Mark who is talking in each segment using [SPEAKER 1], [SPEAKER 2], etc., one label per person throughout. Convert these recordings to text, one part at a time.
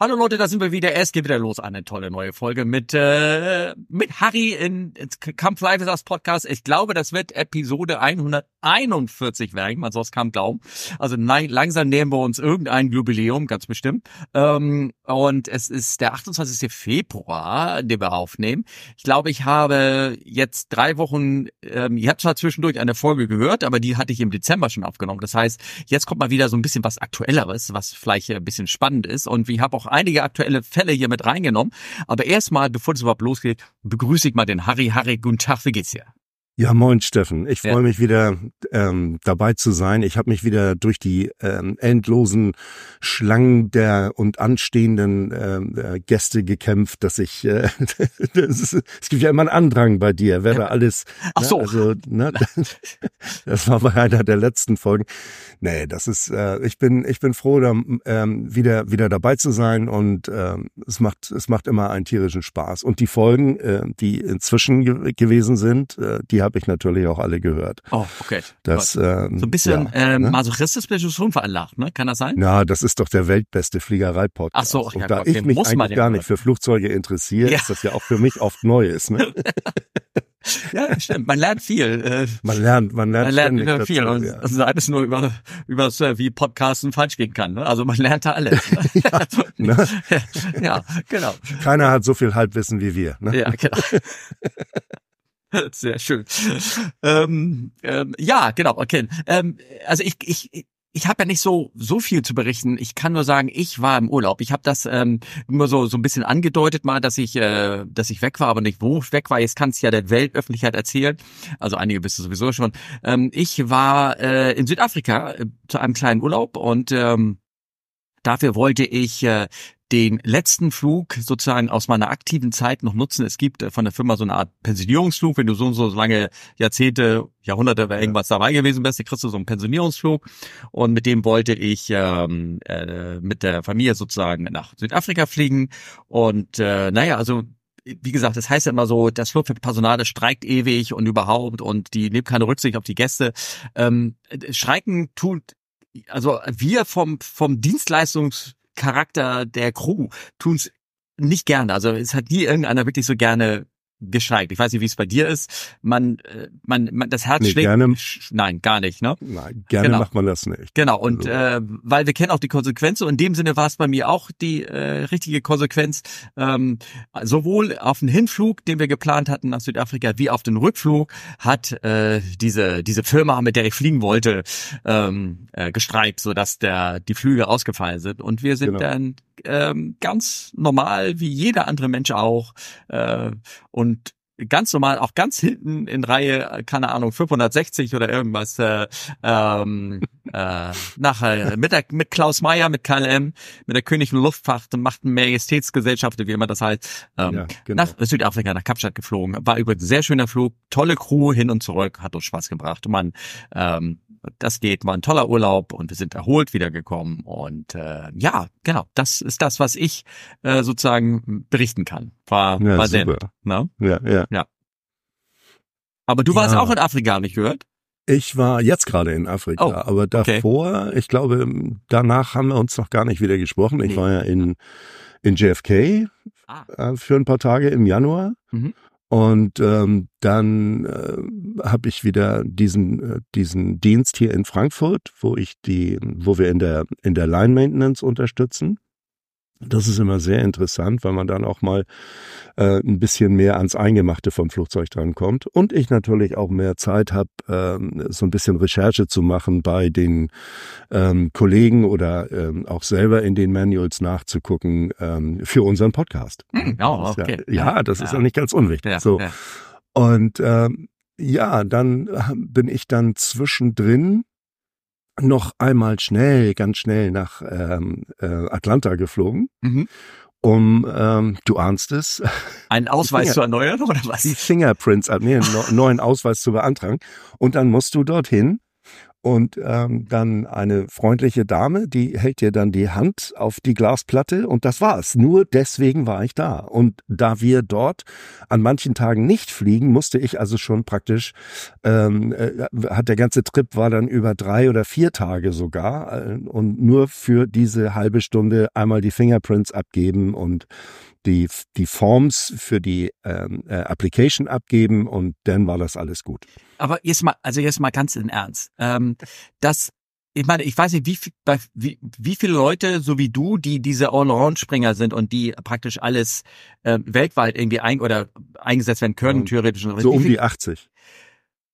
[SPEAKER 1] Hallo Leute, da sind wir wieder. Es geht wieder los. Eine tolle neue Folge mit äh, mit Harry in Camp Live ist das Podcast. Ich glaube, das wird Episode 141 werden. Man soll es kaum glauben. Also nein, langsam nähern wir uns irgendein Jubiläum, ganz bestimmt. Ähm, und es ist der 28. Februar, den wir aufnehmen. Ich glaube, ich habe jetzt drei Wochen. Ähm, ich habe zwar zwischendurch eine Folge gehört, aber die hatte ich im Dezember schon aufgenommen. Das heißt, jetzt kommt mal wieder so ein bisschen was Aktuelleres, was vielleicht ein bisschen spannend ist. Und ich habe auch einige aktuelle Fälle hier mit reingenommen. Aber erstmal, bevor es überhaupt losgeht, begrüße ich mal den Harry. Harry, guten Tag, wie geht's dir?
[SPEAKER 2] Ja, moin Steffen. Ich freue ja. mich wieder ähm, dabei zu sein. Ich habe mich wieder durch die ähm, endlosen Schlangen der und anstehenden ähm, äh, Gäste gekämpft, dass ich äh, das ist, es gibt ja immer einen Andrang bei dir, wer da alles.
[SPEAKER 1] Ach ne, so.
[SPEAKER 2] Also, ne, das war bei einer der letzten Folgen. Nee, das ist. Äh, ich bin ich bin froh, da ähm, wieder wieder dabei zu sein und ähm, es macht es macht immer einen tierischen Spaß. Und die Folgen, äh, die inzwischen ge gewesen sind, äh, die habe ich natürlich auch alle gehört.
[SPEAKER 1] Oh, okay.
[SPEAKER 2] Das, ähm,
[SPEAKER 1] so ein bisschen ja, ähm, ne? masochistisch schon veranlagt, ne? Kann das sein?
[SPEAKER 2] Ja, das ist doch der weltbeste Fliegerei-Podcast.
[SPEAKER 1] Ach so,
[SPEAKER 2] ja, Und da Gott, ich mich eigentlich gar nicht für Flugzeuge interessiere, ja. ist das ja auch für mich oft neu ist. Ne?
[SPEAKER 1] ja, stimmt. Man lernt viel.
[SPEAKER 2] Äh, man lernt, man lernt,
[SPEAKER 1] man lernt viel. Dazu, und ja. also alles nur über, über wie Podcasten falsch gehen kann. Ne? Also man lernt da alles. ja, ne? ja, genau.
[SPEAKER 2] Keiner hat so viel Halbwissen wie wir. Ne?
[SPEAKER 1] Ja, genau. Sehr schön. Ähm, ähm, ja, genau, okay. Ähm, also ich, ich, ich habe ja nicht so so viel zu berichten. Ich kann nur sagen, ich war im Urlaub. Ich habe das ähm, nur so so ein bisschen angedeutet mal, dass ich äh, dass ich weg war, aber nicht wo ich weg war. Jetzt kann es ja der Weltöffentlichkeit erzählen. Also einige wissen sowieso schon. Ähm, ich war äh, in Südafrika äh, zu einem kleinen Urlaub und ähm, Dafür wollte ich äh, den letzten Flug sozusagen aus meiner aktiven Zeit noch nutzen. Es gibt äh, von der Firma so eine Art Pensionierungsflug, wenn du so und so lange Jahrzehnte, Jahrhunderte oder irgendwas dabei gewesen bist, dann kriegst du so einen Pensionierungsflug und mit dem wollte ich ähm, äh, mit der Familie sozusagen nach Südafrika fliegen und äh, naja, also wie gesagt, das heißt ja immer so, das Flugpersonal, streikt ewig und überhaupt und die nimmt keine Rücksicht auf die Gäste. Ähm, Streiken tut also wir vom vom Dienstleistungs Charakter der Crew tun's nicht gerne. Also es hat nie irgendeiner wirklich so gerne gestreikt. Ich weiß nicht, wie es bei dir ist. Man, äh, man, man das Herz
[SPEAKER 2] nee,
[SPEAKER 1] schlägt.
[SPEAKER 2] Gerne,
[SPEAKER 1] nein, gar nicht, ne?
[SPEAKER 2] Nein, gerne genau. macht man das nicht.
[SPEAKER 1] Genau. Und also. äh, weil wir kennen auch die Konsequenz. Und in dem Sinne war es bei mir auch die äh, richtige Konsequenz. Ähm, sowohl auf den Hinflug, den wir geplant hatten nach Südafrika, wie auf den Rückflug hat äh, diese diese Firma, mit der ich fliegen wollte, ähm, äh, gestreikt, so dass der die Flüge ausgefallen sind. Und wir sind genau. dann ähm, ganz normal wie jeder andere Mensch auch äh, und ganz normal, auch ganz hinten in Reihe, keine Ahnung, 560 oder irgendwas, äh, ähm, äh, nachher mit, der, mit Klaus Meyer, mit KLM, mit der Königlichen Luftfahrt, macht Majestätsgesellschaft, wie immer das heißt, ähm, ja, genau. nach Südafrika, nach Kapstadt geflogen. War übrigens ein sehr schöner Flug, tolle Crew hin und zurück, hat uns Spaß gebracht. Man ähm, das geht, war ein toller Urlaub und wir sind erholt wiedergekommen. Und äh, ja, genau, das ist das, was ich äh, sozusagen berichten kann. War, ja, war super. Sehr, ne?
[SPEAKER 2] Ja, ja.
[SPEAKER 1] ja. Aber du warst ja. auch in Afrika, habe ich gehört?
[SPEAKER 2] Ich war jetzt gerade in Afrika, oh, aber davor, okay. ich glaube, danach haben wir uns noch gar nicht wieder gesprochen. Ich nee. war ja in, in JFK ah. äh, für ein paar Tage im Januar. Mhm. Und ähm, dann äh, habe ich wieder diesen äh, diesen Dienst hier in Frankfurt, wo ich die, wo wir in der in der Line Maintenance unterstützen. Das ist immer sehr interessant, weil man dann auch mal äh, ein bisschen mehr ans Eingemachte vom Flugzeug drankommt. Und ich natürlich auch mehr Zeit habe, äh, so ein bisschen Recherche zu machen bei den ähm, Kollegen oder ähm, auch selber in den Manuals nachzugucken ähm, für unseren Podcast.
[SPEAKER 1] Hm, ja, okay.
[SPEAKER 2] ja, ja, das ist ja nicht ganz unwichtig. Ja, so. Ja. Und ähm, ja, dann äh, bin ich dann zwischendrin noch einmal schnell, ganz schnell nach ähm, äh, Atlanta geflogen. Mhm. Um, ähm, du ahnst es.
[SPEAKER 1] Einen Ausweis Finger, zu erneuern oder was?
[SPEAKER 2] Die Fingerprints, äh, nee, einen neuen Ausweis zu beantragen. Und dann musst du dorthin und ähm, dann eine freundliche Dame, die hält dir dann die Hand auf die Glasplatte und das war's. Nur deswegen war ich da. Und da wir dort an manchen Tagen nicht fliegen, musste ich also schon praktisch, ähm, äh, hat der ganze Trip war dann über drei oder vier Tage sogar äh, und nur für diese halbe Stunde einmal die Fingerprints abgeben und die, die Forms für die ähm, äh, Application abgeben und dann war das alles gut.
[SPEAKER 1] Aber jetzt mal, also jetzt mal ganz in Ernst. Ähm, das, ich meine, ich weiß nicht, wie, wie, wie viele Leute, so wie du, die diese Allround-Springer sind und die praktisch alles äh, weltweit irgendwie ein oder eingesetzt werden können, theoretisch.
[SPEAKER 2] So um die 80.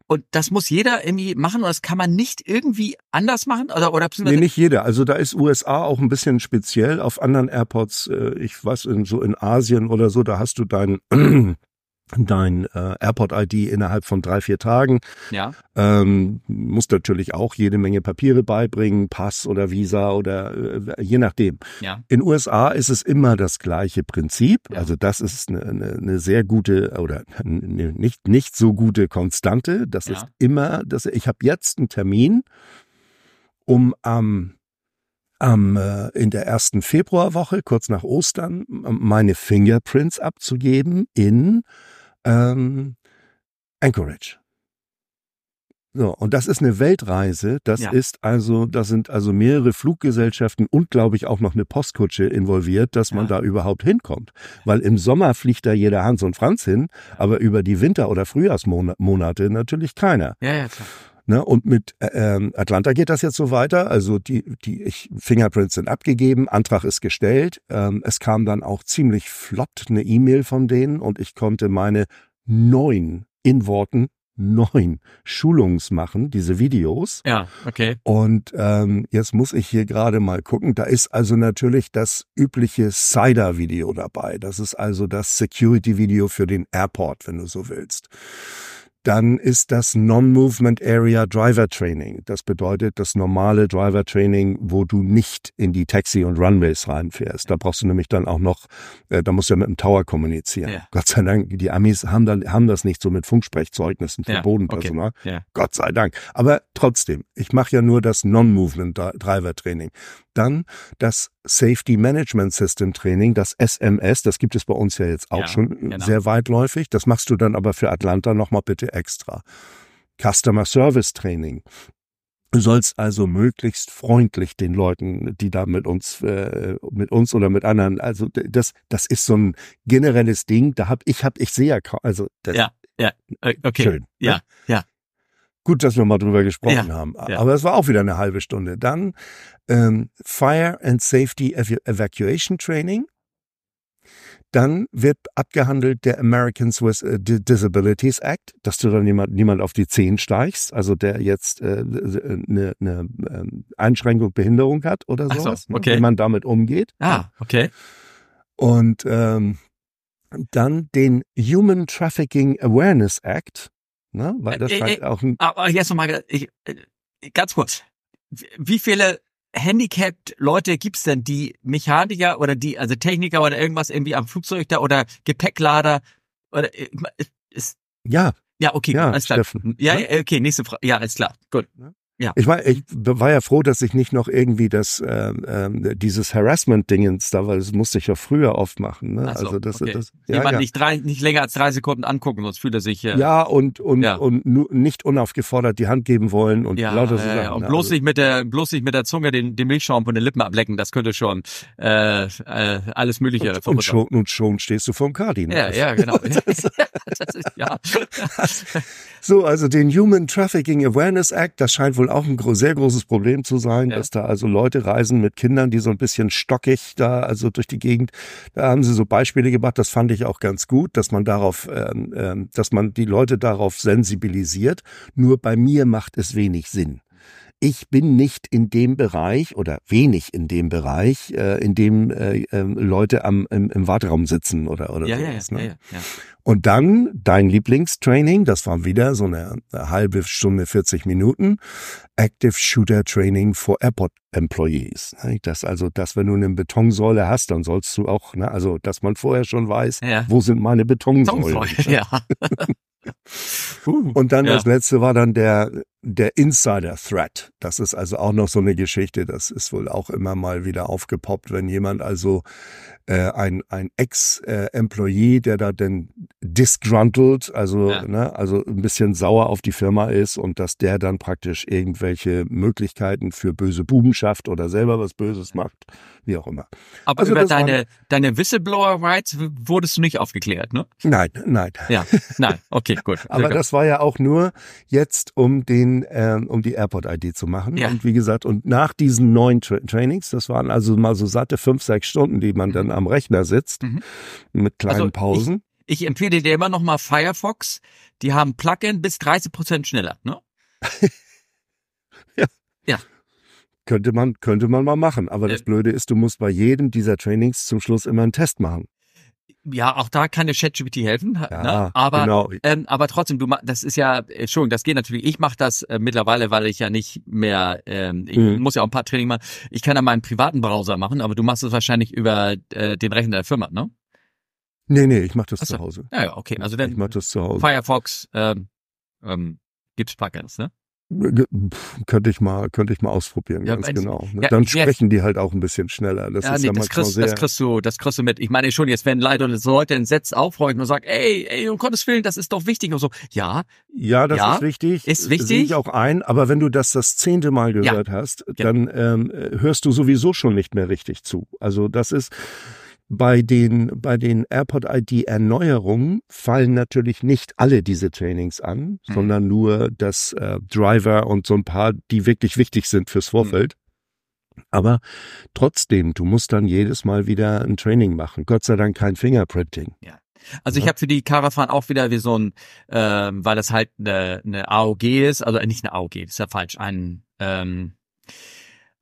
[SPEAKER 1] Und das muss jeder irgendwie machen oder das kann man nicht irgendwie anders machen? Oder, oder
[SPEAKER 2] nee, nicht jeder. Also da ist USA auch ein bisschen speziell. Auf anderen Airports, äh, ich weiß, in, so in Asien oder so, da hast du deinen dein äh, Airport-ID innerhalb von drei, vier Tagen.
[SPEAKER 1] Ja.
[SPEAKER 2] Ähm, musst natürlich auch jede Menge Papiere beibringen, Pass oder Visa oder äh, je nachdem.
[SPEAKER 1] Ja.
[SPEAKER 2] In USA ist es immer das gleiche Prinzip. Ja. Also das ist eine, eine, eine sehr gute oder eine nicht, nicht so gute Konstante. Das ja. ist immer, dass ich habe jetzt einen Termin, um am am äh, in der ersten Februarwoche, kurz nach Ostern, meine Fingerprints abzugeben in ähm, Anchorage. So, und das ist eine Weltreise. Das ja. ist also, da sind also mehrere Fluggesellschaften und glaube ich auch noch eine Postkutsche involviert, dass man ja. da überhaupt hinkommt. Weil im Sommer fliegt da jeder Hans und Franz hin, aber über die Winter- oder Frühjahrsmonate natürlich keiner.
[SPEAKER 1] Ja, ja, klar.
[SPEAKER 2] Ne, und mit äh, ähm, Atlanta geht das jetzt so weiter. Also die, die ich, Fingerprints sind abgegeben, Antrag ist gestellt. Ähm, es kam dann auch ziemlich flott eine E-Mail von denen und ich konnte meine neun in Worten neun Schulungs machen, diese Videos.
[SPEAKER 1] Ja, okay.
[SPEAKER 2] Und ähm, jetzt muss ich hier gerade mal gucken. Da ist also natürlich das übliche Cider-Video dabei. Das ist also das Security-Video für den Airport, wenn du so willst dann ist das Non-Movement Area Driver Training. Das bedeutet das normale Driver Training, wo du nicht in die Taxi- und Runways reinfährst. Da brauchst du nämlich dann auch noch, äh, da musst du ja mit dem Tower kommunizieren. Ja. Gott sei Dank, die Amis haben, dann, haben das nicht so mit Funksprechzeugnissen für ja, Bodenpersonal. Okay. Ja. Gott sei Dank. Aber trotzdem, ich mache ja nur das Non-Movement Driver Training. Dann das Safety Management System Training, das SMS, das gibt es bei uns ja jetzt auch ja, schon genau. sehr weitläufig. Das machst du dann aber für Atlanta nochmal bitte extra. Customer Service Training. Du sollst also möglichst freundlich den Leuten, die da mit uns, äh, mit uns oder mit anderen, also das, das ist so ein generelles Ding. Da hab ich hab, ich sehe ja, also das,
[SPEAKER 1] ja, ja, äh, okay, schön, ja, ne? ja.
[SPEAKER 2] Gut, dass wir mal drüber gesprochen ja, haben. Ja. Aber es war auch wieder eine halbe Stunde. Dann ähm, Fire and Safety Evacuation Training. Dann wird abgehandelt der Americans with äh, Disabilities Act, dass du dann niemand, niemand auf die Zehen steichst, also der jetzt äh, eine, eine ähm, Einschränkung, Behinderung hat oder sowas,
[SPEAKER 1] so, okay.
[SPEAKER 2] wie man damit umgeht.
[SPEAKER 1] Ah, okay.
[SPEAKER 2] Und ähm, dann den Human Trafficking Awareness Act, ne? weil das äh, halt äh, auch ein...
[SPEAKER 1] Aber jetzt nochmal, äh, ganz kurz, wie viele handicapped Leute gibt's denn, die Mechaniker oder die, also Techniker oder irgendwas irgendwie am Flugzeug da oder Gepäcklader oder ist
[SPEAKER 2] ja.
[SPEAKER 1] Ja okay
[SPEAKER 2] ja,
[SPEAKER 1] alles klar.
[SPEAKER 2] Steffen.
[SPEAKER 1] ja okay nächste Frage ja alles klar. Gut ja.
[SPEAKER 2] Ich war, ich war ja froh, dass ich nicht noch irgendwie das ähm, äh, dieses Harassment-Dingens da, weil das musste ich ja früher oft machen. Ne?
[SPEAKER 1] So,
[SPEAKER 2] also das,
[SPEAKER 1] okay.
[SPEAKER 2] das
[SPEAKER 1] ja, Jemand ja. nicht drei, nicht länger als drei Sekunden angucken, sonst fühlt er sich
[SPEAKER 2] äh, ja und und ja. und nicht unaufgefordert die Hand geben wollen und
[SPEAKER 1] ja,
[SPEAKER 2] lauter
[SPEAKER 1] so Sachen. Und ne? bloß also, nicht mit der bloß nicht mit der Zunge den, den Milchschaum von den Lippen ablecken, das könnte schon äh, äh, alles Mögliche.
[SPEAKER 2] Und, und schon und schon stehst du vorm Kardin.
[SPEAKER 1] Ja, ja, genau. das ist, ja.
[SPEAKER 2] so, also den Human Trafficking Awareness Act, das scheint wohl auch ein sehr großes Problem zu sein, ja. dass da also Leute reisen mit Kindern, die so ein bisschen stockig da also durch die Gegend. Da haben sie so Beispiele gebracht, das fand ich auch ganz gut, dass man darauf, ähm, ähm, dass man die Leute darauf sensibilisiert. Nur bei mir macht es wenig Sinn ich bin nicht in dem Bereich oder wenig in dem Bereich, äh, in dem äh, äh, Leute am, im, im Warteraum sitzen oder, oder
[SPEAKER 1] ja, sowas. Ja, ne? ja, ja,
[SPEAKER 2] Und dann dein Lieblingstraining, das war wieder so eine, eine halbe Stunde, 40 Minuten, Active Shooter Training for Airport Employees. Ne? Das also, dass wenn du eine Betonsäule hast, dann sollst du auch, ne, also dass man vorher schon weiß, ja. wo sind meine Betonsäulen.
[SPEAKER 1] Betonsäule, ja.
[SPEAKER 2] Uh, und dann ja. das letzte war dann der der Insider Threat. Das ist also auch noch so eine Geschichte. Das ist wohl auch immer mal wieder aufgepoppt, wenn jemand also äh, ein ein Ex-Employee, der da denn disgruntled, also ja. ne, also ein bisschen sauer auf die Firma ist und dass der dann praktisch irgendwelche Möglichkeiten für böse Buben schafft oder selber was Böses macht, wie auch immer.
[SPEAKER 1] Aber also über deine deine Whistleblower Rights wurdest du nicht aufgeklärt, ne?
[SPEAKER 2] Nein, nein.
[SPEAKER 1] Ja, nein. Okay, gut.
[SPEAKER 2] Aber das war ja auch nur jetzt um den, äh, um die Airport-ID zu machen. Ja. Und wie gesagt, und nach diesen neun Tra Trainings, das waren also mal so satte fünf, sechs Stunden, die man mhm. dann am Rechner sitzt, mhm. mit kleinen also Pausen.
[SPEAKER 1] Ich, ich empfehle dir immer noch mal Firefox. Die haben Plugin bis 30 Prozent schneller, ne?
[SPEAKER 2] ja. Ja. Könnte man, könnte man mal machen. Aber das Blöde ist, du musst bei jedem dieser Trainings zum Schluss immer einen Test machen
[SPEAKER 1] ja, auch da kann der ChatGPT helfen, ja, ne? aber genau. ähm, aber trotzdem, du das ist ja, Entschuldigung, das geht natürlich. Ich mache das äh, mittlerweile, weil ich ja nicht mehr, ähm, ich mhm. muss ja auch ein paar Training machen. Ich kann ja meinen privaten Browser machen, aber du machst es wahrscheinlich über äh, den Rechner der Firma, ne?
[SPEAKER 2] Nee, nee, ich mache das Achso. zu Hause.
[SPEAKER 1] Ja, ja, okay, also dann
[SPEAKER 2] ich mach das zu Hause.
[SPEAKER 1] Firefox ähm, ähm, gibt's Plugins, ne?
[SPEAKER 2] Könnte ich mal, könnte ich mal ausprobieren, ja, ganz genau. Ja, Dann sprechen ja, die halt auch ein bisschen schneller. Das ja, ist nee, ja das
[SPEAKER 1] kriegst, sehr das kriegst du, das kriegst du mit. Ich meine schon, jetzt werden leider Leute in Sätze aufräumen und sagen, ey, ey, um Gottes Willen, das ist doch wichtig und so. Ja.
[SPEAKER 2] Ja, das ist wichtig.
[SPEAKER 1] Ist wichtig.
[SPEAKER 2] Sehe ich auch ein. Aber wenn du das das zehnte Mal gehört hast, dann ähm, hörst du sowieso schon nicht mehr richtig zu. Also das ist, bei den, bei den AirPod ID Erneuerungen fallen natürlich nicht alle diese Trainings an, mhm. sondern nur das äh, Driver und so ein paar, die wirklich wichtig sind fürs hm. Vorfeld. Mhm. Aber trotzdem, du musst dann jedes Mal wieder ein Training machen. Gott sei Dank kein Fingerprinting.
[SPEAKER 1] Ja. Also ich habe für die Caravan auch wieder wie so ein, ähm, weil das halt eine, eine AOG ist, also nicht eine AOG, das ist ja falsch, ein ähm,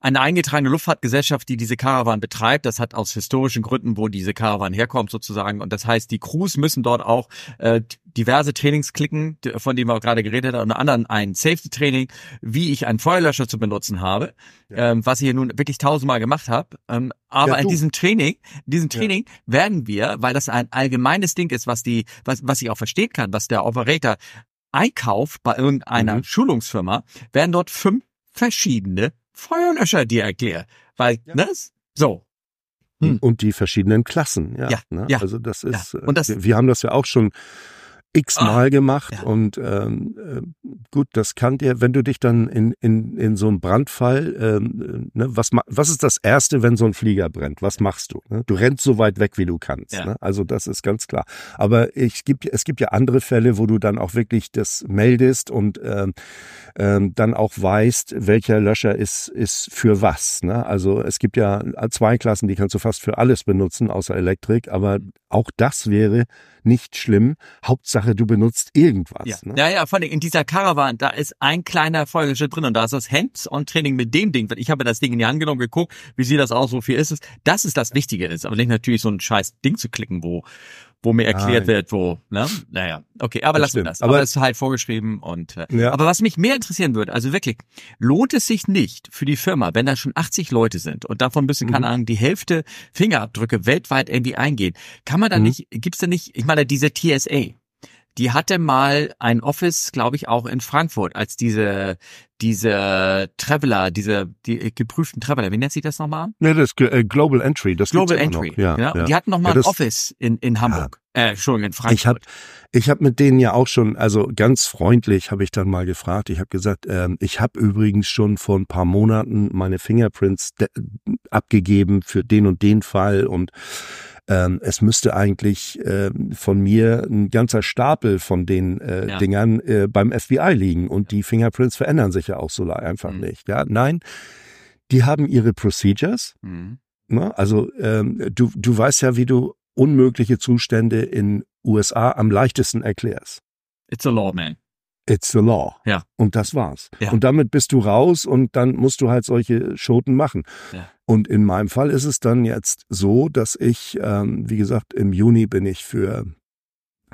[SPEAKER 1] eine eingetragene Luftfahrtgesellschaft, die diese Caravan betreibt. Das hat aus historischen Gründen, wo diese Caravan herkommt sozusagen. Und das heißt, die Crews müssen dort auch äh, diverse Trainings klicken, von denen wir auch gerade geredet haben, unter anderem ein Safety-Training, wie ich einen Feuerlöscher zu benutzen habe, ja. ähm, was ich hier nun wirklich tausendmal gemacht habe. Ähm, aber ja, in diesem Training, in diesem Training ja. werden wir, weil das ein allgemeines Ding ist, was die, was, was ich auch verstehen kann, was der Operator einkauft bei irgendeiner mhm. Schulungsfirma, werden dort fünf verschiedene Feuerlöscher dir erklärt. Weil, ja. ne? So.
[SPEAKER 2] Hm. Und die verschiedenen Klassen, ja. ja, ne? ja also das ist, ja. und das, wir, wir haben das ja auch schon x-mal ah, gemacht ja. und ähm, äh, gut, das kann dir, wenn du dich dann in, in, in so einem Brandfall, ähm, ne, was, was ist das Erste, wenn so ein Flieger brennt? Was machst du? Ne? Du rennst so weit weg, wie du kannst. Ja. Ne? Also das ist ganz klar. Aber ich gibt, es gibt ja andere Fälle, wo du dann auch wirklich das meldest und ähm, ähm, dann auch weißt, welcher Löscher ist, ist für was. Ne? Also es gibt ja zwei Klassen, die kannst du fast für alles benutzen, außer Elektrik, aber auch das wäre nicht schlimm. Hauptsache, du benutzt irgendwas.
[SPEAKER 1] Ja, ne? ja, ja, vor allem in dieser Caravan, da ist ein kleiner Folgeschritt drin und da ist das Hands-on-Training mit dem Ding. Ich habe das Ding in die Hand genommen, geguckt, wie sieht das aus, wofür ist es. Das ist das Wichtige ist, aber nicht natürlich so ein scheiß Ding zu klicken, wo wo mir erklärt Nein. wird, wo, ne? Naja, okay, aber lassen wir das. Aber, aber es ist halt vorgeschrieben und äh, ja. aber was mich mehr interessieren würde, also wirklich, lohnt es sich nicht für die Firma, wenn da schon 80 Leute sind und davon müssen, mhm. keine Ahnung, die Hälfte Fingerabdrücke weltweit irgendwie eingehen, kann man da mhm. nicht, gibt's da nicht, ich meine, diese TSA, die hatte mal ein Office, glaube ich, auch in Frankfurt, als diese diese Traveler, diese die geprüften Traveler, wie nennt sich das nochmal?
[SPEAKER 2] Ja, das äh, Global Entry, das
[SPEAKER 1] Global Entry. Ja, ja. ja. Die hatten noch mal ja, ein Office in in Hamburg. Ja. Äh, Entschuldigung, in Frankfurt.
[SPEAKER 2] Ich habe ich hab mit denen ja auch schon, also ganz freundlich habe ich dann mal gefragt. Ich habe gesagt, ähm, ich habe übrigens schon vor ein paar Monaten meine Fingerprints abgegeben für den und den Fall und ähm, es müsste eigentlich äh, von mir ein ganzer Stapel von den äh, ja. Dingern äh, beim FBI liegen und die Fingerprints verändern sich ja auch so einfach mhm. nicht. Ja, nein, die haben ihre Procedures. Mhm. Ne? Also ähm, du, du weißt ja, wie du unmögliche Zustände in USA am leichtesten erklärst.
[SPEAKER 1] It's a law, man.
[SPEAKER 2] It's the law.
[SPEAKER 1] Ja.
[SPEAKER 2] Und das war's. Ja. Und damit bist du raus und dann musst du halt solche Schoten machen. Ja. Und in meinem Fall ist es dann jetzt so, dass ich, ähm, wie gesagt, im Juni bin ich für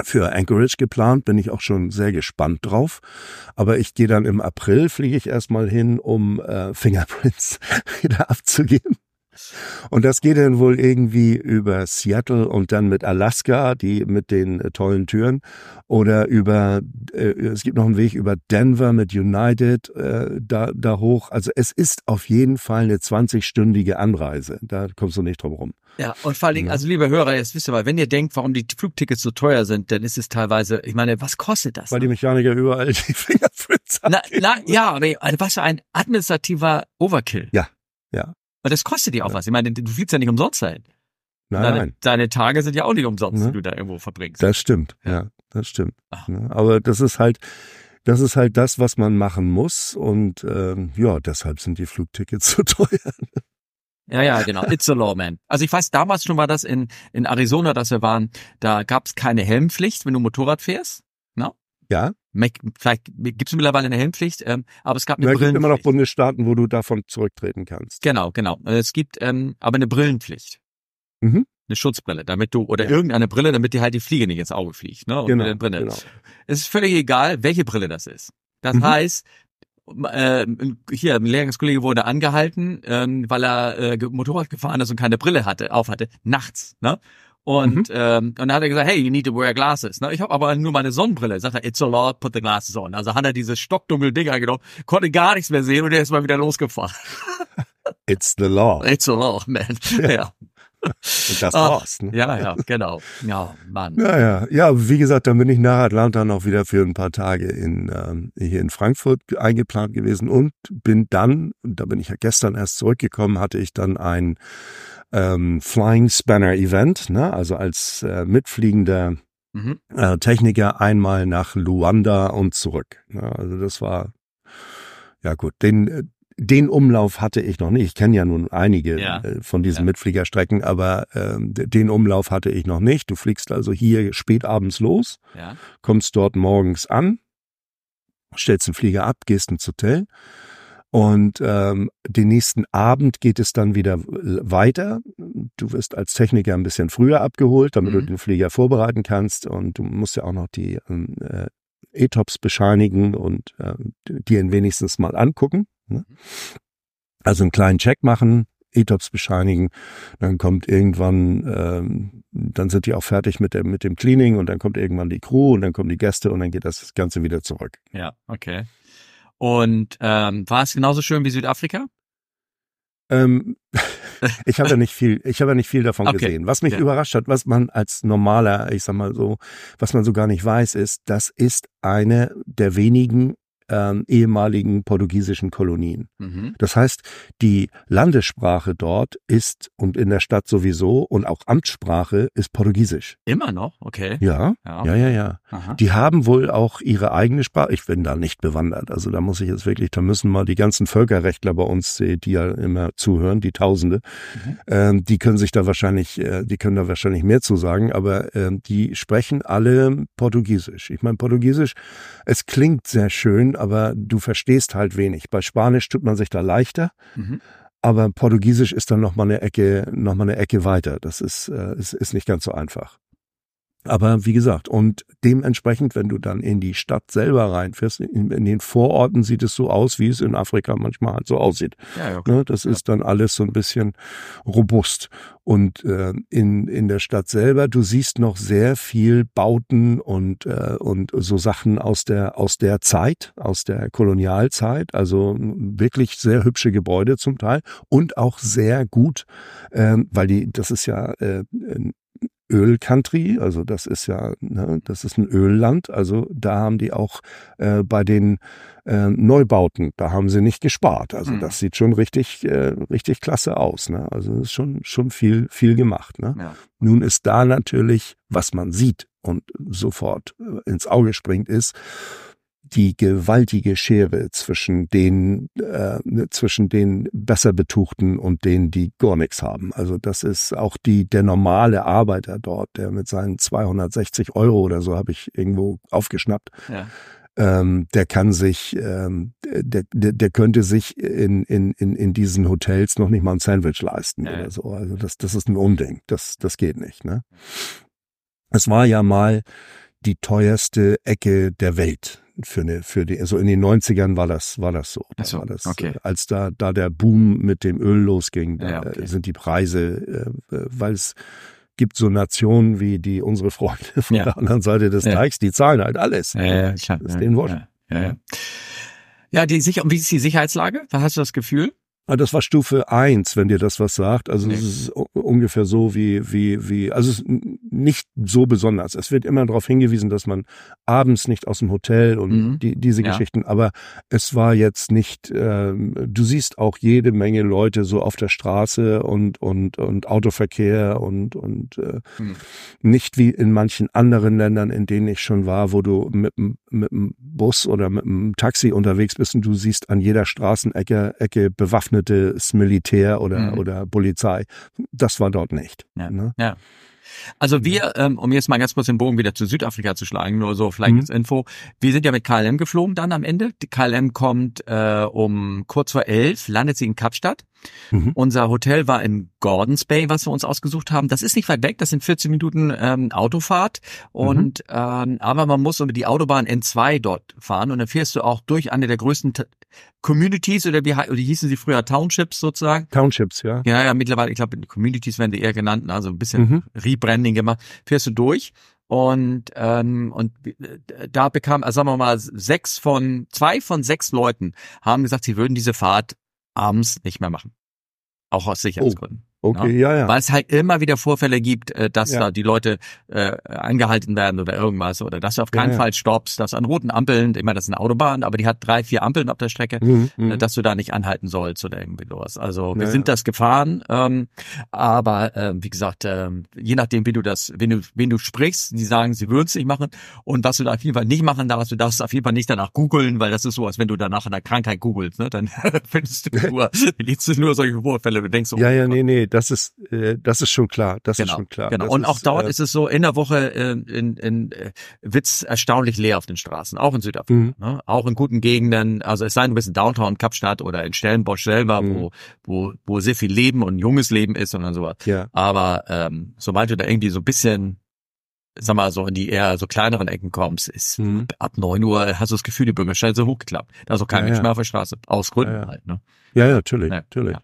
[SPEAKER 2] für Anchorage geplant, bin ich auch schon sehr gespannt drauf. Aber ich gehe dann im April, fliege ich erstmal hin, um äh, Fingerprints wieder abzugeben. Und das geht dann wohl irgendwie über Seattle und dann mit Alaska, die mit den äh, tollen Türen, oder über, äh, es gibt noch einen Weg über Denver mit United äh, da, da hoch. Also es ist auf jeden Fall eine 20-stündige Anreise. Da kommst du nicht drum rum.
[SPEAKER 1] Ja, und vor allen Dingen, also liebe Hörer, jetzt wisst ihr mal, wenn ihr denkt, warum die Flugtickets so teuer sind, dann ist es teilweise, ich meine, was kostet das?
[SPEAKER 2] Weil die Mechaniker überall die Fingerprints
[SPEAKER 1] haben. Na, na, ja, aber was für ein administrativer Overkill.
[SPEAKER 2] Ja, ja.
[SPEAKER 1] Und das kostet dir auch ja. was. Ich meine, du fliegst ja nicht umsonst dahin.
[SPEAKER 2] Nein,
[SPEAKER 1] deine,
[SPEAKER 2] nein.
[SPEAKER 1] deine Tage sind ja auch nicht umsonst, ja. die du da irgendwo verbringst.
[SPEAKER 2] Das stimmt, ja, ja das stimmt. Ach. Aber das ist halt, das ist halt das, was man machen muss. Und ähm, ja, deshalb sind die Flugtickets so teuer.
[SPEAKER 1] Ja, ja, genau. It's a law, man. Also ich weiß, damals schon war das in, in Arizona, dass wir waren, da gab es keine Helmpflicht, wenn du Motorrad fährst.
[SPEAKER 2] Ja.
[SPEAKER 1] Vielleicht gibt es mittlerweile eine Helmpflicht, ähm, aber es gab eine
[SPEAKER 2] ja,
[SPEAKER 1] Brillenpflicht.
[SPEAKER 2] Es gibt immer noch Bundesstaaten, wo du davon zurücktreten kannst.
[SPEAKER 1] Genau, genau. Es gibt ähm, aber eine Brillenpflicht. Mhm. Eine Schutzbrille, damit du, oder ja. irgendeine Brille, damit dir halt die Fliege nicht ins Auge fliegt. Ne? Und
[SPEAKER 2] genau, Brille. genau.
[SPEAKER 1] Es ist völlig egal, welche Brille das ist. Das mhm. heißt, äh, hier, ein Lehrgangskollege wurde angehalten, ähm, weil er äh, Motorrad gefahren ist und keine Brille hatte, auf hatte, nachts. Ne? Und, mhm. ähm, und dann hat er gesagt, hey, you need to wear glasses. Ne? Ich habe aber nur meine Sonnenbrille. Sagt er, it's a law, put the glasses on. Also hat er dieses stockdunkle Ding angenommen, konnte gar nichts mehr sehen und er ist mal wieder losgefahren.
[SPEAKER 2] It's the law.
[SPEAKER 1] It's the law, man. Ja. ja.
[SPEAKER 2] Und das Ach, war's. Ne?
[SPEAKER 1] Ja, ja, genau. Ja, Mann.
[SPEAKER 2] Ja, ja. Ja, wie gesagt, dann bin ich nach Atlanta noch wieder für ein paar Tage in, ähm, hier in Frankfurt eingeplant gewesen und bin dann, da bin ich ja gestern erst zurückgekommen, hatte ich dann ein ähm, Flying Spanner Event, ne? also als äh, mitfliegender mhm. äh, Techniker einmal nach Luanda und zurück. Ne? Also das war ja gut, den äh, den Umlauf hatte ich noch nicht. Ich kenne ja nun einige ja. Äh, von diesen ja. Mitfliegerstrecken, aber ähm, den Umlauf hatte ich noch nicht. Du fliegst also hier spät abends los, ja. kommst dort morgens an, stellst den Flieger ab, gehst ins Hotel und ähm, den nächsten Abend geht es dann wieder weiter. Du wirst als Techniker ein bisschen früher abgeholt, damit mhm. du den Flieger vorbereiten kannst und du musst ja auch noch die ähm, äh, ETOPS bescheinigen und äh, dir wenigstens mal angucken. Ne? Also einen kleinen Check machen, ETOPS bescheinigen, dann kommt irgendwann, ähm, dann sind die auch fertig mit dem, mit dem Cleaning und dann kommt irgendwann die Crew und dann kommen die Gäste und dann geht das Ganze wieder zurück.
[SPEAKER 1] Ja, okay. Und ähm, war es genauso schön wie Südafrika?
[SPEAKER 2] Ähm, ich habe ja nicht viel, ich habe ja nicht viel davon okay. gesehen. Was mich ja. überrascht hat, was man als normaler, ich sag mal so, was man so gar nicht weiß, ist, das ist eine der wenigen ähm, ehemaligen portugiesischen Kolonien. Mhm. Das heißt, die Landessprache dort ist und in der Stadt sowieso und auch Amtssprache ist Portugiesisch.
[SPEAKER 1] Immer noch, okay.
[SPEAKER 2] Ja, ja, ja, ja. ja. Die haben wohl auch ihre eigene Sprache. Ich bin da nicht bewandert. Also da muss ich jetzt wirklich, da müssen mal die ganzen Völkerrechtler bei uns, die ja immer zuhören, die Tausende, mhm. ähm, die können sich da wahrscheinlich, äh, die können da wahrscheinlich mehr zu sagen, aber äh, die sprechen alle Portugiesisch. Ich meine, Portugiesisch, es klingt sehr schön, aber du verstehst halt wenig. Bei Spanisch tut man sich da leichter. Mhm. Aber Portugiesisch ist dann noch mal eine Ecke, noch mal eine Ecke weiter. Das ist, äh, ist, ist nicht ganz so einfach. Aber wie gesagt, und dementsprechend, wenn du dann in die Stadt selber reinfährst, in, in den Vororten sieht es so aus, wie es in Afrika manchmal halt so aussieht. Ja, ja, ne, das ist dann alles so ein bisschen robust. Und äh, in, in der Stadt selber, du siehst noch sehr viel Bauten und, äh, und so Sachen aus der, aus der Zeit, aus der Kolonialzeit. Also wirklich sehr hübsche Gebäude zum Teil und auch sehr gut, äh, weil die, das ist ja äh, Ölcountry, also das ist ja, ne, das ist ein Ölland, also da haben die auch äh, bei den äh, Neubauten, da haben sie nicht gespart. Also mhm. das sieht schon richtig, äh, richtig klasse aus. Ne? Also das ist schon, schon viel, viel gemacht. Ne? Ja. Nun ist da natürlich, was man sieht und sofort äh, ins Auge springt, ist, die gewaltige Schere zwischen den äh, zwischen den besser betuchten und denen, die gar nichts haben. Also das ist auch die der normale Arbeiter dort, der mit seinen 260 Euro oder so habe ich irgendwo aufgeschnappt. Ja. Ähm, der kann sich, ähm, der, der, der könnte sich in, in, in, in diesen Hotels noch nicht mal ein Sandwich leisten ja. oder so. Also das, das ist ein Unding. Das, das geht nicht. Ne? Es war ja mal die teuerste Ecke der Welt für eine, für die, also in den 90ern war das, war das so. Da
[SPEAKER 1] so
[SPEAKER 2] war das,
[SPEAKER 1] okay.
[SPEAKER 2] Als da, da der Boom mit dem Öl losging, da ja, okay. sind die Preise, äh, weil es gibt so Nationen wie die unsere Freunde von ja. der anderen Seite des Teichs, die zahlen halt alles.
[SPEAKER 1] Ja, ja, klar.
[SPEAKER 2] Das ist denen wurscht.
[SPEAKER 1] Ja, ja. ja, die Sicher wie ist die Sicherheitslage? Was hast du das Gefühl?
[SPEAKER 2] Ah, das war Stufe eins, wenn dir das was sagt. Also es ist ungefähr so wie, wie, wie, also es ist nicht so besonders. Es wird immer darauf hingewiesen, dass man abends nicht aus dem Hotel und mhm. die, diese ja. Geschichten, aber es war jetzt nicht, ähm, du siehst auch jede Menge Leute so auf der Straße und, und, und Autoverkehr und, und äh, mhm. nicht wie in manchen anderen Ländern, in denen ich schon war, wo du mit, mit dem Bus oder mit dem Taxi unterwegs bist und du siehst an jeder Straßenecke Ecke bewaffnet bewaffnetes Militär oder, mhm. oder Polizei. Das war dort nicht.
[SPEAKER 1] Ja. Ne? ja. Also wir, ähm, um jetzt mal ganz kurz den Bogen wieder zu Südafrika zu schlagen, nur so vielleicht mhm. als Info. Wir sind ja mit KLM geflogen dann am Ende. Die KLM kommt äh, um kurz vor elf, landet sie in Kapstadt. Mhm. Unser Hotel war in Gordons Bay, was wir uns ausgesucht haben. Das ist nicht weit weg, das sind 14 Minuten ähm, Autofahrt. Und mhm. ähm, aber man muss über die Autobahn N2 dort fahren und dann fährst du auch durch eine der größten Communities oder wie, oder hießen sie früher Townships sozusagen?
[SPEAKER 2] Townships, ja.
[SPEAKER 1] Ja, ja, mittlerweile, ich glaube, Communities werden die eher genannt, also ein bisschen mhm. Rebranding gemacht. Fährst du durch und ähm, und da bekam, also sagen wir mal, sechs von zwei von sechs Leuten haben gesagt, sie würden diese Fahrt abends nicht mehr machen. Auch aus Sicherheitsgründen.
[SPEAKER 2] Okay, ja, ja.
[SPEAKER 1] Weil es halt immer wieder Vorfälle gibt, äh, dass ja. da die Leute äh, angehalten werden oder irgendwas oder dass du auf keinen ja, ja. Fall stoppst, dass an roten Ampeln, immer das ist eine Autobahn, aber die hat drei, vier Ampeln auf der Strecke, mhm, mhm. äh, dass du da nicht anhalten sollst oder irgendwie sowas. Also wir sind das gefahren, ähm, aber äh, wie gesagt, äh, je nachdem, wie du das, wenn du, wen du sprichst, die sagen, sie würden es nicht machen und was du da auf jeden Fall nicht machen darfst, du darfst auf jeden Fall nicht danach googeln, weil das ist so, als wenn du danach in der Krankheit googelst, ne? dann findest du nur, liest du nur solche Vorfälle und denkst so,
[SPEAKER 2] ja, ja, nee, nee, das ist, äh, das ist schon klar. Das
[SPEAKER 1] genau,
[SPEAKER 2] ist schon klar.
[SPEAKER 1] Genau.
[SPEAKER 2] Das
[SPEAKER 1] und auch
[SPEAKER 2] ist,
[SPEAKER 1] dort
[SPEAKER 2] äh,
[SPEAKER 1] ist es so, in der Woche äh, in, in äh, wird's erstaunlich leer auf den Straßen, auch in Südafrika. Mhm. Ne? Auch in guten Gegenden, also es sei denn, du bist in Downtown, Kapstadt oder in Stellenbosch selber, mhm. wo, wo, wo sehr viel Leben und junges Leben ist und dann sowas.
[SPEAKER 2] Ja.
[SPEAKER 1] Aber ähm, sobald du da irgendwie so ein bisschen sag mal, so in die eher so kleineren Ecken kommst, ist mhm. ab neun Uhr hast du das Gefühl, die Bürgersteige sind hochgeklappt. Da ist auch kein ja, Mensch mehr auf der Straße. Aus Gründen
[SPEAKER 2] ja, ja.
[SPEAKER 1] halt, ne?
[SPEAKER 2] Ja, ja, natürlich, natürlich.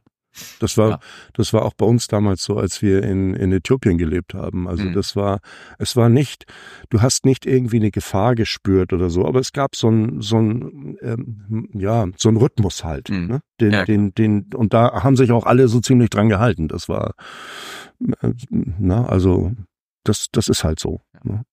[SPEAKER 2] Das war, ja. das war auch bei uns damals so, als wir in, in Äthiopien gelebt haben. Also mhm. das war, es war nicht, du hast nicht irgendwie eine Gefahr gespürt oder so, aber es gab so ein, so ein, ähm, ja, so ein Rhythmus halt, mhm. ne? den, ja. den, den, und da haben sich auch alle so ziemlich dran gehalten. Das war, äh, na, also, das, das ist halt so. Ja. Ne?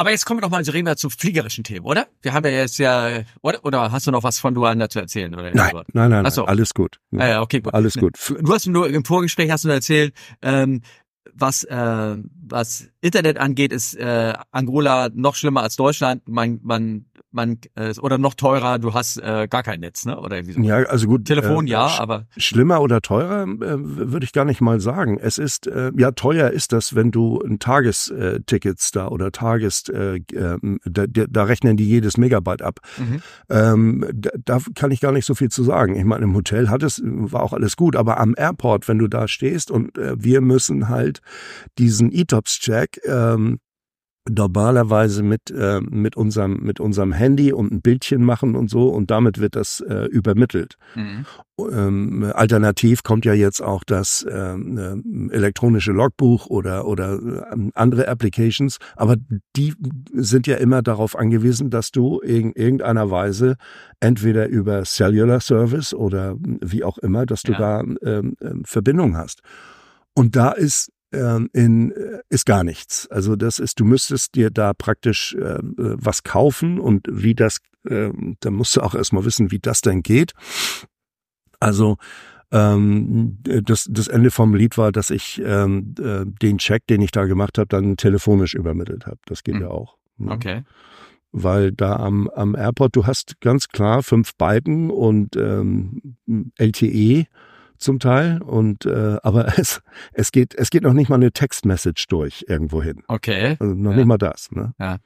[SPEAKER 1] Aber jetzt kommen wir doch mal, reden wir zu fliegerischen Themen, oder? Wir haben ja jetzt ja, oder, oder hast du noch was von Luanda zu erzählen? Oder
[SPEAKER 2] nein, nein, nein, nein, so. alles gut.
[SPEAKER 1] Ja, ah, ja, okay, gut.
[SPEAKER 2] Alles gut.
[SPEAKER 1] Du hast nur im Vorgespräch hast du erzählt, ähm, was äh, was Internet angeht, ist äh, Angola noch schlimmer als Deutschland. Man man man äh, oder noch teurer, du hast äh, gar kein Netz, ne? Oder irgendwie so.
[SPEAKER 2] Ja, also gut.
[SPEAKER 1] Telefon
[SPEAKER 2] äh,
[SPEAKER 1] ja, aber
[SPEAKER 2] schlimmer oder teurer äh, würde ich gar nicht mal sagen. Es ist äh, ja teuer ist das, wenn du ein Tagestickets da oder Tages äh, äh, da, da rechnen die jedes Megabyte ab. Mhm. Ähm, da, da kann ich gar nicht so viel zu sagen. Ich meine, im Hotel hat es war auch alles gut, aber am Airport, wenn du da stehst und äh, wir müssen halt diesen E-Tops-Check ähm, normalerweise mit äh, mit unserem mit unserem Handy und ein Bildchen machen und so und damit wird das äh, übermittelt. Mhm. Ähm, alternativ kommt ja jetzt auch das ähm, äh, elektronische Logbuch oder oder äh, andere Applications, aber die sind ja immer darauf angewiesen, dass du in irgendeiner Weise entweder über Cellular Service oder wie auch immer, dass du ja. da ähm, äh, Verbindung hast. Und da ist ähm, in, äh, ist gar nichts. Also das ist, du müsstest dir da praktisch äh, was kaufen und wie das, äh, da musst du auch erstmal wissen, wie das denn geht. Also ähm, das, das Ende vom Lied war, dass ich ähm, äh, den Check, den ich da gemacht habe, dann telefonisch übermittelt habe. Das geht mhm. ja auch.
[SPEAKER 1] Ne? Okay.
[SPEAKER 2] Weil da am, am Airport, du hast ganz klar fünf Balken und ähm, LTE zum Teil und äh, aber es es geht es geht noch nicht mal eine Textmessage durch irgendwo hin.
[SPEAKER 1] Okay.
[SPEAKER 2] Also noch ja. nicht mal das. Ne?
[SPEAKER 1] Ja.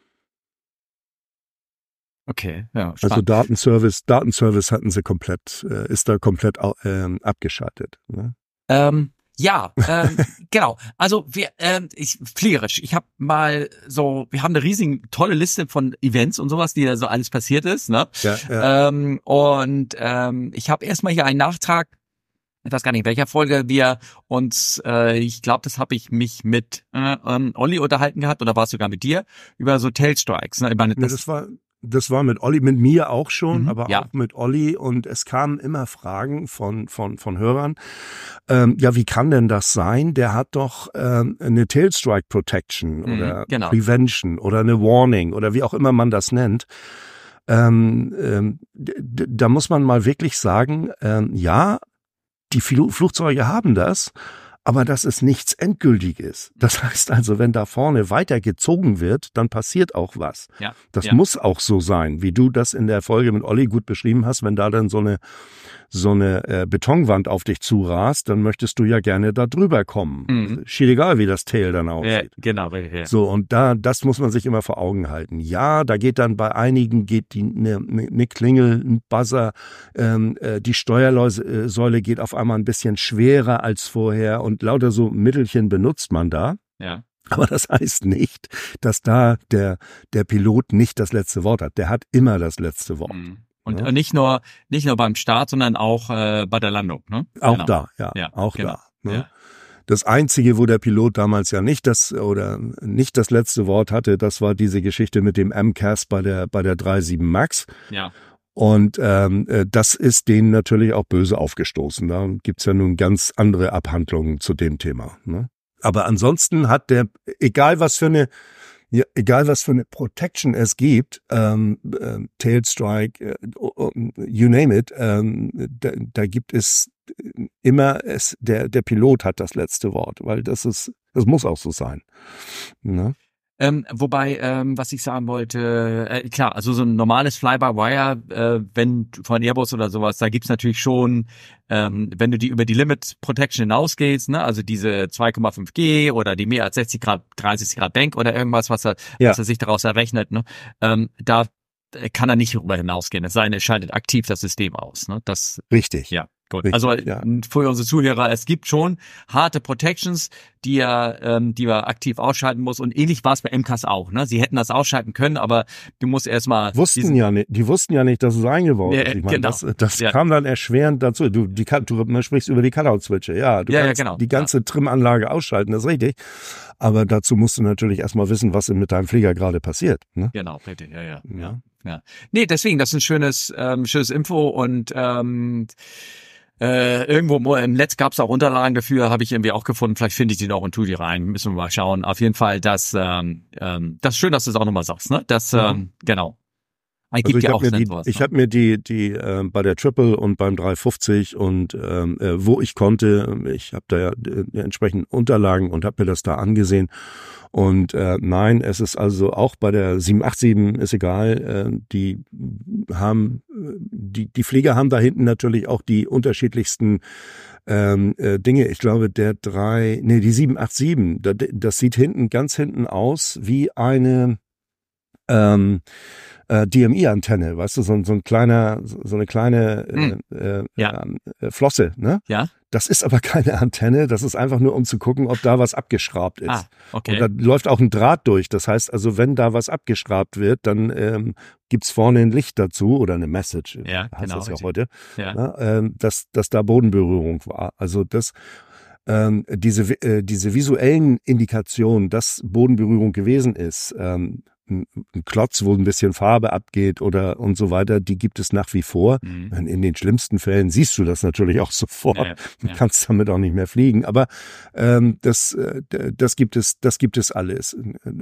[SPEAKER 1] Okay, ja.
[SPEAKER 2] Also spannend. Also Datenservice, Datenservice hatten sie komplett, äh, ist da komplett äh, abgeschaltet. Ne?
[SPEAKER 1] Ähm, Ja, ähm, genau. Also wir, ähm, ich fliegerisch. Ich habe mal so, wir haben eine riesige tolle Liste von Events und sowas, die da so alles passiert ist. Ne? Ja, ja. Ähm, und ähm, ich habe erstmal hier einen Nachtrag. Ich weiß gar nicht, in welcher Folge wir uns, äh, ich glaube, das habe ich mich mit äh, ähm, Olli unterhalten gehabt oder war es sogar mit dir über so Tailstrikes. Ne? Ich
[SPEAKER 2] meine, das, das war das war mit Olli, mit mir auch schon, mhm, aber ja. auch mit Olli und es kamen immer Fragen von, von, von Hörern. Ähm, ja, wie kann denn das sein? Der hat doch ähm, eine Tailstrike Protection mhm, oder genau. Prevention oder eine Warning oder wie auch immer man das nennt. Ähm, ähm, da muss man mal wirklich sagen, ähm, ja, die Flugzeuge haben das, aber dass es nichts endgültig ist. Das heißt also, wenn da vorne weiter gezogen wird, dann passiert auch was. Ja, das ja. muss auch so sein, wie du das in der Folge mit Olli gut beschrieben hast, wenn da dann so eine so eine äh, Betonwand auf dich zurast, dann möchtest du ja gerne da drüber kommen. Mhm. Schied egal, wie das Tail dann aussieht. Ja,
[SPEAKER 1] genau. Ja.
[SPEAKER 2] So, und da, das muss man sich immer vor Augen halten. Ja, da geht dann bei einigen geht die eine ne, ne Klingel, ein Buzzer, ähm, äh, die Steuersäule geht auf einmal ein bisschen schwerer als vorher und lauter so Mittelchen benutzt man da. Ja. Aber das heißt nicht, dass da der, der Pilot nicht das letzte Wort hat. Der hat immer das letzte Wort. Mhm.
[SPEAKER 1] Und ja. nicht nur nicht nur beim Start, sondern auch äh, bei der Landung. Ne?
[SPEAKER 2] Auch genau. da, ja, ja auch genau. da. Ne? Ja. Das einzige, wo der Pilot damals ja nicht das oder nicht das letzte Wort hatte, das war diese Geschichte mit dem MCAS bei der bei der 37 Max. Ja. Und ähm, äh, das ist denen natürlich auch böse aufgestoßen. Da gibt's ja nun ganz andere Abhandlungen zu dem Thema. Ne? Aber ansonsten hat der, egal was für eine ja, egal was für eine Protection es gibt, ähm, äh, Tailstrike, äh, you name it, ähm, da, da gibt es immer es, der, der Pilot hat das letzte Wort, weil das ist, das muss auch so sein. Ne?
[SPEAKER 1] Ähm, wobei, ähm, was ich sagen wollte, äh, klar, also so ein normales Fly-by-Wire, äh, wenn von Airbus oder sowas, da gibt's natürlich schon, ähm, wenn du die über die Limit Protection hinausgehst, ne, also diese 2,5G oder die mehr als 60 Grad, 30 Grad Bank oder irgendwas, was er, ja. was er sich daraus errechnet, ne, ähm, da kann er nicht darüber hinausgehen. Es sei denn, er schaltet aktiv das System aus. Ne? Das,
[SPEAKER 2] Richtig.
[SPEAKER 1] Ja. Gut. Richtig, also ja. für unsere Zuhörer, es gibt schon harte Protections, die er, ähm, die er aktiv ausschalten muss. Und ähnlich war es bei MCAS auch. Ne? Sie hätten das ausschalten können, aber du musst erstmal.
[SPEAKER 2] Wussten ja nicht, die wussten ja nicht, dass es eingebaut ist. Ja, ich meine, genau. das, das ja. kam dann erschwerend dazu. Du, die, du man sprichst über die Cutout-Switche, ja. Du ja, kannst ja, genau. die ganze. Trim-Anlage ausschalten, das ist richtig. Aber dazu musst du natürlich erstmal wissen, was mit deinem Flieger gerade passiert. Ne?
[SPEAKER 1] Genau, richtig, ja, ja. ja. ja. Nee, deswegen, das ist ein schönes, ähm, schönes Info und ähm, äh, irgendwo im Netz gab es auch Unterlagen dafür, habe ich irgendwie auch gefunden. Vielleicht finde ich die noch und tu die rein. Müssen wir mal schauen. Auf jeden Fall, das, ähm, ähm, das ist schön, dass du es auch nochmal sagst. Ne? Das, ähm, mhm. genau.
[SPEAKER 2] Also ich habe mir, die, ich hab mir die, die äh, bei der Triple und beim 350 und ähm, äh, wo ich konnte, ich habe da ja äh, entsprechend Unterlagen und habe mir das da angesehen. Und äh, nein, es ist also auch bei der 787 ist egal, äh, die haben, die, die Flieger haben da hinten natürlich auch die unterschiedlichsten ähm, äh, Dinge. Ich glaube, der 3, nee, die 787, das, das sieht hinten, ganz hinten aus wie eine ähm, äh, DMI-Antenne, weißt du, so, so ein kleiner, so eine kleine hm. äh, äh, ja. äh, Flosse, ne? Ja. Das ist aber keine Antenne, das ist einfach nur, um zu gucken, ob da was abgeschrabt ist. Ah, okay. Und da läuft auch ein Draht durch. Das heißt also, wenn da was abgeschrabt wird, dann ähm, gibt's vorne ein Licht dazu oder eine Message, ja, heißt genau, das ja heute, ja. Ne? Ähm, dass, dass da Bodenberührung war. Also das ähm, diese, äh, diese visuellen Indikationen, dass Bodenberührung gewesen ist, ähm, ein, Klotz, wo ein bisschen Farbe abgeht oder und so weiter, die gibt es nach wie vor. Mhm. In den schlimmsten Fällen siehst du das natürlich auch sofort. Ja, ja. kannst damit auch nicht mehr fliegen. Aber ähm, das, äh, das gibt es, das gibt es alles.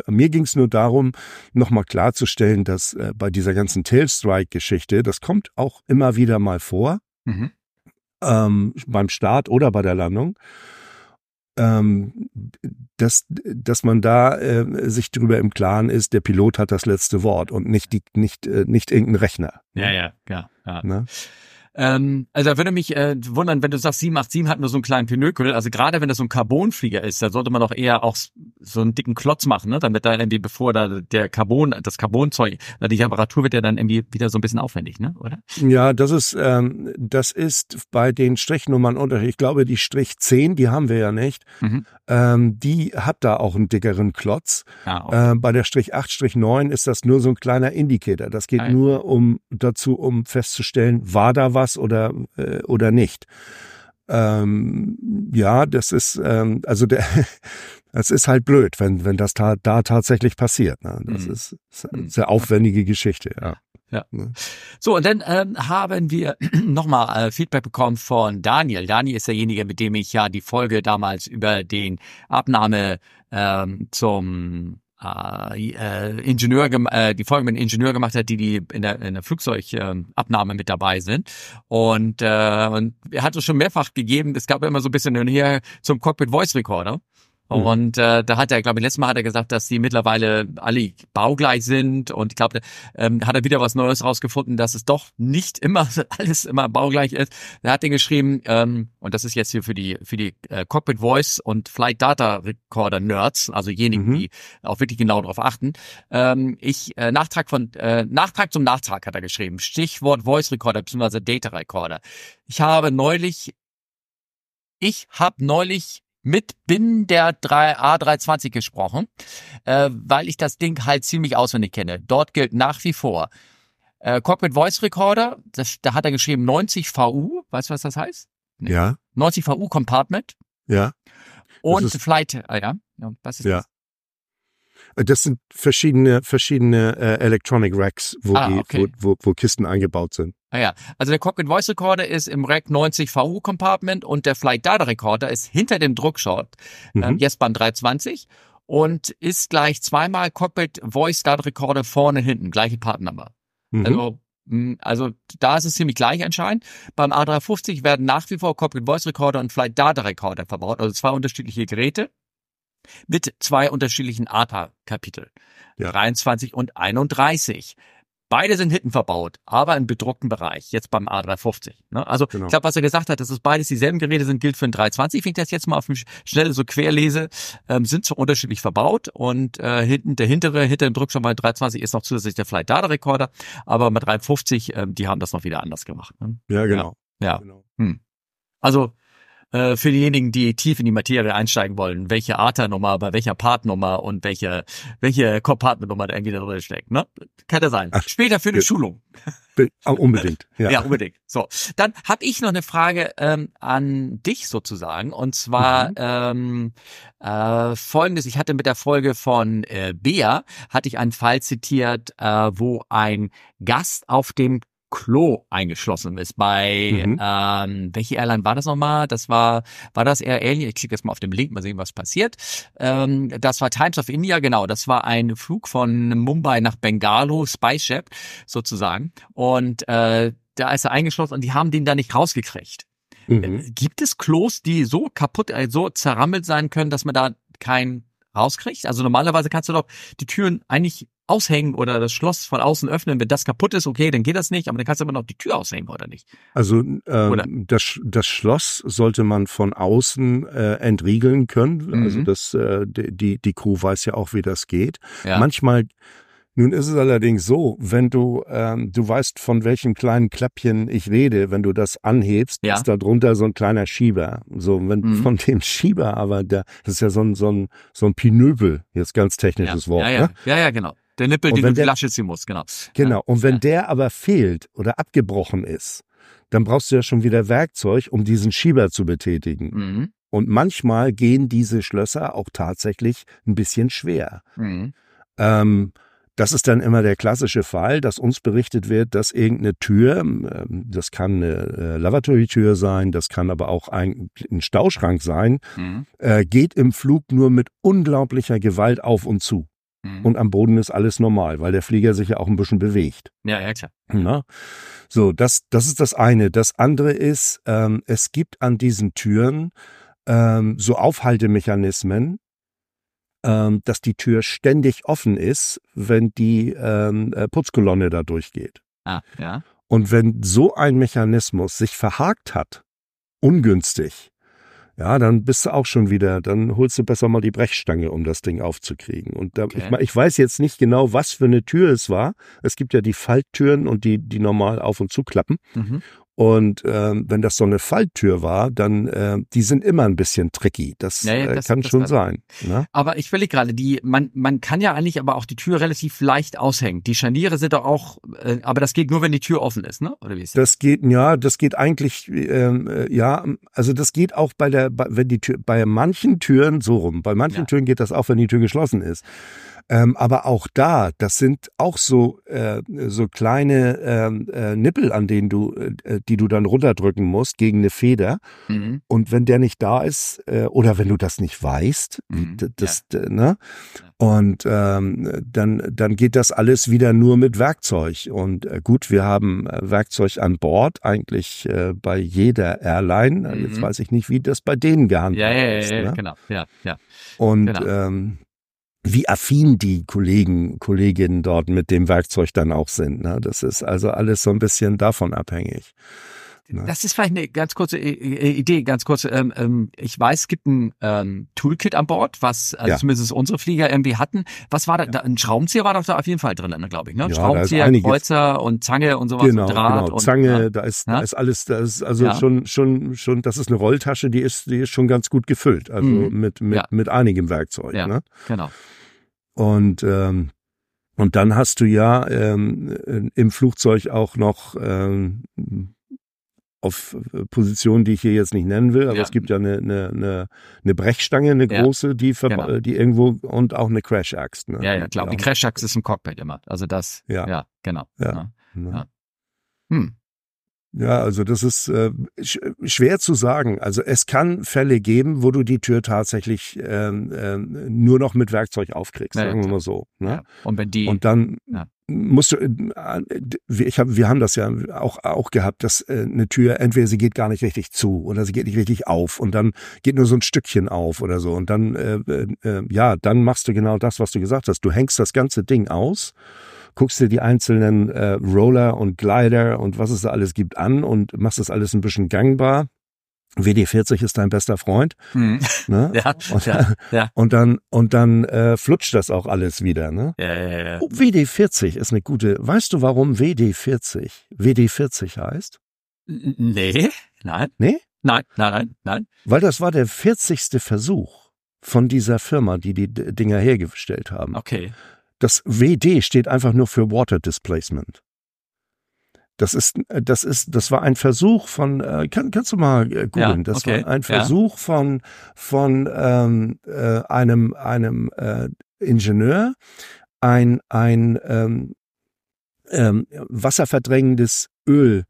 [SPEAKER 2] Mir ging es nur darum, nochmal klarzustellen, dass äh, bei dieser ganzen Tailstrike-Geschichte, das kommt auch immer wieder mal vor. Mhm. Ähm, beim Start oder bei der Landung ähm, dass, dass man da äh, sich darüber im Klaren ist, der Pilot hat das letzte Wort und nicht die, nicht, äh, nicht irgendein Rechner.
[SPEAKER 1] Ja, ja, ja. ja. Ne? Ähm, also da würde mich äh, wundern, wenn du sagst, 787 hat nur so einen kleinen Pinökel. Also gerade wenn das so ein Carbonflieger ist, da sollte man doch eher auch so einen dicken Klotz machen, ne? damit da irgendwie, bevor da der Carbon, das Carbonzeug, die Temperatur wird ja dann irgendwie wieder so ein bisschen aufwendig, ne? oder?
[SPEAKER 2] Ja, das ist, ähm, das ist bei den Strichnummern unterschiedlich. Ich glaube, die Strich 10, die haben wir ja nicht, mhm. ähm, die hat da auch einen dickeren Klotz. Ah, okay. äh, bei der Strich 8, Strich 9 ist das nur so ein kleiner Indikator. Das geht ah, nur um dazu, um festzustellen, war da was oder, äh, oder nicht. Ähm, ja, das ist, ähm, also der, es ist halt blöd, wenn, wenn das ta da tatsächlich passiert. Ne? Das mhm. ist, ist eine sehr aufwendige Geschichte, ja.
[SPEAKER 1] Ja. So, und dann ähm, haben wir nochmal äh, Feedback bekommen von Daniel. Daniel ist derjenige, mit dem ich ja die Folge damals über den Abnahme ähm, zum äh, äh, Ingenieur, äh, die Folge mit einem Ingenieur gemacht hat, die die in der, in der Flugzeugabnahme mit dabei sind. Und, äh, und er hat es schon mehrfach gegeben, es gab immer so ein bisschen her zum Cockpit Voice Recorder. Mhm. Und äh, da hat er, glaube ich, letztes Mal hat er gesagt, dass die mittlerweile alle baugleich sind. Und ich glaube, ähm, hat er wieder was Neues rausgefunden, dass es doch nicht immer alles immer baugleich ist. Er hat den geschrieben, ähm, und das ist jetzt hier für die für die äh, Cockpit Voice und Flight Data Recorder Nerds, also diejenigen, mhm. die auch wirklich genau darauf achten. Ähm, ich äh, Nachtrag von äh, Nachtrag zum Nachtrag hat er geschrieben. Stichwort Voice Recorder bzw. Data Recorder. Ich habe neulich ich habe neulich mit Bin der 3 A320 gesprochen, äh, weil ich das Ding halt ziemlich auswendig kenne. Dort gilt nach wie vor äh, Cockpit Voice Recorder, das, da hat er geschrieben 90 VU, weißt du, was das heißt?
[SPEAKER 2] Nee. Ja.
[SPEAKER 1] 90 VU Compartment.
[SPEAKER 2] Ja.
[SPEAKER 1] Und Flight, ah, ja. Was ist
[SPEAKER 2] ja.
[SPEAKER 1] das?
[SPEAKER 2] Äh, das sind verschiedene, verschiedene äh, Electronic Racks, wo, ah, okay. wo, wo, wo Kisten eingebaut sind.
[SPEAKER 1] Ah ja, also der Cockpit Voice Recorder ist im Rack 90 VU Compartment und der Flight Data Recorder ist hinter dem Druckshot, mhm. ähm, Jespan 320 und ist gleich zweimal Cockpit Voice Data Recorder vorne hinten, gleiche Partnummer. Mhm. Also hm, also da ist es ziemlich gleich anscheinend. Beim A350 werden nach wie vor Cockpit Voice Recorder und Flight Data Recorder verbaut, also zwei unterschiedliche Geräte mit zwei unterschiedlichen ATA-Kapitel. Ja. 23 und 31. Beide sind hinten verbaut, aber im bedruckten Bereich, jetzt beim A350. Ne? Also genau. ich glaube, was er gesagt hat, dass es beides dieselben Geräte sind, gilt für den 320. Wenn ich das jetzt mal auf dem Schnelle so quer lese, ähm, sind so unterschiedlich verbaut und äh, hinten der hintere, hinter dem Druckschirm bei 320 ist noch zusätzlich der Flight Data Recorder, aber bei 350, ähm, die haben das noch wieder anders gemacht. Ne?
[SPEAKER 2] Ja, genau.
[SPEAKER 1] Ja. ja. Genau. Hm. Also äh, für diejenigen, die tief in die Materie einsteigen wollen, welche ATA-Nummer, bei welcher Partnummer und welche, welche Compartment-Nummer da irgendwie da drin steckt. Ne? Kann ja sein. Ach, Später für eine ja. Schulung.
[SPEAKER 2] Unbedingt. Ja.
[SPEAKER 1] ja, unbedingt. So, dann habe ich noch eine Frage ähm, an dich sozusagen. Und zwar mhm. ähm, äh, folgendes, ich hatte mit der Folge von äh, Bea, hatte ich einen Fall zitiert, äh, wo ein Gast auf dem Klo eingeschlossen ist. Bei mhm. ähm, welche Airline war das nochmal? Das war war das Air Alien? Ich klicke jetzt mal auf den Link, mal sehen, was passiert. Ähm, das war Times of India, genau. Das war ein Flug von Mumbai nach Bengalo, Spiceship sozusagen. Und äh, da ist er eingeschlossen und die haben den da nicht rausgekriegt. Mhm. Äh, gibt es Klos, die so kaputt, äh, so zerrammelt sein können, dass man da kein rauskriegt? Also normalerweise kannst du doch die Türen eigentlich aushängen oder das Schloss von außen öffnen. Wenn das kaputt ist, okay, dann geht das nicht, aber dann kannst du immer noch die Tür aushängen, oder nicht?
[SPEAKER 2] Also ähm, das, das Schloss sollte man von außen äh, entriegeln können. Mhm. Also das, äh, die, die Crew weiß ja auch, wie das geht. Ja. Manchmal nun ist es allerdings so, wenn du, ähm, du weißt, von welchem kleinen Kläppchen ich rede, wenn du das anhebst, ja. ist da drunter so ein kleiner Schieber. So, wenn mhm. von dem Schieber aber, der, das ist ja so ein, so ein, so ein Pinöbel, jetzt ganz technisches
[SPEAKER 1] ja.
[SPEAKER 2] Wort.
[SPEAKER 1] Ja, ja,
[SPEAKER 2] ne?
[SPEAKER 1] ja, ja, genau. Der Nippel, den du der, Lasche ziehen musst, genau.
[SPEAKER 2] Genau. Und wenn der aber fehlt oder abgebrochen ist, dann brauchst du ja schon wieder Werkzeug, um diesen Schieber zu betätigen. Mhm. Und manchmal gehen diese Schlösser auch tatsächlich ein bisschen schwer. Mhm. Ähm, das ist dann immer der klassische Fall, dass uns berichtet wird, dass irgendeine Tür, ähm, das kann eine äh, Lavatory-Tür sein, das kann aber auch ein, ein Stauschrank sein, mhm. äh, geht im Flug nur mit unglaublicher Gewalt auf und zu. Mhm. Und am Boden ist alles normal, weil der Flieger sich ja auch ein bisschen bewegt.
[SPEAKER 1] Ja, ja, klar.
[SPEAKER 2] Na? So, das, das ist das eine. Das andere ist, ähm, es gibt an diesen Türen ähm, so Aufhaltemechanismen, ähm, dass die Tür ständig offen ist, wenn die ähm, äh, Putzkolonne da durchgeht.
[SPEAKER 1] Ah, ja.
[SPEAKER 2] Und wenn so ein Mechanismus sich verhakt hat, ungünstig, ja, dann bist du auch schon wieder, dann holst du besser mal die Brechstange, um das Ding aufzukriegen. Und da, okay. ich, ich weiß jetzt nicht genau, was für eine Tür es war. Es gibt ja die Falttüren und die, die normal auf und zu klappen. Mhm. Und ähm, wenn das so eine Falltür war, dann äh, die sind immer ein bisschen tricky. Das, ja, ja, äh, das kann das schon sein. Ne?
[SPEAKER 1] Aber ich will gerade, die man man kann ja eigentlich aber auch die Tür relativ leicht aushängen. Die Scharniere sind doch auch, äh, aber das geht nur, wenn die Tür offen ist, ne?
[SPEAKER 2] Oder wie ist das? Das geht ja, das geht eigentlich ähm, äh, ja, also das geht auch bei der, wenn die Tür bei manchen Türen so rum. Bei manchen ja. Türen geht das auch, wenn die Tür geschlossen ist. Ähm, aber auch da, das sind auch so äh, so kleine ähm, äh, Nippel, an denen du, äh, die du dann runterdrücken musst gegen eine Feder. Mhm. Und wenn der nicht da ist äh, oder wenn du das nicht weißt, mhm. das, ja. ne? Und ähm, dann dann geht das alles wieder nur mit Werkzeug. Und äh, gut, wir haben äh, Werkzeug an Bord eigentlich äh, bei jeder Airline. Mhm. Jetzt weiß ich nicht, wie das bei denen gehandhabt
[SPEAKER 1] ja, ja, ja, ist. Ja, ne? genau, ja, ja.
[SPEAKER 2] Und genau. ähm, wie affin die Kollegen, Kolleginnen dort mit dem Werkzeug dann auch sind. Ne? Das ist also alles so ein bisschen davon abhängig.
[SPEAKER 1] Ne? Das ist vielleicht eine ganz kurze Idee, ganz kurze. Ähm, ähm, ich weiß, es gibt ein ähm, Toolkit an Bord, was also ja. zumindest unsere Flieger irgendwie hatten. Was war da? Ja. Ein Schraubenzieher war doch da auf jeden Fall drin, glaube ich. Ne? Ja, Schraubenzieher, Kreuzer und Zange und sowas.
[SPEAKER 2] Genau,
[SPEAKER 1] und
[SPEAKER 2] Draht genau. Zange, und, da ist, da ist alles, da ist also schon, schon, schon. Das ist eine Rolltasche, die ist, die ist schon ganz gut gefüllt, also mhm. mit mit mit einigem Werkzeug. Ja, ne?
[SPEAKER 1] genau.
[SPEAKER 2] Und ähm, und dann hast du ja ähm, im Flugzeug auch noch ähm, auf Positionen, die ich hier jetzt nicht nennen will, aber ja. es gibt ja eine, eine, eine, eine Brechstange, eine ja. große, die, genau. die irgendwo und auch eine Crash-Axt.
[SPEAKER 1] Ne? Ja, ja, klar. Die Crash-Axt ist im Cockpit immer. Also das, ja, ja genau. Ja. ja.
[SPEAKER 2] Hm. Ja, also das ist äh, schwer zu sagen. Also es kann Fälle geben, wo du die Tür tatsächlich ähm, ähm, nur noch mit Werkzeug aufkriegst, ja, sagen wir mal so. Ne? Ja.
[SPEAKER 1] Und wenn die
[SPEAKER 2] und dann ja. musst du, äh, ich hab, wir haben das ja auch auch gehabt, dass äh, eine Tür entweder sie geht gar nicht richtig zu oder sie geht nicht richtig auf und dann geht nur so ein Stückchen auf oder so und dann äh, äh, äh ja, dann machst du genau das, was du gesagt hast. Du hängst das ganze Ding aus guckst dir die einzelnen äh, Roller und Glider und was es da alles gibt an und machst das alles ein bisschen gangbar. WD40 ist dein bester Freund. Mhm. Ne? Ja, und, ja, ja. und dann und dann äh, flutscht das auch alles wieder. Ne?
[SPEAKER 1] Ja, ja, ja.
[SPEAKER 2] Oh, WD40 ist eine gute. Weißt du, warum WD40 WD40 heißt?
[SPEAKER 1] Nee, nein.
[SPEAKER 2] Nee?
[SPEAKER 1] Nein, nein, nein, nein.
[SPEAKER 2] Weil das war der 40. Versuch von dieser Firma, die die Dinger hergestellt haben.
[SPEAKER 1] Okay.
[SPEAKER 2] Das WD steht einfach nur für Water Displacement. Das ist, das ist, das war ein Versuch von, äh, kann, kannst du mal äh, googeln, ja, das okay. war ein Versuch ja. von, von ähm, äh, einem, einem äh, Ingenieur, ein, ein ähm, ähm, wasserverdrängendes Öl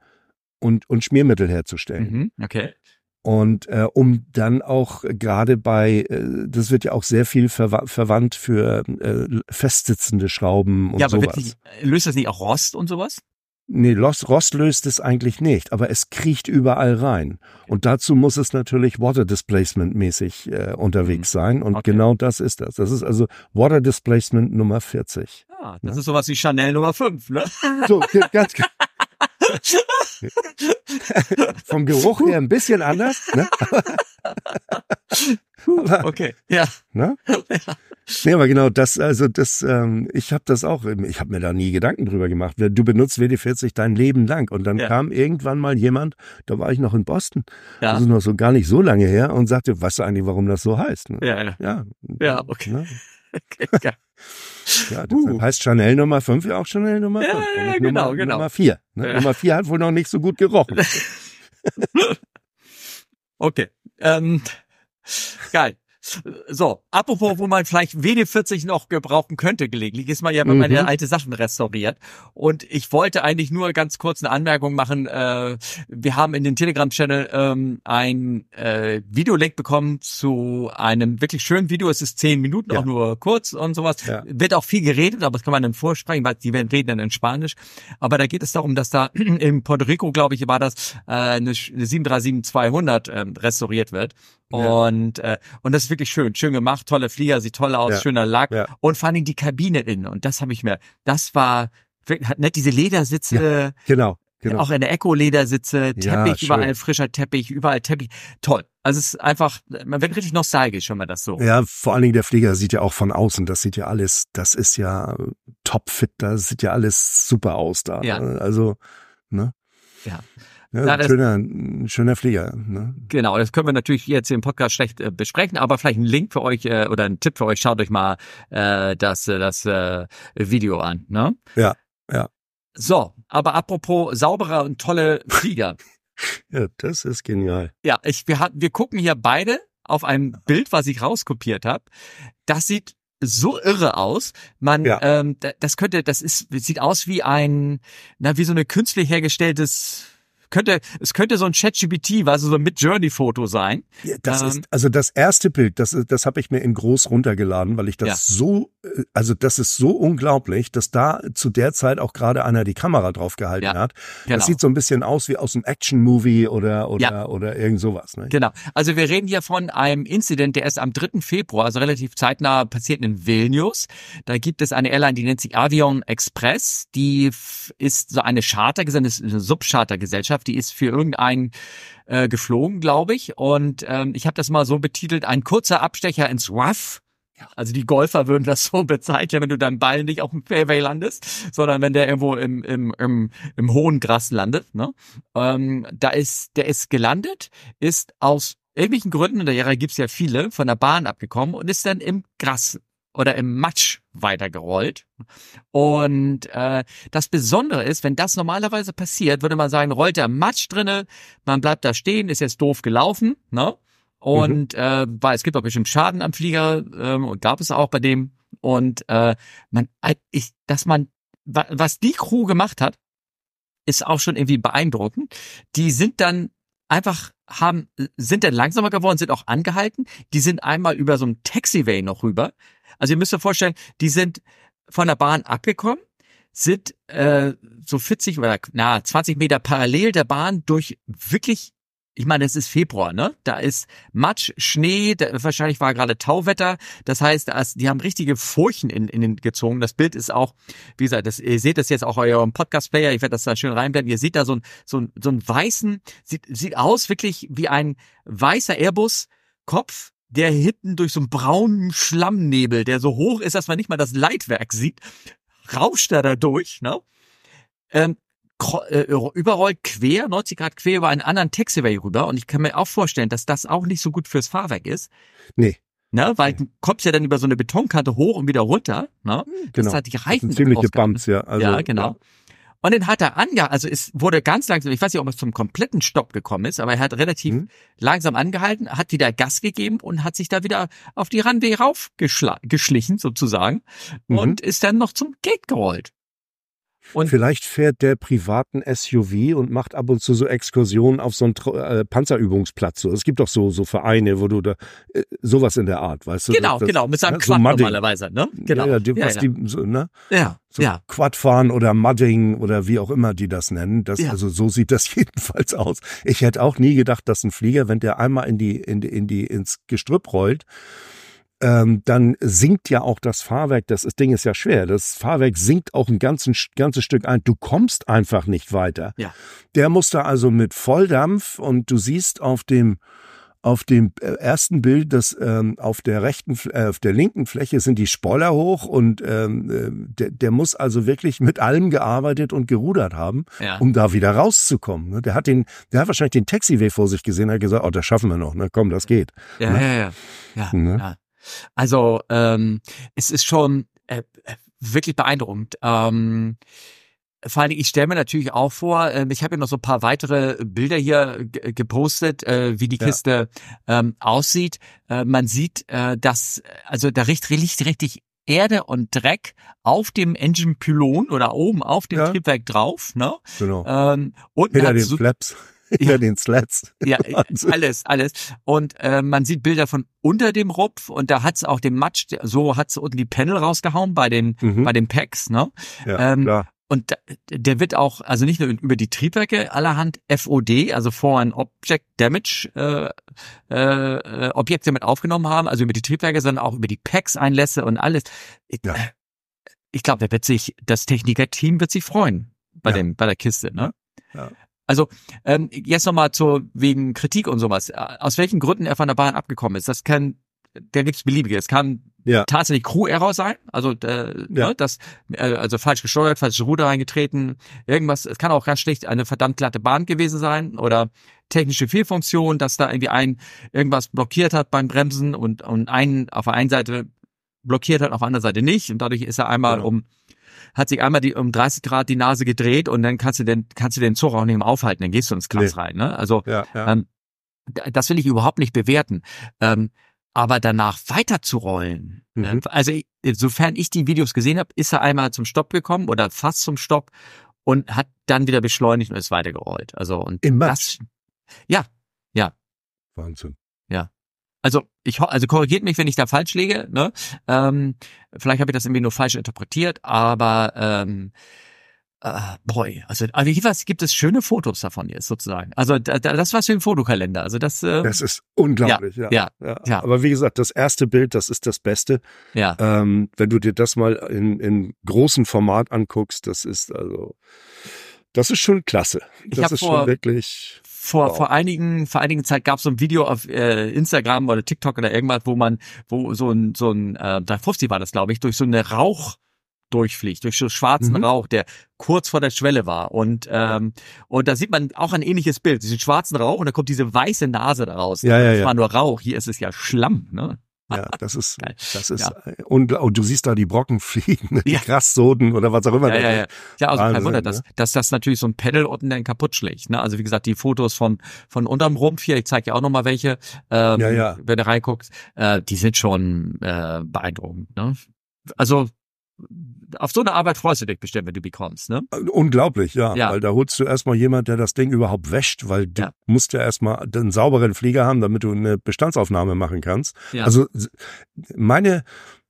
[SPEAKER 2] und, und Schmiermittel herzustellen.
[SPEAKER 1] Mhm, okay.
[SPEAKER 2] Und äh, um dann auch gerade bei, äh, das wird ja auch sehr viel verwa verwandt für äh, festsitzende Schrauben und ja, aber sowas.
[SPEAKER 1] Nicht, löst das nicht auch Rost und sowas?
[SPEAKER 2] Nee, Rost, Rost löst es eigentlich nicht, aber es kriecht überall rein. Und dazu muss es natürlich Water Displacement mäßig äh, unterwegs mhm. sein. Und okay. genau das ist das. Das ist also Water Displacement Nummer 40.
[SPEAKER 1] Ah, das ja? ist sowas wie Chanel Nummer 5, ne?
[SPEAKER 2] So, ganz, Vom Geruch her ein bisschen anders. Ne?
[SPEAKER 1] aber, okay, ja.
[SPEAKER 2] Ne? ja. Nee, aber genau das, also das, ähm, ich habe das auch, ich habe mir da nie Gedanken drüber gemacht. Du benutzt WD40 dein Leben lang und dann ja. kam irgendwann mal jemand, da war ich noch in Boston, ja. das ist noch so gar nicht so lange her und sagte, weißt du eigentlich, warum das so heißt? Ne?
[SPEAKER 1] Ja, ja. Ja,
[SPEAKER 2] ja okay. Ne? okay ja, deshalb uh. heißt Chanel Nummer 5 ja auch Chanel Nummer 5. Ja, ja, genau, Nummer, genau. Nummer 4. Ne? Ja. Nummer 4 hat wohl noch nicht so gut gerochen.
[SPEAKER 1] okay. Ähm, geil. So, apropos, wo man vielleicht WD40 noch gebrauchen könnte gelegentlich, ist man ja, wenn man mhm. ja alte Sachen restauriert. Und ich wollte eigentlich nur ganz kurz eine Anmerkung machen. Äh, wir haben in den Telegram-Channel ähm, ein äh, Videolink bekommen zu einem wirklich schönen Video. Es ist zehn Minuten, ja. auch nur kurz und sowas. Ja. Wird auch viel geredet, aber das kann man dann vorsprechen, weil die reden dann in Spanisch. Aber da geht es darum, dass da in Puerto Rico, glaube ich, war das, äh, eine, eine 737-200 ähm, restauriert wird. Und, äh, und das ist wirklich schön, schön gemacht, tolle Flieger, sieht toll aus, ja. schöner Lack ja. und vor allen Dingen die Kabine innen. Und das habe ich mir, das war, hat nicht diese Ledersitze.
[SPEAKER 2] Ja, genau.
[SPEAKER 1] genau. auch in der Eco-Ledersitze, Teppich, ja, überall frischer Teppich, überall Teppich. Toll. Also es ist einfach, man wird richtig nostalgisch, wenn man das so.
[SPEAKER 2] Ja, vor allen Dingen der Flieger sieht ja auch von außen, das sieht ja alles, das ist ja topfit, das sieht ja alles super aus da. Ja. Also, ne?
[SPEAKER 1] Ja.
[SPEAKER 2] Ja, ja schöner, ein schöner Flieger. Ne?
[SPEAKER 1] Genau, das können wir natürlich jetzt im Podcast schlecht äh, besprechen, aber vielleicht ein Link für euch äh, oder ein Tipp für euch, schaut euch mal äh, das, äh, das äh, Video an. Ne?
[SPEAKER 2] Ja, ja.
[SPEAKER 1] So, aber apropos sauberer und tolle Flieger.
[SPEAKER 2] ja, das ist genial.
[SPEAKER 1] Ja, ich, wir, wir gucken hier beide auf ein Bild, was ich rauskopiert habe. Das sieht so irre aus. Man, ja. ähm, das könnte, das ist, sieht aus wie ein, na, wie so eine künstlich hergestelltes könnte, es könnte so ein ChatGPT, also so ein Mid-Journey-Foto sein.
[SPEAKER 2] Ja, das ähm, ist, also das erste Bild, das, das habe ich mir in groß runtergeladen, weil ich das ja. so, äh, also das ist so unglaublich, dass da zu der Zeit auch gerade einer die Kamera drauf gehalten ja, hat. Genau. Das sieht so ein bisschen aus wie aus einem Action-Movie oder, oder, oder irgend sowas. Ne?
[SPEAKER 1] Genau. Also wir reden hier von einem Incident, der erst am 3. Februar, also relativ zeitnah passiert in Vilnius. Da gibt es eine Airline, die nennt sich Avion Express. Die ist so eine Chartergesellschaft, eine Subchartergesellschaft Mannschaft, die ist für irgendeinen äh, geflogen, glaube ich. Und ähm, ich habe das mal so betitelt, ein kurzer Abstecher ins Rough. Also die Golfer würden das so bezeichnen, wenn du deinen Ball nicht auf dem Fairway landest, sondern wenn der irgendwo im, im, im, im hohen Gras landet. Ne? Ähm, da ist, der ist gelandet, ist aus irgendwelchen Gründen, in der Jahre gibt's ja viele, von der Bahn abgekommen und ist dann im Gras oder im Matsch weitergerollt. Und äh, das Besondere ist, wenn das normalerweise passiert, würde man sagen, rollt der Matsch drinne, man bleibt da stehen, ist jetzt doof gelaufen, ne? Und mhm. äh, weil es gibt auch bestimmt Schaden am Flieger ähm, und gab es auch bei dem. Und äh, man, ich, dass man, was die Crew gemacht hat, ist auch schon irgendwie beeindruckend. Die sind dann einfach haben, sind dann langsamer geworden, sind auch angehalten. Die sind einmal über so ein Taxiway noch rüber. Also ihr müsst euch vorstellen, die sind von der Bahn abgekommen, sind äh, so 40 oder na 20 Meter parallel der Bahn durch wirklich ich meine, es ist Februar, ne? Da ist Matsch, Schnee, da, wahrscheinlich war gerade Tauwetter. Das heißt, die haben richtige Furchen in, in den gezogen. Das Bild ist auch, wie gesagt, das, ihr seht das jetzt auch eurem Podcast-Player. Ich werde das da schön reinblenden. Ihr seht da so ein, so ein, so ein weißen, sieht, sieht aus wirklich wie ein weißer Airbus-Kopf, der hinten durch so einen braunen Schlammnebel, der so hoch ist, dass man nicht mal das Leitwerk sieht, rauscht er da durch, ne? Ähm, äh, überrollt quer, 90 Grad quer über einen anderen Taxiway rüber. Und ich kann mir auch vorstellen, dass das auch nicht so gut fürs Fahrwerk ist.
[SPEAKER 2] Nee.
[SPEAKER 1] Ne, weil du kommst ja dann über so eine Betonkante hoch und wieder runter. Ne?
[SPEAKER 2] Genau. Das hat die Reifen. Das ziemliche Bumps, ja.
[SPEAKER 1] Also, ja, genau. Ja. Und dann hat er angehalten, also es wurde ganz langsam, ich weiß nicht, ob es zum kompletten Stopp gekommen ist, aber er hat relativ mhm. langsam angehalten, hat wieder Gas gegeben und hat sich da wieder auf die Runway raufgeschlichen sozusagen mhm. und ist dann noch zum Gate gerollt.
[SPEAKER 2] Und Vielleicht fährt der privaten SUV und macht ab und zu so Exkursionen auf so einen äh, Panzerübungsplatz. So. Es gibt doch so, so Vereine, wo du da äh, sowas in der Art, weißt du?
[SPEAKER 1] Genau, das, genau, mit seinem ne? Quad so normalerweise, ne?
[SPEAKER 2] Genau. Ja, die, was ja, Die, so, ne?
[SPEAKER 1] Ja.
[SPEAKER 2] So
[SPEAKER 1] ja.
[SPEAKER 2] Quad fahren oder Mudding oder wie auch immer die das nennen. Das, ja. Also so sieht das jedenfalls aus. Ich hätte auch nie gedacht, dass ein Flieger, wenn der einmal in die, in die, in die ins Gestrüpp rollt, ähm, dann sinkt ja auch das Fahrwerk, das, das Ding ist ja schwer, das Fahrwerk sinkt auch ein ganzes, ganzes Stück ein. Du kommst einfach nicht weiter.
[SPEAKER 1] Ja.
[SPEAKER 2] Der muss da also mit Volldampf und du siehst auf dem auf dem äh, ersten Bild, dass ähm, auf der rechten, äh, auf der linken Fläche sind die Spoiler hoch und ähm, äh, der, der muss also wirklich mit allem gearbeitet und gerudert haben, ja. um da wieder rauszukommen. Ne? Der hat den, der hat wahrscheinlich den Taxiway vor sich gesehen, hat gesagt, oh, das schaffen wir noch, ne? Komm, das geht.
[SPEAKER 1] Ja, ne? ja, ja, ja. Ne? ja. Also ähm, es ist schon äh, äh, wirklich beeindruckend. Ähm, vor allem, ich stelle mir natürlich auch vor, äh, ich habe ja noch so ein paar weitere Bilder hier gepostet, äh, wie die Kiste ja. ähm, aussieht. Äh, man sieht, äh, dass, also da riecht richtig, richtig Erde und Dreck auf dem Engine-Pylon oder oben auf dem ja. Triebwerk drauf. Ne?
[SPEAKER 2] Genau.
[SPEAKER 1] Ähm, und
[SPEAKER 2] Hinter den so, Flaps hinter ja. den Slats.
[SPEAKER 1] Ja, alles, alles. Und äh, man sieht Bilder von unter dem Rupf und da hat's auch den Matsch, so hat's unten die Panel rausgehauen bei den mhm. bei den Packs, ne?
[SPEAKER 2] Ja, ähm, klar.
[SPEAKER 1] Und der wird auch, also nicht nur über die Triebwerke allerhand FOD, also Foreign Object Damage äh, äh, Objekte mit aufgenommen haben, also über die Triebwerke, sondern auch über die Packs-Einlässe und alles. Ja. Ich glaube, da wird sich, das Techniker-Team wird sich freuen bei ja. dem, bei der Kiste, ne? ja. Also ähm, jetzt nochmal zu wegen Kritik und sowas. Aus welchen Gründen er von der Bahn abgekommen ist, das kann, da gibt's beliebige. Es kann ja. tatsächlich Crew-Error sein, also äh, ja. ne, das, äh, also falsch gesteuert, falsche Ruder reingetreten, irgendwas. Es kann auch ganz schlicht eine verdammt glatte Bahn gewesen sein oder technische Fehlfunktion, dass da irgendwie ein irgendwas blockiert hat beim Bremsen und und einen auf der einen Seite blockiert hat, auf der anderen Seite nicht und dadurch ist er einmal genau. um hat sich einmal die, um 30 Grad die Nase gedreht und dann kannst du den, kannst du den Zug auch nicht mehr aufhalten, dann gehst du ins Glas nee. rein. Ne? Also ja, ja. Ähm, das will ich überhaupt nicht bewerten. Ähm, aber danach weiterzurollen, mhm. äh, also sofern ich die Videos gesehen habe, ist er einmal zum Stopp gekommen oder fast zum Stopp und hat dann wieder beschleunigt und ist weitergerollt. Also und
[SPEAKER 2] Im das,
[SPEAKER 1] ja, ja.
[SPEAKER 2] Wahnsinn.
[SPEAKER 1] Ja. Also ich also korrigiert mich, wenn ich da falsch liege. Ne? Ähm, vielleicht habe ich das irgendwie nur falsch interpretiert, aber ähm, äh, boy, also, also jedenfalls gibt es schöne Fotos davon jetzt sozusagen. Also da, da, das war für ein Fotokalender. Also das. Äh,
[SPEAKER 2] das ist unglaublich. Ja, ja, ja, ja. Aber wie gesagt, das erste Bild, das ist das Beste.
[SPEAKER 1] Ja.
[SPEAKER 2] Ähm, wenn du dir das mal in, in großem Format anguckst, das ist also, das ist schon klasse. Das ist vor, schon wirklich
[SPEAKER 1] vor, wow. vor einigen, vor einigen Zeit gab es so ein Video auf äh, Instagram oder TikTok oder irgendwas, wo man, wo so ein, so ein äh, 350 war das, glaube ich, durch so eine Rauch durchfliegt, durch so schwarzen mhm. Rauch, der kurz vor der Schwelle war. Und, ähm, und da sieht man auch ein ähnliches Bild, diesen schwarzen Rauch und da kommt diese weiße Nase daraus.
[SPEAKER 2] Ja, ja,
[SPEAKER 1] das
[SPEAKER 2] ja.
[SPEAKER 1] war nur Rauch, hier ist es ja Schlamm, ne?
[SPEAKER 2] Ja, das ist, das ist, ja. und, und du siehst da die Brocken fliegen, die ja. Grassoden oder was auch immer.
[SPEAKER 1] Ja, ja, ja. ja also Wahnsinn, kein Wunder, dass, ne? dass das natürlich so ein Pedal unten dann kaputt schlägt. Ne? Also wie gesagt, die Fotos von, von unterm Rumpf hier, ich zeige ja auch nochmal welche, ähm, ja, ja. wenn du reinguckst, äh, die sind schon äh, beeindruckend. Ne? Also auf so eine Arbeit freust du dich bestimmt, wenn du bekommst, ne?
[SPEAKER 2] Unglaublich, ja. ja. Weil da holst du erstmal jemand, der das Ding überhaupt wäscht, weil du ja. musst ja erstmal einen sauberen Flieger haben, damit du eine Bestandsaufnahme machen kannst. Ja. Also meine,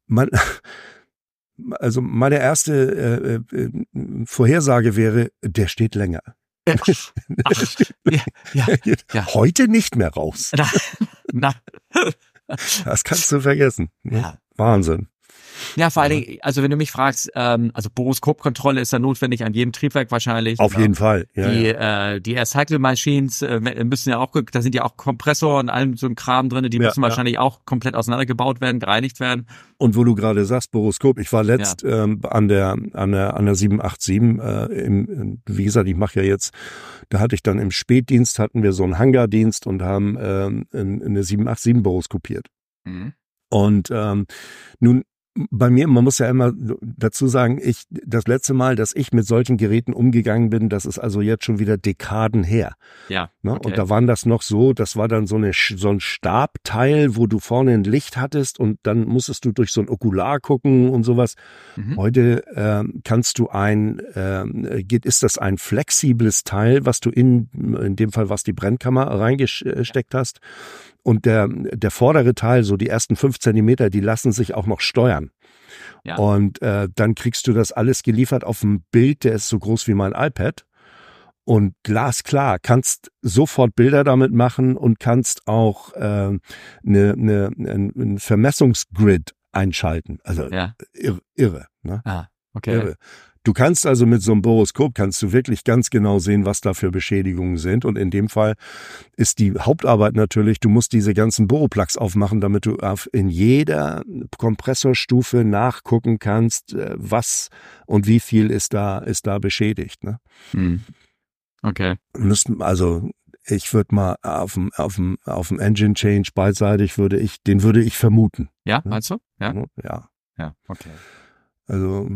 [SPEAKER 2] mein, also meine erste äh, äh, Vorhersage wäre, der steht länger. Ach, ja, ja, ja. Heute nicht mehr raus. Na, na. Das kannst du vergessen. Ne? Ja. Wahnsinn.
[SPEAKER 1] Ja, vor allen Dingen, also wenn du mich fragst, ähm, also Boroskopkontrolle ist ja notwendig an jedem Triebwerk wahrscheinlich.
[SPEAKER 2] Auf jeden Fall.
[SPEAKER 1] Ja, die, ja. Äh, die Air Cycle Machines äh, müssen ja auch, da sind ja auch Kompressor und allem so ein Kram drinne, die ja, müssen wahrscheinlich auch komplett auseinandergebaut werden, gereinigt werden.
[SPEAKER 2] Und wo du gerade sagst, Boroskop, ich war letzt ähm, an der an der an der 787, äh, im, wie gesagt, ich mache ja jetzt, da hatte ich dann im Spätdienst hatten wir so einen Hangardienst und haben ähm, eine 787 boroskopiert. Mhm. Und ähm, nun bei mir, man muss ja immer dazu sagen, ich, das letzte Mal, dass ich mit solchen Geräten umgegangen bin, das ist also jetzt schon wieder Dekaden her.
[SPEAKER 1] Ja.
[SPEAKER 2] Ne? Okay. Und da waren das noch so, das war dann so eine, so ein Stabteil, wo du vorne ein Licht hattest und dann musstest du durch so ein Okular gucken und sowas. Mhm. Heute äh, kannst du ein, äh, geht, ist das ein flexibles Teil, was du in, in dem Fall, was die Brennkammer reingesteckt hast und der, der vordere Teil, so die ersten fünf Zentimeter, die lassen sich auch noch steuern. Ja. Und äh, dann kriegst du das alles geliefert auf ein Bild, der ist so groß wie mein iPad. Und glasklar, kannst sofort Bilder damit machen und kannst auch äh, ne, ne, ein Vermessungsgrid einschalten. Also ja. irre, irre. Ne?
[SPEAKER 1] Ah, okay. Irre.
[SPEAKER 2] Du kannst also mit so einem Boroskop kannst du wirklich ganz genau sehen, was da für Beschädigungen sind. Und in dem Fall ist die Hauptarbeit natürlich, du musst diese ganzen Boroplugs aufmachen, damit du in jeder Kompressorstufe nachgucken kannst, äh, was und wie viel ist da, ist da beschädigt. Ne? Hm.
[SPEAKER 1] Okay.
[SPEAKER 2] Müssten, also ich würde mal auf dem, auf dem, auf dem Engine Change beidseitig würde ich, den würde ich vermuten.
[SPEAKER 1] Ja, ne? meinst du? Ja.
[SPEAKER 2] Ja.
[SPEAKER 1] Ja, okay.
[SPEAKER 2] Also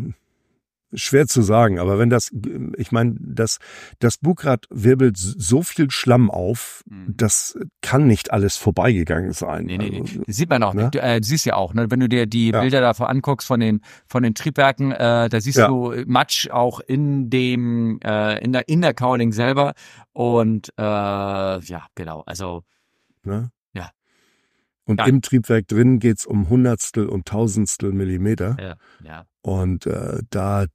[SPEAKER 2] schwer zu sagen, aber wenn das, ich meine, das, das Bugrad wirbelt so viel Schlamm auf, mhm. das kann nicht alles vorbeigegangen sein.
[SPEAKER 1] Nee, nee, nee. Also, das sieht man auch. Ne? Du äh, siehst ja auch, ne? wenn du dir die ja. Bilder davor anguckst von den, von den Triebwerken, äh, da siehst ja. du Matsch auch in dem, äh, in der, in der Cowling selber und, äh, ja, genau, also,
[SPEAKER 2] ne? Und ja. im Triebwerk drin geht's um Hundertstel und Tausendstel Millimeter.
[SPEAKER 1] Ja, ja.
[SPEAKER 2] Und äh, da,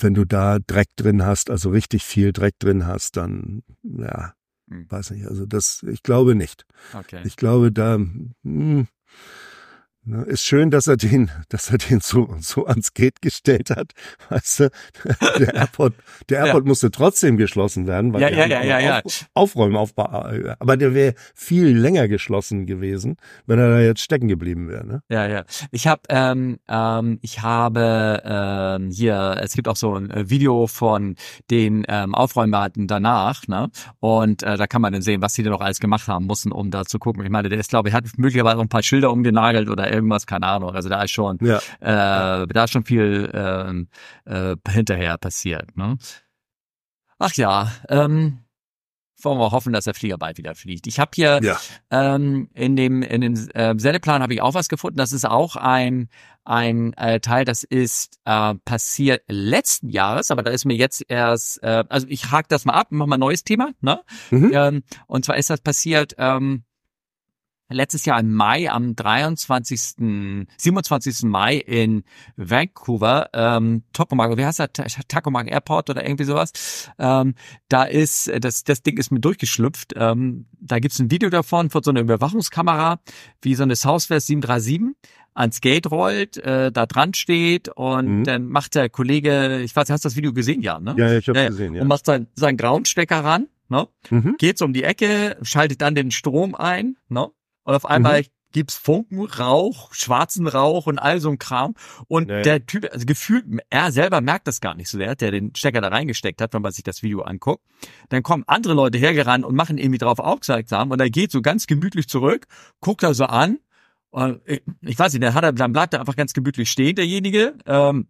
[SPEAKER 2] wenn du da Dreck drin hast, also richtig viel Dreck drin hast, dann, ja, hm. weiß nicht. Also das, ich glaube nicht.
[SPEAKER 1] Okay.
[SPEAKER 2] Ich glaube, da, hm, Ne, ist schön, dass er den, dass er den so, so ans Gate gestellt hat. Weißt du, der Airport, der Airport ja. musste trotzdem geschlossen werden, weil
[SPEAKER 1] ja, ja, ja, ja, ja.
[SPEAKER 2] Auf, aufräumen, aufbau, aber der wäre viel länger geschlossen gewesen, wenn er da jetzt stecken geblieben wäre. Ne?
[SPEAKER 1] Ja, ja. Ich habe, ähm, ähm, ich habe ähm, hier, es gibt auch so ein äh, Video von den ähm, Aufräumarten danach, ne? Und äh, da kann man dann sehen, was sie denn noch alles gemacht haben mussten, um da zu gucken. Ich meine, der ist, glaube ich, hat möglicherweise auch ein paar Schilder umgenagelt oder irgendwas, keine Ahnung. Also da ist schon, ja. äh, da ist schon viel ähm, äh, hinterher passiert. Ne? Ach ja, ähm, wollen wir hoffen, dass der Flieger bald wieder fliegt. Ich habe hier ja. ähm, in dem in dem äh, Sendeplan habe ich auch was gefunden. Das ist auch ein ein äh, Teil, das ist äh, passiert letzten Jahres, aber da ist mir jetzt erst, äh, also ich hake das mal ab, mach mal ein neues Thema, ne? Mhm. Ähm, und zwar ist das passiert ähm, letztes Jahr im Mai, am 23., 27. Mai in Vancouver, ähm, Tokomak, wie heißt das, Tacomac Airport oder irgendwie sowas. Ähm, da ist, das, das Ding ist mir durchgeschlüpft. Ähm, da gibt's ein Video davon von so einer Überwachungskamera, wie so eine Southwest 737 ans Gate rollt, äh, da dran steht und mhm. dann macht der Kollege, ich weiß, hast du das Video gesehen, ja, ne?
[SPEAKER 2] Ja, ich habe ja, gesehen, ja.
[SPEAKER 1] Und macht sein, sein Groundstecker ran, ne? Mhm. Geht um die Ecke, schaltet dann den Strom ein, ne? Und auf einmal mhm. gibt's Funken, Rauch, schwarzen Rauch und all so ein Kram. Und naja. der Typ, also gefühlt, er selber merkt das gar nicht so sehr, der den Stecker da reingesteckt hat, wenn man sich das Video anguckt. Dann kommen andere Leute hergerannt und machen irgendwie drauf aufmerksam und er geht so ganz gemütlich zurück, guckt er so an. Und ich, ich weiß nicht, dann hat er, dann bleibt er einfach ganz gemütlich stehen, derjenige. Ähm,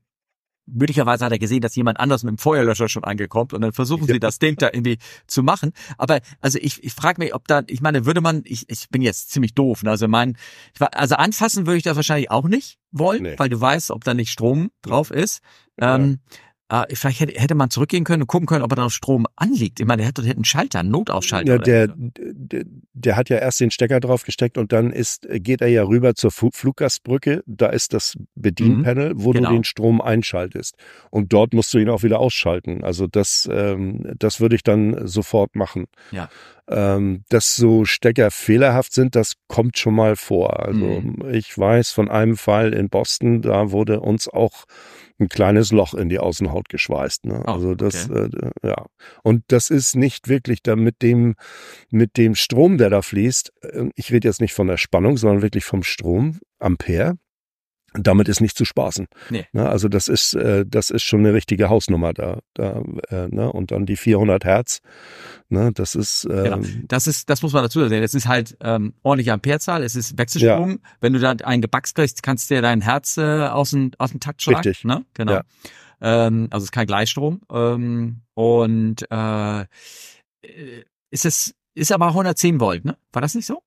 [SPEAKER 1] möglicherweise hat er gesehen, dass jemand anders mit dem Feuerlöscher schon angekommen und dann versuchen sie das Ding da irgendwie zu machen. Aber also ich, ich frage mich, ob da, ich meine, würde man, ich, ich bin jetzt ziemlich doof, ne? also mein, also anfassen würde ich das wahrscheinlich auch nicht wollen, nee. weil du weißt, ob da nicht Strom drauf ist. Ja. Äh, vielleicht hätte, hätte man zurückgehen können und gucken können, ob er da noch Strom anliegt. Ich meine, der hätte, der hätte einen Schalter, einen Notausschalter.
[SPEAKER 2] Ja, der, der, der hat ja erst den Stecker drauf gesteckt und dann ist, geht er ja rüber zur Fluggastbrücke. Da ist das Bedienpanel, mhm, wo genau. du den Strom einschaltest. Und dort musst du ihn auch wieder ausschalten. Also das, ähm, das würde ich dann sofort machen.
[SPEAKER 1] Ja.
[SPEAKER 2] Ähm, dass so Stecker fehlerhaft sind, das kommt schon mal vor. Also mhm. ich weiß von einem Fall in Boston, da wurde uns auch ein kleines Loch in die Außenhaut geschweißt. Ne? Oh, also das, okay. äh, ja. Und das ist nicht wirklich da mit dem, mit dem Strom, der da fließt. Äh, ich rede jetzt nicht von der Spannung, sondern wirklich vom Strom, Ampere damit ist nicht zu spaßen. Nee. Ne, also das ist, äh, das ist schon eine richtige Hausnummer da. da äh, ne? Und dann die 400 Hertz, ne? das ist... Ähm, genau.
[SPEAKER 1] Das ist, das muss man dazu sehen. Es ist halt ähm, ordentliche Amperezahl, es ist Wechselstrom. Ja. Wenn du dann einen Gebackst kriegst, kannst du dir dein Herz äh, aus, dem, aus dem Takt schlagen.
[SPEAKER 2] Richtig.
[SPEAKER 1] Ne? Genau. Ja. Ähm, also es ist kein Gleichstrom. Ähm, und äh, ist es ist aber 110 Volt, ne? War das nicht so?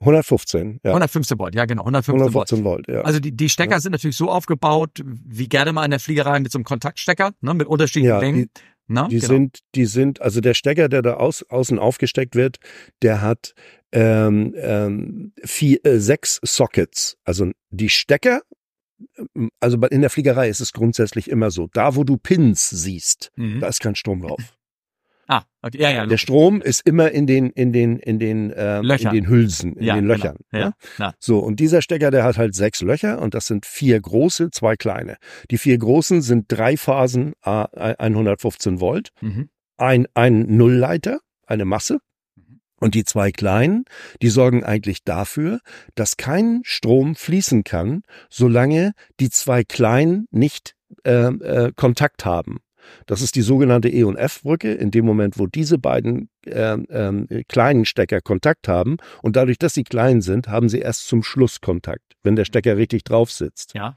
[SPEAKER 2] 115,
[SPEAKER 1] ja. 115 Volt, ja genau, 115, 115 Volt. Volt. ja. Also die, die Stecker ja. sind natürlich so aufgebaut, wie gerne mal in der Fliegerei mit so einem Kontaktstecker, ne, mit unterschiedlichen ja, Längen.
[SPEAKER 2] Die, Na, die genau. sind, die sind, also der Stecker, der da aus, außen aufgesteckt wird, der hat ähm, ähm, vier, äh, sechs Sockets. Also die Stecker, also in der Fliegerei ist es grundsätzlich immer so, da wo du Pins siehst, mhm. da ist kein Strom drauf.
[SPEAKER 1] Ah, okay. ja, ja.
[SPEAKER 2] Der Strom ist immer in den in den in den ähm, in den Hülsen, in ja, den genau. Löchern. Genau. Ja, ja. So und dieser Stecker, der hat halt sechs Löcher und das sind vier große, zwei kleine. Die vier großen sind drei Phasen A 115 Volt, mhm. ein ein Nullleiter, eine Masse. Mhm. Und die zwei kleinen, die sorgen eigentlich dafür, dass kein Strom fließen kann, solange die zwei kleinen nicht äh, äh, Kontakt haben. Das ist die sogenannte E- und F-Brücke. In dem Moment, wo diese beiden äh, äh, kleinen Stecker Kontakt haben und dadurch, dass sie klein sind, haben sie erst zum Schluss Kontakt, wenn der Stecker richtig drauf sitzt.
[SPEAKER 1] Ja.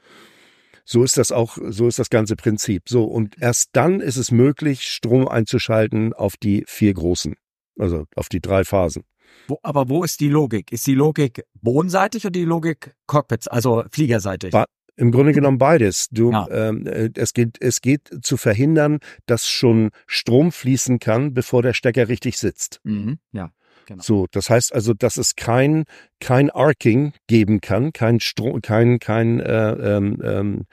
[SPEAKER 2] So ist das auch, so ist das ganze Prinzip. So, und erst dann ist es möglich, Strom einzuschalten auf die vier großen, also auf die drei Phasen.
[SPEAKER 1] Wo, aber wo ist die Logik? Ist die Logik bodenseitig oder die Logik Cockpits, also fliegerseitig?
[SPEAKER 2] Ba im Grunde genommen beides. Du, ja. ähm, äh, es geht, es geht zu verhindern, dass schon Strom fließen kann, bevor der Stecker richtig sitzt.
[SPEAKER 1] Mhm. Ja. Genau.
[SPEAKER 2] So, das heißt also, dass es kein kein Arcing geben kann, kein Strom, kein kein äh, ähm, ähm,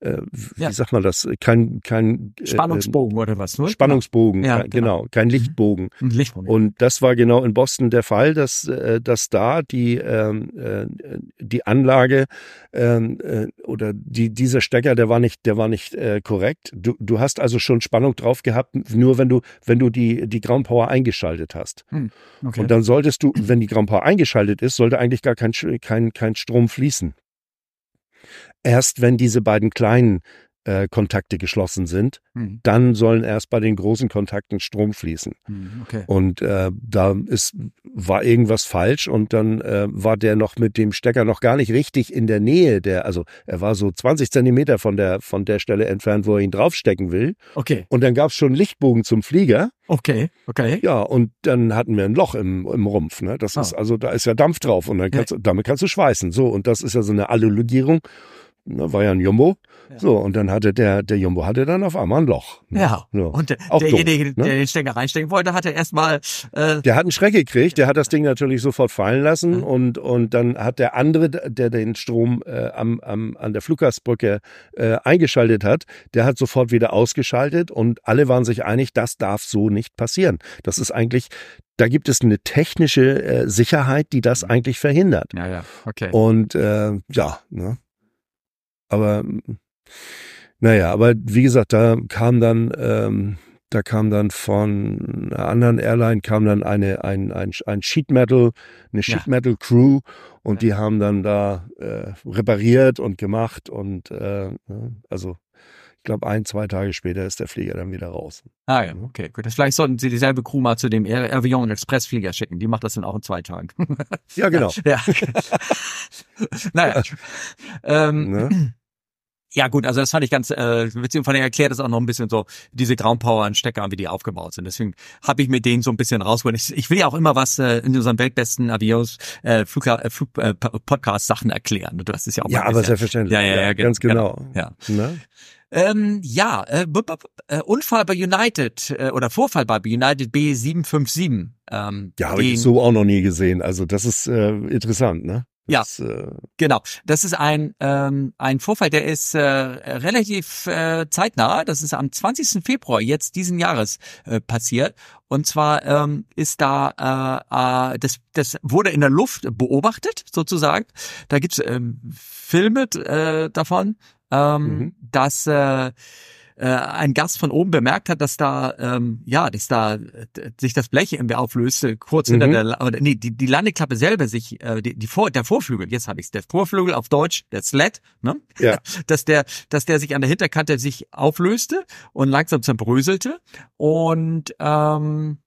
[SPEAKER 2] äh, wie ja. sagt man das? Kein, kein
[SPEAKER 1] äh, Spannungsbogen äh, oder was?
[SPEAKER 2] Nur? Spannungsbogen, ja, kein, genau. genau, kein Lichtbogen.
[SPEAKER 1] Ein Lichtbogen.
[SPEAKER 2] Und das war genau in Boston der Fall, dass, äh, dass da die, ähm, äh, die Anlage ähm, äh, oder die, dieser Stecker, der war nicht, der war nicht äh, korrekt. Du, du hast also schon Spannung drauf gehabt, nur wenn du, wenn du die, die Ground Power eingeschaltet hast. Hm, okay. Und dann solltest du, wenn die Ground Power eingeschaltet ist, sollte eigentlich gar kein, kein, kein Strom fließen. Erst wenn diese beiden kleinen äh, Kontakte geschlossen sind, mhm. dann sollen erst bei den großen Kontakten Strom fließen. Mhm, okay. Und äh, da ist, war irgendwas falsch und dann äh, war der noch mit dem Stecker noch gar nicht richtig in der Nähe der, also er war so 20 Zentimeter von der, von der Stelle entfernt, wo er ihn draufstecken will.
[SPEAKER 1] Okay.
[SPEAKER 2] Und dann gab es schon Lichtbogen zum Flieger.
[SPEAKER 1] Okay, okay.
[SPEAKER 2] Ja, und dann hatten wir ein Loch im, im Rumpf. Ne? Das oh. ist also, da ist ja Dampf drauf und dann kannst, ja. damit kannst du schweißen. So, und das ist ja so eine Allolegierung ne, war ja ein Jumbo. Ja. So, und dann hatte der, der Jumbo hatte dann auf einmal ein Loch.
[SPEAKER 1] Ne? Ja. So. Und der, derjenige, ne? der den Stecker reinstecken wollte, hatte erstmal.
[SPEAKER 2] Äh, der hat einen Schreck gekriegt, der hat das Ding natürlich sofort fallen lassen mhm. und, und dann hat der andere, der den Strom äh, am, am, an der Fluggastbrücke äh, eingeschaltet hat, der hat sofort wieder ausgeschaltet und alle waren sich einig, das darf so nicht passieren. Das ist eigentlich da gibt es eine technische äh, Sicherheit, die das mhm. eigentlich verhindert.
[SPEAKER 1] Ja, ja, okay.
[SPEAKER 2] Und äh, ja, ne? Aber naja, aber wie gesagt, da kam dann, ähm, da kam dann von einer anderen Airline kam dann eine ein ein, ein Sheet Metal, eine Sheet Metal Crew und ja. die haben dann da äh, repariert und gemacht und äh, ne, also glaube ein zwei Tage später ist der Flieger dann wieder raus.
[SPEAKER 1] Ah ja, okay, gut. Vielleicht sollten Sie dieselbe Crew mal zu dem Avion Express Flieger schicken. Die macht das dann auch in zwei Tagen.
[SPEAKER 2] ja, genau.
[SPEAKER 1] Ja. naja. ähm, ne? Ja gut, also das fand ich ganz äh, witzig und von allem erklärt das auch noch ein bisschen so diese Groundpower und Stecker, wie die aufgebaut sind. Deswegen habe ich mir den so ein bisschen rausgeholt. Ich, ich will ja auch immer was äh, in unseren weltbesten Avios äh, Flug, äh, Flug, äh, Podcast Sachen erklären. Du hast es ja auch
[SPEAKER 2] Ja, aber selbstverständlich.
[SPEAKER 1] Ja, ja, ja, ja
[SPEAKER 2] ganz genau. genau.
[SPEAKER 1] Ja. Ne? Ähm, ja, äh, äh, Unfall bei United äh, oder Vorfall bei United B757. Ähm,
[SPEAKER 2] ja, habe ich so auch noch nie gesehen. Also das ist äh, interessant, ne?
[SPEAKER 1] Ja, das, äh genau. Das ist ein ähm, ein Vorfall, der ist äh, relativ äh, zeitnah. Das ist am 20. Februar jetzt diesen Jahres äh, passiert. Und zwar ähm, ist da äh, äh, das das wurde in der Luft beobachtet sozusagen. Da gibt's ähm, Filme äh, davon, ähm, mhm. dass äh, äh, ein Gast von oben bemerkt hat, dass da ähm, ja, dass da äh, sich das Blech irgendwie auflöste, kurz mhm. hinter der oder nee, die, die Landeklappe selber sich äh, die, die Vor der Vorflügel, jetzt habe ich der Vorflügel auf Deutsch, der Sled, ne?
[SPEAKER 2] Ja.
[SPEAKER 1] dass der dass der sich an der Hinterkante sich auflöste und langsam zerbröselte und ähm,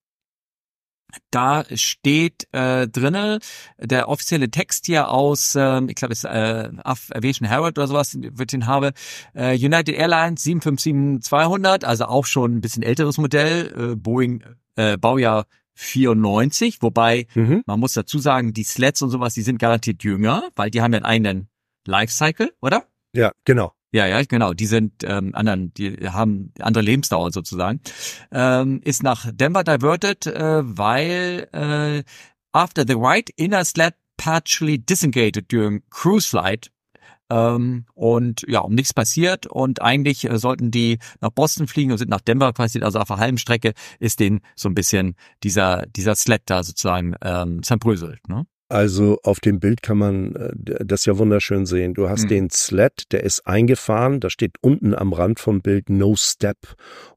[SPEAKER 1] da steht äh, drinne der offizielle Text hier aus, äh, ich glaube es ist äh, Aviation Herald oder sowas, wird den habe. Äh, United Airlines 757-200, also auch schon ein bisschen älteres Modell, äh, Boeing äh, Baujahr 94, wobei mhm. man muss dazu sagen, die Sleds und sowas, die sind garantiert jünger, weil die haben ja einen eigenen Lifecycle, oder?
[SPEAKER 2] Ja, genau.
[SPEAKER 1] Ja, ja, genau. Die sind ähm, anderen, die haben andere Lebensdauer sozusagen. Ähm, ist nach Denver diverted, äh, weil äh, after the right inner sled partially disengaged during cruise flight ähm, und ja, um nichts passiert und eigentlich äh, sollten die nach Boston fliegen und sind nach Denver passiert, also auf der halben Strecke ist denen so ein bisschen dieser dieser Sled da sozusagen ähm, zerbröselt. Ne?
[SPEAKER 2] Also auf dem Bild kann man äh, das ja wunderschön sehen. Du hast mhm. den Sled, der ist eingefahren, da steht unten am Rand vom Bild No Step.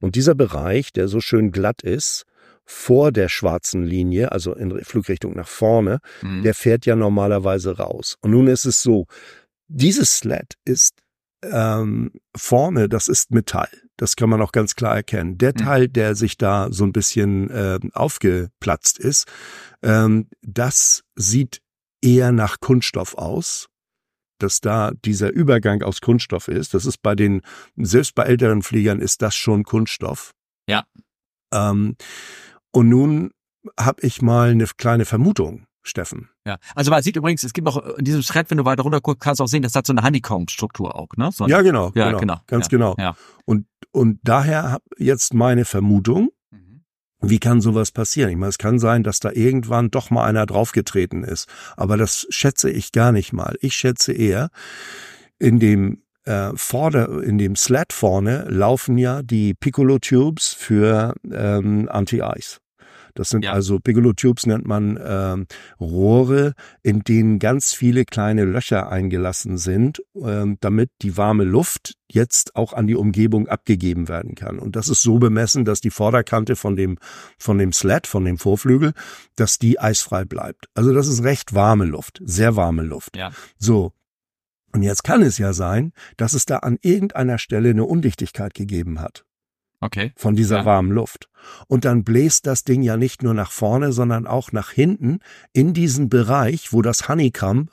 [SPEAKER 2] Und dieser Bereich, der so schön glatt ist, vor der schwarzen Linie, also in Flugrichtung nach vorne, mhm. der fährt ja normalerweise raus. Und nun ist es so, dieses Sled ist ähm, vorne, das ist Metall. Das kann man auch ganz klar erkennen. Der mhm. Teil, der sich da so ein bisschen äh, aufgeplatzt ist, ähm, das sieht eher nach Kunststoff aus dass da dieser Übergang aus Kunststoff ist. Das ist bei den, selbst bei älteren Fliegern ist das schon Kunststoff.
[SPEAKER 1] Ja.
[SPEAKER 2] Ähm, und nun habe ich mal eine kleine Vermutung. Steffen.
[SPEAKER 1] Ja, also man sieht übrigens, es gibt auch in diesem Thread, wenn du weiter runter guckst, kannst du auch sehen, das hat so eine Honeycomb-Struktur auch, ne? So
[SPEAKER 2] ja, genau, ja, genau, genau, ganz
[SPEAKER 1] ja,
[SPEAKER 2] genau.
[SPEAKER 1] Ja.
[SPEAKER 2] Und und daher jetzt meine Vermutung, mhm. wie kann sowas passieren? Ich meine, es kann sein, dass da irgendwann doch mal einer draufgetreten ist, aber das schätze ich gar nicht mal. Ich schätze eher in dem äh, vorne, in dem Sled vorne laufen ja die Piccolo Tubes für ähm, Anti-Ice. Das sind ja. also Piccolo Tubes nennt man ähm, Rohre, in denen ganz viele kleine Löcher eingelassen sind, ähm, damit die warme Luft jetzt auch an die Umgebung abgegeben werden kann. Und das ist so bemessen, dass die Vorderkante von dem von dem Sled, von dem Vorflügel, dass die eisfrei bleibt. Also das ist recht warme Luft, sehr warme Luft.
[SPEAKER 1] Ja.
[SPEAKER 2] So, und jetzt kann es ja sein, dass es da an irgendeiner Stelle eine Undichtigkeit gegeben hat.
[SPEAKER 1] Okay.
[SPEAKER 2] Von dieser ja. warmen Luft. Und dann bläst das Ding ja nicht nur nach vorne, sondern auch nach hinten in diesen Bereich, wo das Honeycomb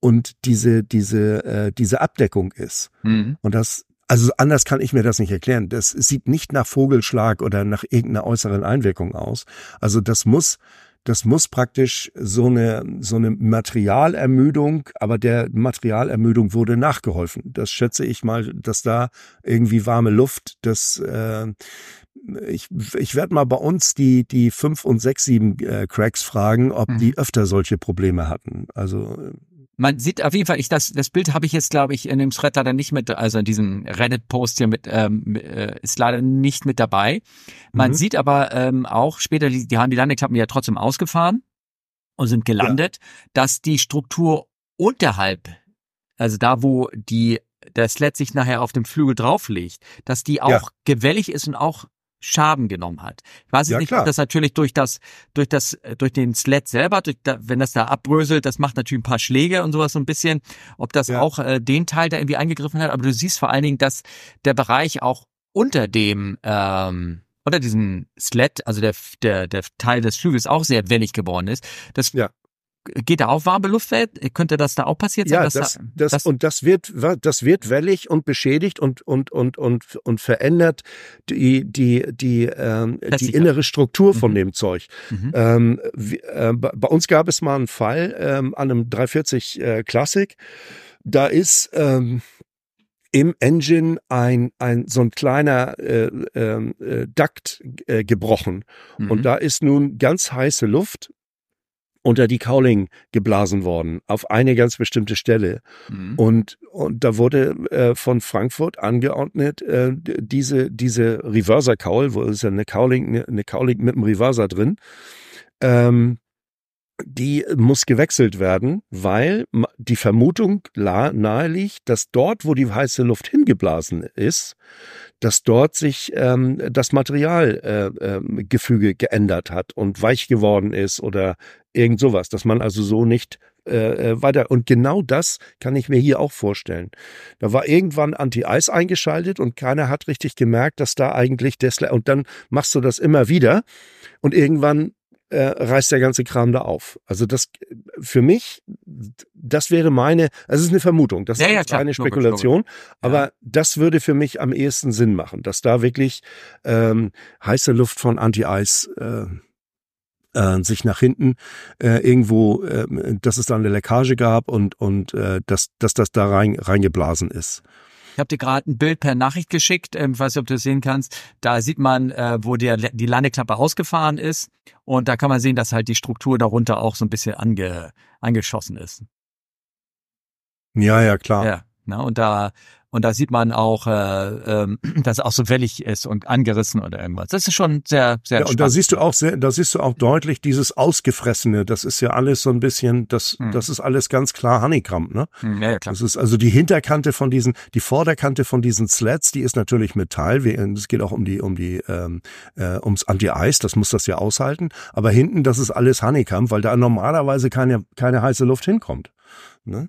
[SPEAKER 2] und diese, diese, äh, diese Abdeckung ist. Mhm. Und das, also anders kann ich mir das nicht erklären. Das sieht nicht nach Vogelschlag oder nach irgendeiner äußeren Einwirkung aus. Also das muss das muss praktisch so eine, so eine Materialermüdung, aber der Materialermüdung wurde nachgeholfen. Das schätze ich mal, dass da irgendwie warme Luft, das, äh, ich, ich werde mal bei uns die, die fünf und sechs, sieben äh, Cracks fragen, ob mhm. die öfter solche Probleme hatten. Also,
[SPEAKER 1] man sieht auf jeden Fall, ich das, das Bild habe ich jetzt, glaube ich, in dem Thread leider nicht mit, also in diesem Reddit-Post hier mit, ähm, äh, ist leider nicht mit dabei. Man mhm. sieht aber ähm, auch später, die, die haben die Landeklappen ja trotzdem ausgefahren und sind gelandet, ja. dass die Struktur unterhalb, also da, wo die der Sled sich nachher auf dem Flügel drauflegt, dass die auch ja. gewellig ist und auch Schaden genommen hat. Ich weiß ja, nicht, klar. ob das natürlich durch das, durch das, äh, durch den Sled selber, durch da, wenn das da abbröselt, das macht natürlich ein paar Schläge und sowas so ein bisschen, ob das ja. auch äh, den Teil da irgendwie eingegriffen hat. Aber du siehst vor allen Dingen, dass der Bereich auch unter dem, ähm, unter diesem Sled, also der, der, der Teil des Flügels auch sehr wellig geworden ist. Das ja geht da auch warme Luft weg? Könnte das da auch passiert sein?
[SPEAKER 2] Ja, das, das, das, und das wird, das wird wellig und beschädigt und, und, und, und, und verändert die, die, die, ähm, die innere Struktur von mhm. dem Zeug. Mhm. Ähm, wie, äh, bei uns gab es mal einen Fall ähm, an einem 340 äh, Classic. Da ist, ähm, im Engine ein, ein so ein kleiner äh, ähm, äh, Duct äh, gebrochen. Mhm. Und da ist nun ganz heiße Luft unter die Cowling geblasen worden, auf eine ganz bestimmte Stelle. Mhm. Und, und da wurde äh, von Frankfurt angeordnet, äh, diese, diese Reverser Cowl, wo ist ja eine Cowling, eine Cowling mit einem Reverser drin, ähm, die muss gewechselt werden, weil die Vermutung nahe liegt, dass dort, wo die heiße Luft hingeblasen ist, dass dort sich ähm, das Materialgefüge äh, äh, geändert hat und weich geworden ist oder irgend sowas, dass man also so nicht äh, äh, weiter. Und genau das kann ich mir hier auch vorstellen. Da war irgendwann Anti-Eis eingeschaltet und keiner hat richtig gemerkt, dass da eigentlich Tesla, und dann machst du das immer wieder und irgendwann äh, reißt der ganze Kram da auf. Also das für mich, das wäre meine, also es ist eine Vermutung, das ja, ist ja, keine Spekulation, logisch, logisch. aber ja. das würde für mich am ehesten Sinn machen, dass da wirklich ähm, heiße Luft von Anti-Eis äh, äh, sich nach hinten äh, irgendwo, äh, dass es da eine Leckage gab und und äh, dass dass das da rein reingeblasen ist.
[SPEAKER 1] Ich habe dir gerade ein Bild per Nachricht geschickt, ähm, ich weiß nicht, ob du das sehen kannst. Da sieht man, äh, wo der, die Landeklappe ausgefahren ist. Und da kann man sehen, dass halt die Struktur darunter auch so ein bisschen ange, angeschossen ist.
[SPEAKER 2] Ja, ja, klar.
[SPEAKER 1] Ja, na, und da und da sieht man auch, äh, äh, dass es auch so wellig ist und angerissen oder irgendwas. Das ist schon sehr, sehr. Ja,
[SPEAKER 2] und da siehst du auch sehr, da siehst du auch deutlich dieses Ausgefressene. Das ist ja alles so ein bisschen, das, hm. das ist alles ganz klar Honeycomb, ne?
[SPEAKER 1] Hm, ja, ja, klar.
[SPEAKER 2] Das ist also die Hinterkante von diesen, die Vorderkante von diesen Slats, die ist natürlich Metall. Es geht auch um die, um die, ähm, äh, ums Anti-Eis. Das muss das ja aushalten. Aber hinten, das ist alles Honeycomb, weil da normalerweise keine, keine heiße Luft hinkommt. Ne?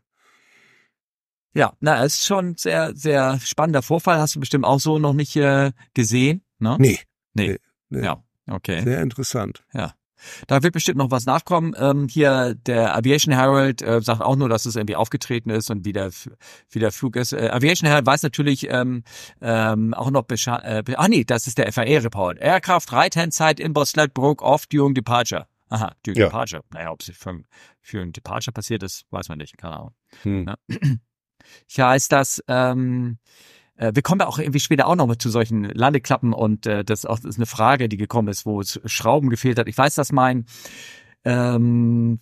[SPEAKER 1] Ja, na, es ist schon sehr, sehr spannender Vorfall. Hast du bestimmt auch so noch nicht äh, gesehen, ne?
[SPEAKER 2] Nee.
[SPEAKER 1] Nee. nee. Ja, okay.
[SPEAKER 2] Sehr interessant.
[SPEAKER 1] Ja. Da wird bestimmt noch was nachkommen. Ähm, hier der Aviation Herald äh, sagt auch nur, dass es irgendwie aufgetreten ist und wie der, wie der Flug ist. Äh, Aviation Herald weiß natürlich ähm, ähm, auch noch Bescheid. Äh, ah nee, das ist der FAA-Report. Aircraft right-hand side inboard sled broke off during departure. Aha, during ja. departure. Naja, ob es für, für ein Departure passiert ist, weiß man nicht. Keine Ahnung. Hm. Ja. Hier heißt das, ähm, äh, wir kommen ja auch irgendwie später auch noch mal zu solchen Landeklappen und äh, das, auch, das ist eine Frage, die gekommen ist, wo es Schrauben gefehlt hat. Ich weiß, dass mein ähm,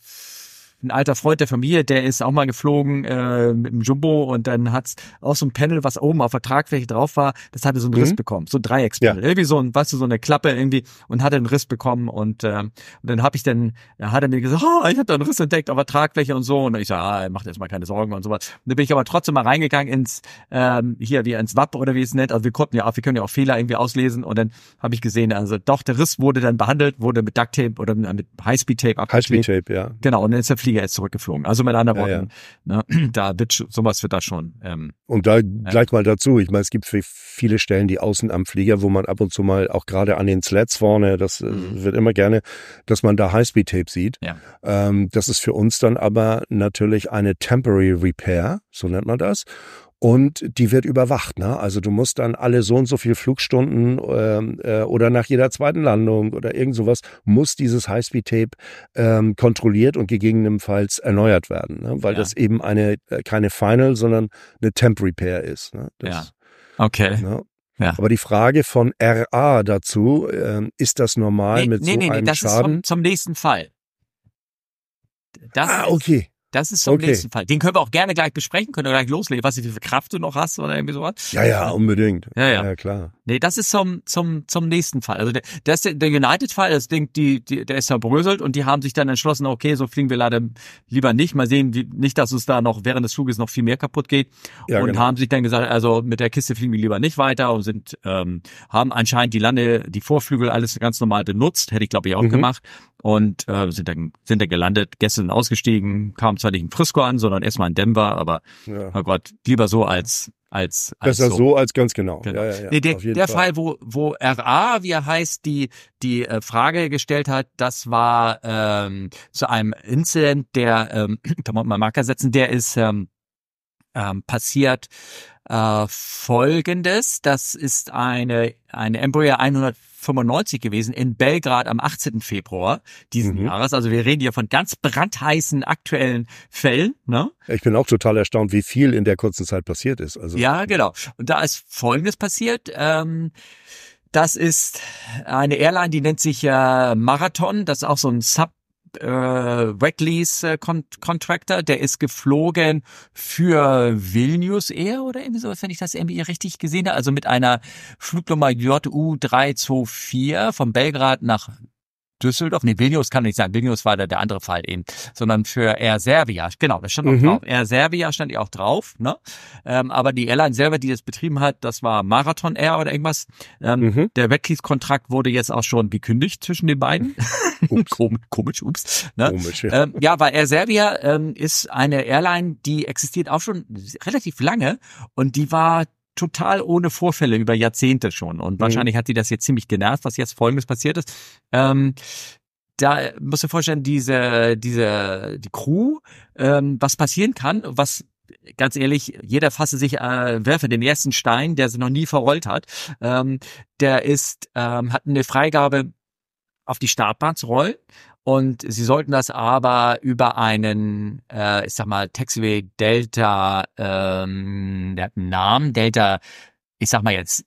[SPEAKER 1] ein alter Freund der Familie, der ist auch mal geflogen äh, mit dem Jumbo und dann hat's auch so ein Panel, was oben auf der Tragfläche drauf war, das hatte so einen Riss mhm. bekommen, so ein Dreieckspanel, ja. irgendwie so ein, weißt du, so eine Klappe irgendwie und hatte einen Riss bekommen und, äh, und dann habe ich dann, da hat er mir gesagt, oh, ich habe da einen Riss entdeckt auf der Tragfläche und so und ich sage, ah, macht jetzt mal keine Sorgen und sowas. Und dann bin ich aber trotzdem mal reingegangen ins ähm, hier wie ins WAP oder wie es nennt, also wir konnten ja auch, wir können ja auch Fehler irgendwie auslesen und dann habe ich gesehen, also doch der Riss wurde dann behandelt, wurde mit Duct Tape oder mit Highspeed Tape
[SPEAKER 2] abgeklebt. Highspeed Tape, ja.
[SPEAKER 1] Genau und dann ist der Flieger jetzt zurückgeflogen. Also mit anderen Worten, ja, ja. Ne, da wird sowas wird da schon. Ähm,
[SPEAKER 2] und da gleich mal dazu, ich meine, es gibt viele Stellen, die außen am Flieger, wo man ab und zu mal auch gerade an den Slats vorne, das äh, mhm. wird immer gerne, dass man da Highspeed Tape sieht. Ja. Ähm, das ist für uns dann aber natürlich eine Temporary Repair, so nennt man das und die wird überwacht. Ne? Also du musst dann alle so und so viele Flugstunden ähm, äh, oder nach jeder zweiten Landung oder irgend sowas muss dieses Highspeed-Tape ähm, kontrolliert und gegebenenfalls erneuert werden, ne? weil ja. das eben eine äh, keine Final, sondern eine Temp Repair ist. Ne? Das,
[SPEAKER 1] ja. Okay. Ne?
[SPEAKER 2] Ja. Aber die Frage von RA dazu, äh, ist das normal nee, mit nee, so nee, einem
[SPEAKER 1] das
[SPEAKER 2] Schaden?
[SPEAKER 1] Nee, das ist zum, zum nächsten Fall.
[SPEAKER 2] Das ah, okay.
[SPEAKER 1] Das ist zum okay. nächsten Fall. Den können wir auch gerne gleich besprechen, können wir gleich loslegen. Was wie viel Kraft du noch hast oder irgendwie sowas.
[SPEAKER 2] Ja, ja, unbedingt.
[SPEAKER 1] Ja, ja, ja klar. Nee, das ist zum, zum, zum nächsten Fall. Also der, der, der United-Fall, das Ding, die, die, der ist verbröselt und die haben sich dann entschlossen, okay, so fliegen wir leider lieber nicht. Mal sehen, wie, nicht, dass es da noch während des Fluges noch viel mehr kaputt geht. Ja, und genau. haben sich dann gesagt, also mit der Kiste fliegen wir lieber nicht weiter und sind, ähm, haben anscheinend die Lande, die Vorflügel alles ganz normal benutzt. Hätte ich, glaube ich, auch mhm. gemacht und äh, sind dann sind dann gelandet, gestern ausgestiegen, kam zwar nicht in Frisco an, sondern erstmal in Denver, aber ja. oh Gott, lieber so als als,
[SPEAKER 2] als Besser so. so als ganz genau. genau. Ja,
[SPEAKER 1] ja, ja. Nee, der, der Fall. Fall, wo wo RA, wie er heißt, die die äh, Frage gestellt hat, das war ähm, zu einem Incident, der ähm, da muss man Marker setzen, der ist ähm, ähm, passiert äh, folgendes, das ist eine eine Embraer 100 95 gewesen in Belgrad am 18. Februar diesen mhm. Jahres. Also wir reden hier von ganz brandheißen aktuellen Fällen. Ne?
[SPEAKER 2] Ich bin auch total erstaunt, wie viel in der kurzen Zeit passiert ist. Also
[SPEAKER 1] ja, genau. Und da ist Folgendes passiert. Ähm, das ist eine Airline, die nennt sich äh, Marathon. Das ist auch so ein Sub äh, Weglease äh, Contractor, der ist geflogen für Vilnius Air oder irgendwie sowas, wenn ich das irgendwie richtig gesehen habe. Also mit einer Flugnummer JU 324 von Belgrad nach Düsseldorf, nee, Vilnius kann nicht sein, Vilnius war der, der andere Fall eben, sondern für Air Serbia, genau, das stand auch mhm. drauf. Air Serbia stand ja auch drauf, ne? Ähm, aber die Airline selber, die das betrieben hat, das war Marathon Air oder irgendwas. Ähm, mhm. Der Wettkriegskontrakt wurde jetzt auch schon gekündigt zwischen den beiden. Ups. komisch, komisch, ups. Ne? Komisch, ja. Ähm, ja, weil Air Serbia ähm, ist eine Airline, die existiert auch schon relativ lange und die war total ohne Vorfälle über Jahrzehnte schon. Und mhm. wahrscheinlich hat sie das jetzt ziemlich genervt, was jetzt folgendes passiert ist. Ähm, da musst du vorstellen, diese, diese, die Crew, ähm, was passieren kann, was ganz ehrlich, jeder fasse sich, äh, werfe den ersten Stein, der sie noch nie verrollt hat. Ähm, der ist, ähm, hat eine Freigabe auf die Startbahn zu rollen und sie sollten das aber über einen, äh, ich sag mal, Taxiway Delta, ähm, der hat einen Namen, Delta, ich sag mal jetzt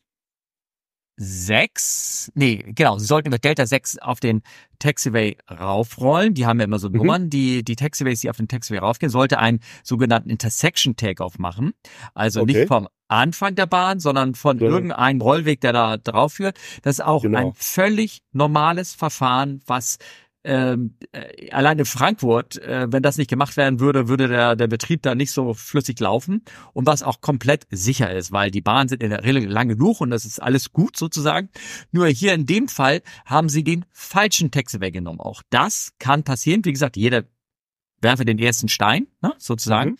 [SPEAKER 1] sechs, nee, genau, sie sollten über Delta 6 auf den Taxiway raufrollen. Die haben ja immer so mhm. Nummern, die, die Taxiways, die auf den Taxiway raufgehen, sollte einen sogenannten Intersection Takeoff machen. Also okay. nicht vom Anfang der Bahn, sondern von ja. irgendeinem Rollweg, der da drauf führt. Das ist auch genau. ein völlig normales Verfahren, was ähm, äh, allein in Frankfurt, äh, wenn das nicht gemacht werden würde, würde der, der Betrieb da nicht so flüssig laufen und was auch komplett sicher ist, weil die Bahnen sind in der Regel lang genug und das ist alles gut sozusagen. Nur hier in dem Fall haben sie den falschen Text weggenommen. Auch das kann passieren. Wie gesagt, jeder werfe den ersten Stein, ne, sozusagen. Mhm.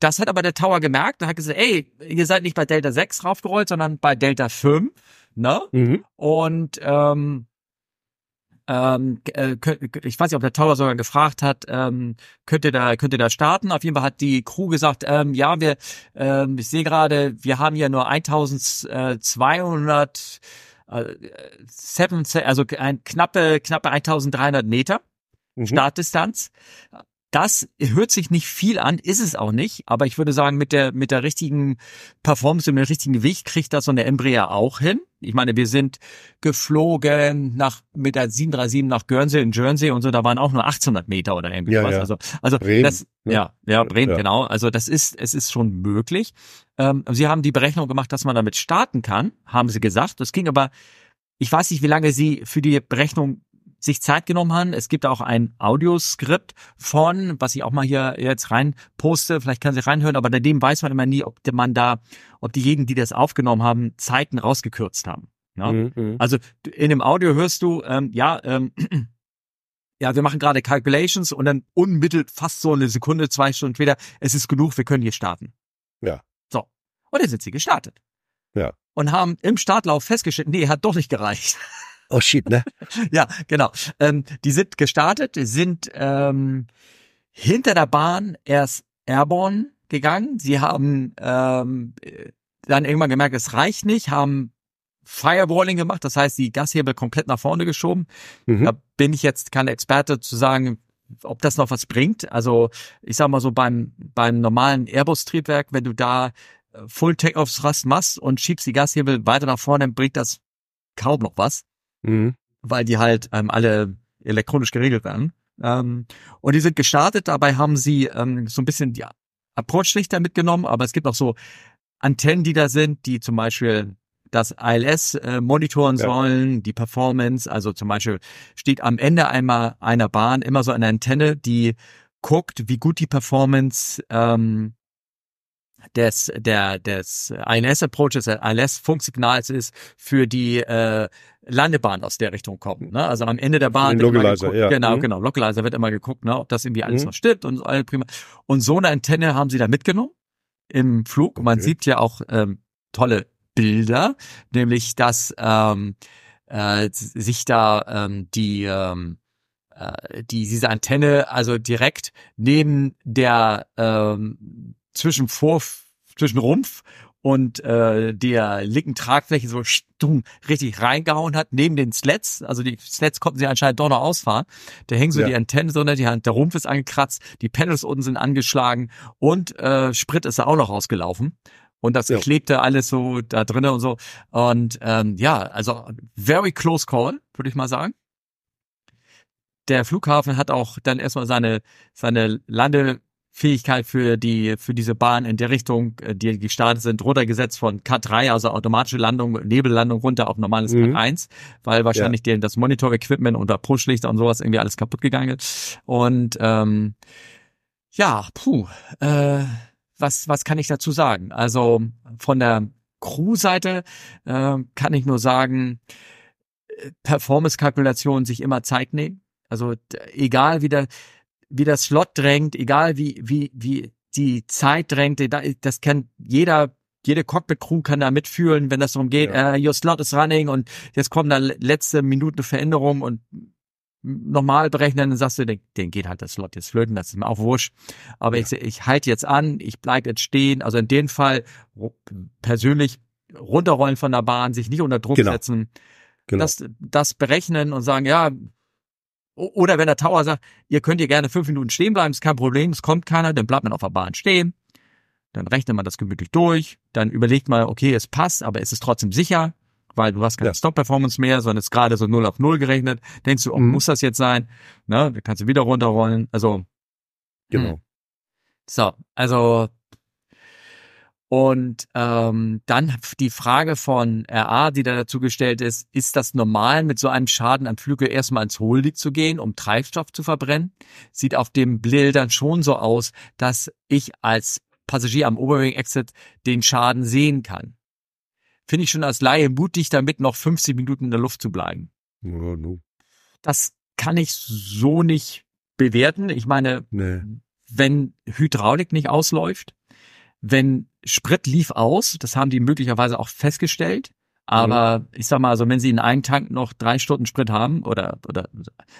[SPEAKER 1] Das hat aber der Tower gemerkt und hat gesagt, ey, ihr seid nicht bei Delta 6 raufgerollt, sondern bei Delta 5, ne? Mhm. Und ähm, ähm, äh, ich weiß nicht, ob der Tower sogar gefragt hat, ähm, könnt ihr da, könnt ihr da starten? Auf jeden Fall hat die Crew gesagt, ähm, ja, wir, ähm, ich sehe gerade, wir haben ja nur 1200 äh, seven, also ein knappe, knappe 1300 Meter mhm. Startdistanz. Das hört sich nicht viel an, ist es auch nicht, aber ich würde sagen, mit der, mit der richtigen Performance und dem richtigen Gewicht kriegt das so eine Embraer auch hin. Ich meine, wir sind geflogen nach, mit der 737 nach Guernsey in Jersey und so, da waren auch nur 1800 Meter oder irgendwas. Ja, ja. Also, also Bremen, das, ne? ja, ja, Bremen, ja. genau. Also das ist, es ist schon möglich. Ähm, sie haben die Berechnung gemacht, dass man damit starten kann, haben sie gesagt. Das ging aber, ich weiß nicht, wie lange sie für die Berechnung sich Zeit genommen haben. Es gibt auch ein Audioskript von, was ich auch mal hier jetzt rein poste, vielleicht kann sie reinhören, aber bei dem weiß man immer nie, ob man da, ob diejenigen, die das aufgenommen haben, Zeiten rausgekürzt haben. Ja? Mhm, mhm. Also in dem Audio hörst du, ähm, ja, ähm, ja, wir machen gerade Calculations und dann unmittelt fast so eine Sekunde, zwei Stunden später, es ist genug, wir können hier starten.
[SPEAKER 2] Ja.
[SPEAKER 1] So. Und dann sind sie gestartet.
[SPEAKER 2] Ja.
[SPEAKER 1] Und haben im Startlauf festgestellt, nee, hat doch nicht gereicht.
[SPEAKER 2] Oh shit, ne?
[SPEAKER 1] ja, genau. Ähm, die sind gestartet, sind ähm, hinter der Bahn erst airborne gegangen. Sie haben ähm, dann irgendwann gemerkt, es reicht nicht, haben Firewalling gemacht, das heißt, die Gashebel komplett nach vorne geschoben. Mhm. Da bin ich jetzt kein Experte zu sagen, ob das noch was bringt. Also ich sag mal so beim beim normalen Airbus-Triebwerk, wenn du da äh, Full Take-Off Thrust machst und schiebst die Gashebel weiter nach vorne, bringt das kaum noch was mhm. weil die halt ähm, alle elektronisch geregelt werden. Ähm, und die sind gestartet, dabei haben sie ähm, so ein bisschen die Approach-Lichter mitgenommen, aber es gibt auch so Antennen, die da sind, die zum Beispiel das ILS äh, monitoren ja. sollen, die Performance, also zum Beispiel steht am Ende einmal einer Bahn immer so eine Antenne, die guckt, wie gut die Performance ähm, des, der, des INS-Approaches, des ILS-Funksignals ist für die äh, Landebahn aus der Richtung kommt. Ne? Also am Ende der Bahn
[SPEAKER 2] wird Localizer,
[SPEAKER 1] geguckt,
[SPEAKER 2] ja.
[SPEAKER 1] genau, mhm. genau, Localizer wird immer geguckt, ne, ob das irgendwie alles mhm. noch stimmt und alles prima. Und so eine Antenne haben sie da mitgenommen im Flug. Okay. Man sieht ja auch ähm, tolle Bilder, nämlich dass ähm, äh, sich da ähm, die ähm, äh, die diese Antenne also direkt neben der ähm, zwischen Vor zwischen Rumpf und äh, der linken Tragfläche so stumm richtig reingehauen hat, neben den Sleds, also die Sleds konnten sie anscheinend doch noch ausfahren, da hängen so ja. die Antennen so, ne, die, der Rumpf ist angekratzt, die Panels unten sind angeschlagen und äh, Sprit ist da auch noch rausgelaufen. Und das ja. klebte alles so da drinnen und so. Und ähm, ja, also very close call, würde ich mal sagen. Der Flughafen hat auch dann erstmal seine, seine Lande Fähigkeit für die für diese Bahn in der Richtung, äh, die gestartet sind, runtergesetzt von K3, also automatische Landung, Nebellandung runter auf normales mhm. K1, weil wahrscheinlich ja. das Monitor-Equipment und Pushlichter und sowas irgendwie alles kaputt gegangen ist. Und ähm, ja, puh, äh, was was kann ich dazu sagen? Also von der Crew-Seite äh, kann ich nur sagen, äh, Performance-Kalkulation sich immer Zeit nehmen. Also egal wie der wie das Slot drängt, egal wie, wie, wie die Zeit drängt, das kennt jeder, jede Cockpit-Crew kann da mitfühlen, wenn das darum geht, ja. uh, your slot is running und jetzt kommen da letzte Minuten Veränderungen und normal berechnen, dann sagst du, den, den geht halt das Slot jetzt flöten, das ist mir auch wurscht. Aber ja. ich, ich halte jetzt an, ich bleib jetzt stehen. Also in dem Fall persönlich runterrollen von der Bahn, sich nicht unter Druck genau. setzen, genau. Das, das berechnen und sagen, ja, oder wenn der Tower sagt, ihr könnt hier gerne fünf Minuten stehen bleiben, ist kein Problem, es kommt keiner, dann bleibt man auf der Bahn stehen. Dann rechnet man das gemütlich durch, dann überlegt man, okay, es passt, aber es ist trotzdem sicher, weil du hast keine ja. Stop-Performance mehr, sondern es ist gerade so 0 auf 0 gerechnet. Denkst du, oh, mhm. muss das jetzt sein? Ne, dann kannst du wieder runterrollen. Also
[SPEAKER 2] genau. Mh.
[SPEAKER 1] So, also und ähm, dann die Frage von RA, die da dazu gestellt ist, ist das normal, mit so einem Schaden am Flügel erstmal ins Hohldig zu gehen, um Treibstoff zu verbrennen? Sieht auf dem Bildern schon so aus, dass ich als Passagier am Oberwing-Exit den Schaden sehen kann. Finde ich schon als Laie mutig, damit noch 50 Minuten in der Luft zu bleiben.
[SPEAKER 2] Ja, no.
[SPEAKER 1] Das kann ich so nicht bewerten. Ich meine, nee. wenn Hydraulik nicht ausläuft, wenn Sprit lief aus, das haben die möglicherweise auch festgestellt. Aber mhm. ich sag mal, also wenn sie in einem Tank noch drei Stunden Sprit haben oder oder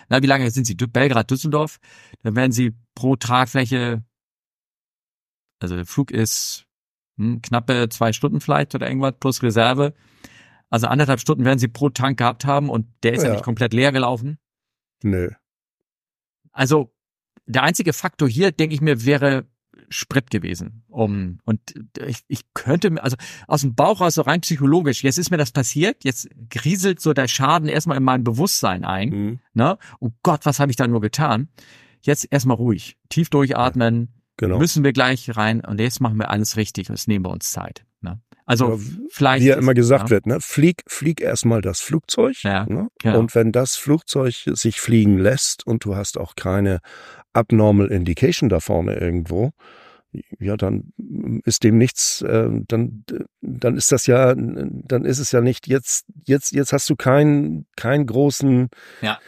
[SPEAKER 1] na wie lange sind sie Belgrad Düsseldorf, dann werden sie pro Tragfläche, also der Flug ist hm, knappe zwei Stunden vielleicht oder irgendwas plus Reserve. Also anderthalb Stunden werden sie pro Tank gehabt haben und der ist ja, ja nicht komplett leer gelaufen.
[SPEAKER 2] Nö.
[SPEAKER 1] Also der einzige Faktor hier, denke ich mir, wäre Sprit gewesen. Um, und ich, ich könnte, also aus dem Bauch raus, so rein psychologisch, jetzt ist mir das passiert, jetzt grieselt so der Schaden erstmal in mein Bewusstsein ein. Mhm. Ne? Oh Gott, was habe ich da nur getan? Jetzt erstmal ruhig, tief durchatmen, genau. müssen wir gleich rein und jetzt machen wir alles richtig, jetzt nehmen wir uns Zeit. Ne? Also ja, vielleicht.
[SPEAKER 2] Wie ja immer gesagt ja. wird, ne? Flieg, flieg erstmal das Flugzeug. Ja, ne? genau. Und wenn das Flugzeug sich fliegen lässt und du hast auch keine abnormal Indication da vorne irgendwo, ja, dann ist dem nichts, äh, dann, dann ist das ja, dann ist es ja nicht jetzt, jetzt, jetzt hast du keinen, keinen großen ja.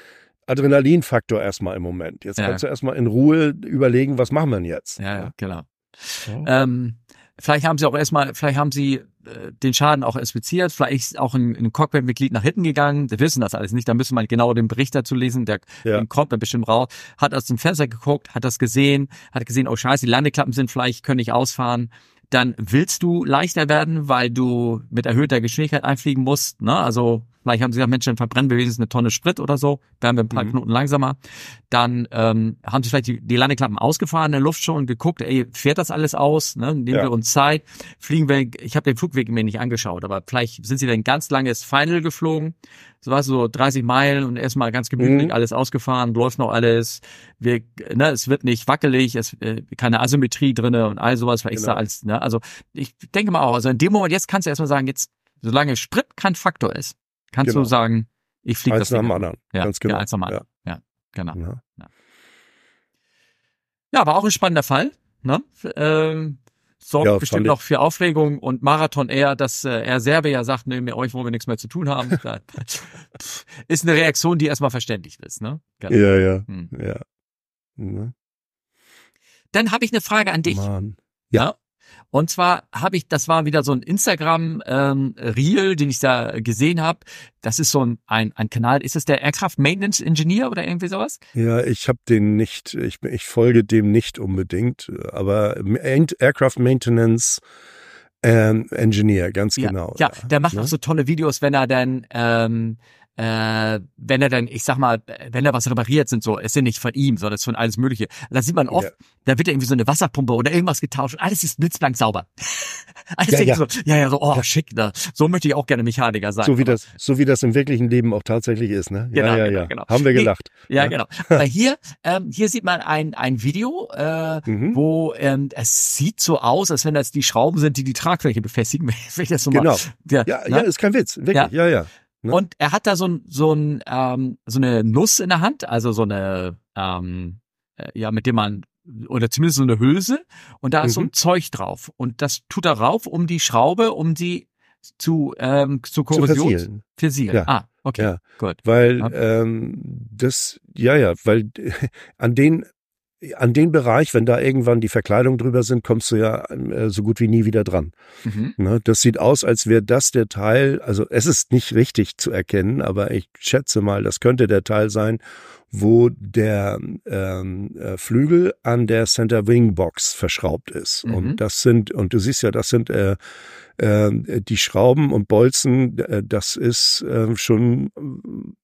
[SPEAKER 2] Adrenalinfaktor erstmal im Moment. Jetzt ja. kannst du erstmal in Ruhe überlegen, was machen wir denn jetzt?
[SPEAKER 1] Ja, ja genau. Ja. Ähm, Vielleicht haben sie auch erstmal, vielleicht haben sie den Schaden auch inspiziert, vielleicht ist auch ein, ein Cockpit-Mitglied nach hinten gegangen, wir wissen das alles nicht, da müssen wir genau den Bericht dazu lesen, der ja. kommt dann bestimmt raus, hat aus dem Fenster geguckt, hat das gesehen, hat gesehen, oh scheiße, die Landeklappen sind vielleicht, können nicht ausfahren, dann willst du leichter werden, weil du mit erhöhter Geschwindigkeit einfliegen musst. Ne? Also vielleicht haben sie gesagt, Mensch, dann verbrennen wir wenigstens eine Tonne Sprit oder so, werden wir ein paar mhm. Knoten langsamer. Dann ähm, haben sie vielleicht die, die Landeklappen ausgefahren in der Luft schon und geguckt, ey, fährt das alles aus? Ne? Nehmen ja. wir uns Zeit, fliegen wir, ich habe den Flugweg mir nicht angeschaut, aber vielleicht sind sie dann ganz langes Final geflogen so was so 30 Meilen und erstmal ganz gemütlich mhm. alles ausgefahren, läuft noch alles. Wir, ne, es wird nicht wackelig, es äh, keine Asymmetrie drinne und all sowas, weil genau. ich da als, ne, also ich denke mal auch, also in dem Moment jetzt kannst du erstmal sagen, jetzt solange Sprit kein Faktor ist, kannst genau. du sagen, ich fliege das
[SPEAKER 2] nach dem anderen. Ja, ganz genau.
[SPEAKER 1] Ja, eins nach dem anderen. Ja, genau. Ja. ja. Aber auch ein spannender Fall. Ne? Ähm, sorgt ja, bestimmt noch für Aufregung und Marathon eher, dass äh, er Serbe ja sagt, nee, mit euch wollen wir nichts mehr zu tun haben. ist eine Reaktion, die erstmal verständlich ist, ne?
[SPEAKER 2] Genau. Ja, ja, hm. ja. Mhm.
[SPEAKER 1] Dann habe ich eine Frage an dich. Mann. Ja. ja. Und zwar habe ich, das war wieder so ein Instagram ähm, Reel, den ich da gesehen habe. Das ist so ein, ein, ein Kanal. Ist das der Aircraft Maintenance Engineer oder irgendwie sowas?
[SPEAKER 2] Ja, ich habe den nicht, ich, ich folge dem nicht unbedingt, aber Aircraft Maintenance ähm, Engineer, ganz
[SPEAKER 1] ja,
[SPEAKER 2] genau.
[SPEAKER 1] Ja, der macht ja. auch so tolle Videos, wenn er dann ähm, äh, wenn er dann, ich sag mal, wenn er was repariert, sind so, es sind nicht von ihm, sondern es ist von alles Mögliche. Da sieht man oft, ja. da wird irgendwie so eine Wasserpumpe oder irgendwas getauscht und alles ist blitzblank sauber. alles ja, ja. so, ja, ja, so, oh, schick, da. so möchte ich auch gerne Mechaniker sein.
[SPEAKER 2] So wie das, so wie das im wirklichen Leben auch tatsächlich ist, ne? Ja, genau, ja, genau, ja. Genau. Haben wir gelacht.
[SPEAKER 1] Nee, ja, genau. Weil hier, ähm, hier sieht man ein, ein Video, äh, mhm. wo ähm, es sieht so aus, als wenn das die Schrauben sind, die die Tragfläche befestigen. wenn ich das so
[SPEAKER 2] genau. Mal, ja, ja, ja, ne? ist kein Witz, wirklich, ja, ja.
[SPEAKER 1] Ne? Und er hat da so, ein, so, ein, ähm, so eine Nuss in der Hand, also so eine, ähm, äh, ja, mit dem man, oder zumindest so eine Hülse, und da mhm. ist so ein mhm. Zeug drauf. Und das tut er rauf, um die Schraube, um die zu, ähm, zu Korrosion zu versiegeln. versiegeln. Ja. Ah, okay, ja. gut.
[SPEAKER 2] Weil ähm, das, ja, ja, weil an den an den Bereich, wenn da irgendwann die Verkleidung drüber sind, kommst du ja äh, so gut wie nie wieder dran. Mhm. Ne, das sieht aus, als wäre das der Teil, also es ist nicht richtig zu erkennen, aber ich schätze mal, das könnte der Teil sein, wo der ähm, äh, Flügel an der Center Wing Box verschraubt ist. Mhm. Und das sind, und du siehst ja, das sind äh, äh, die Schrauben und Bolzen, äh, das ist schon,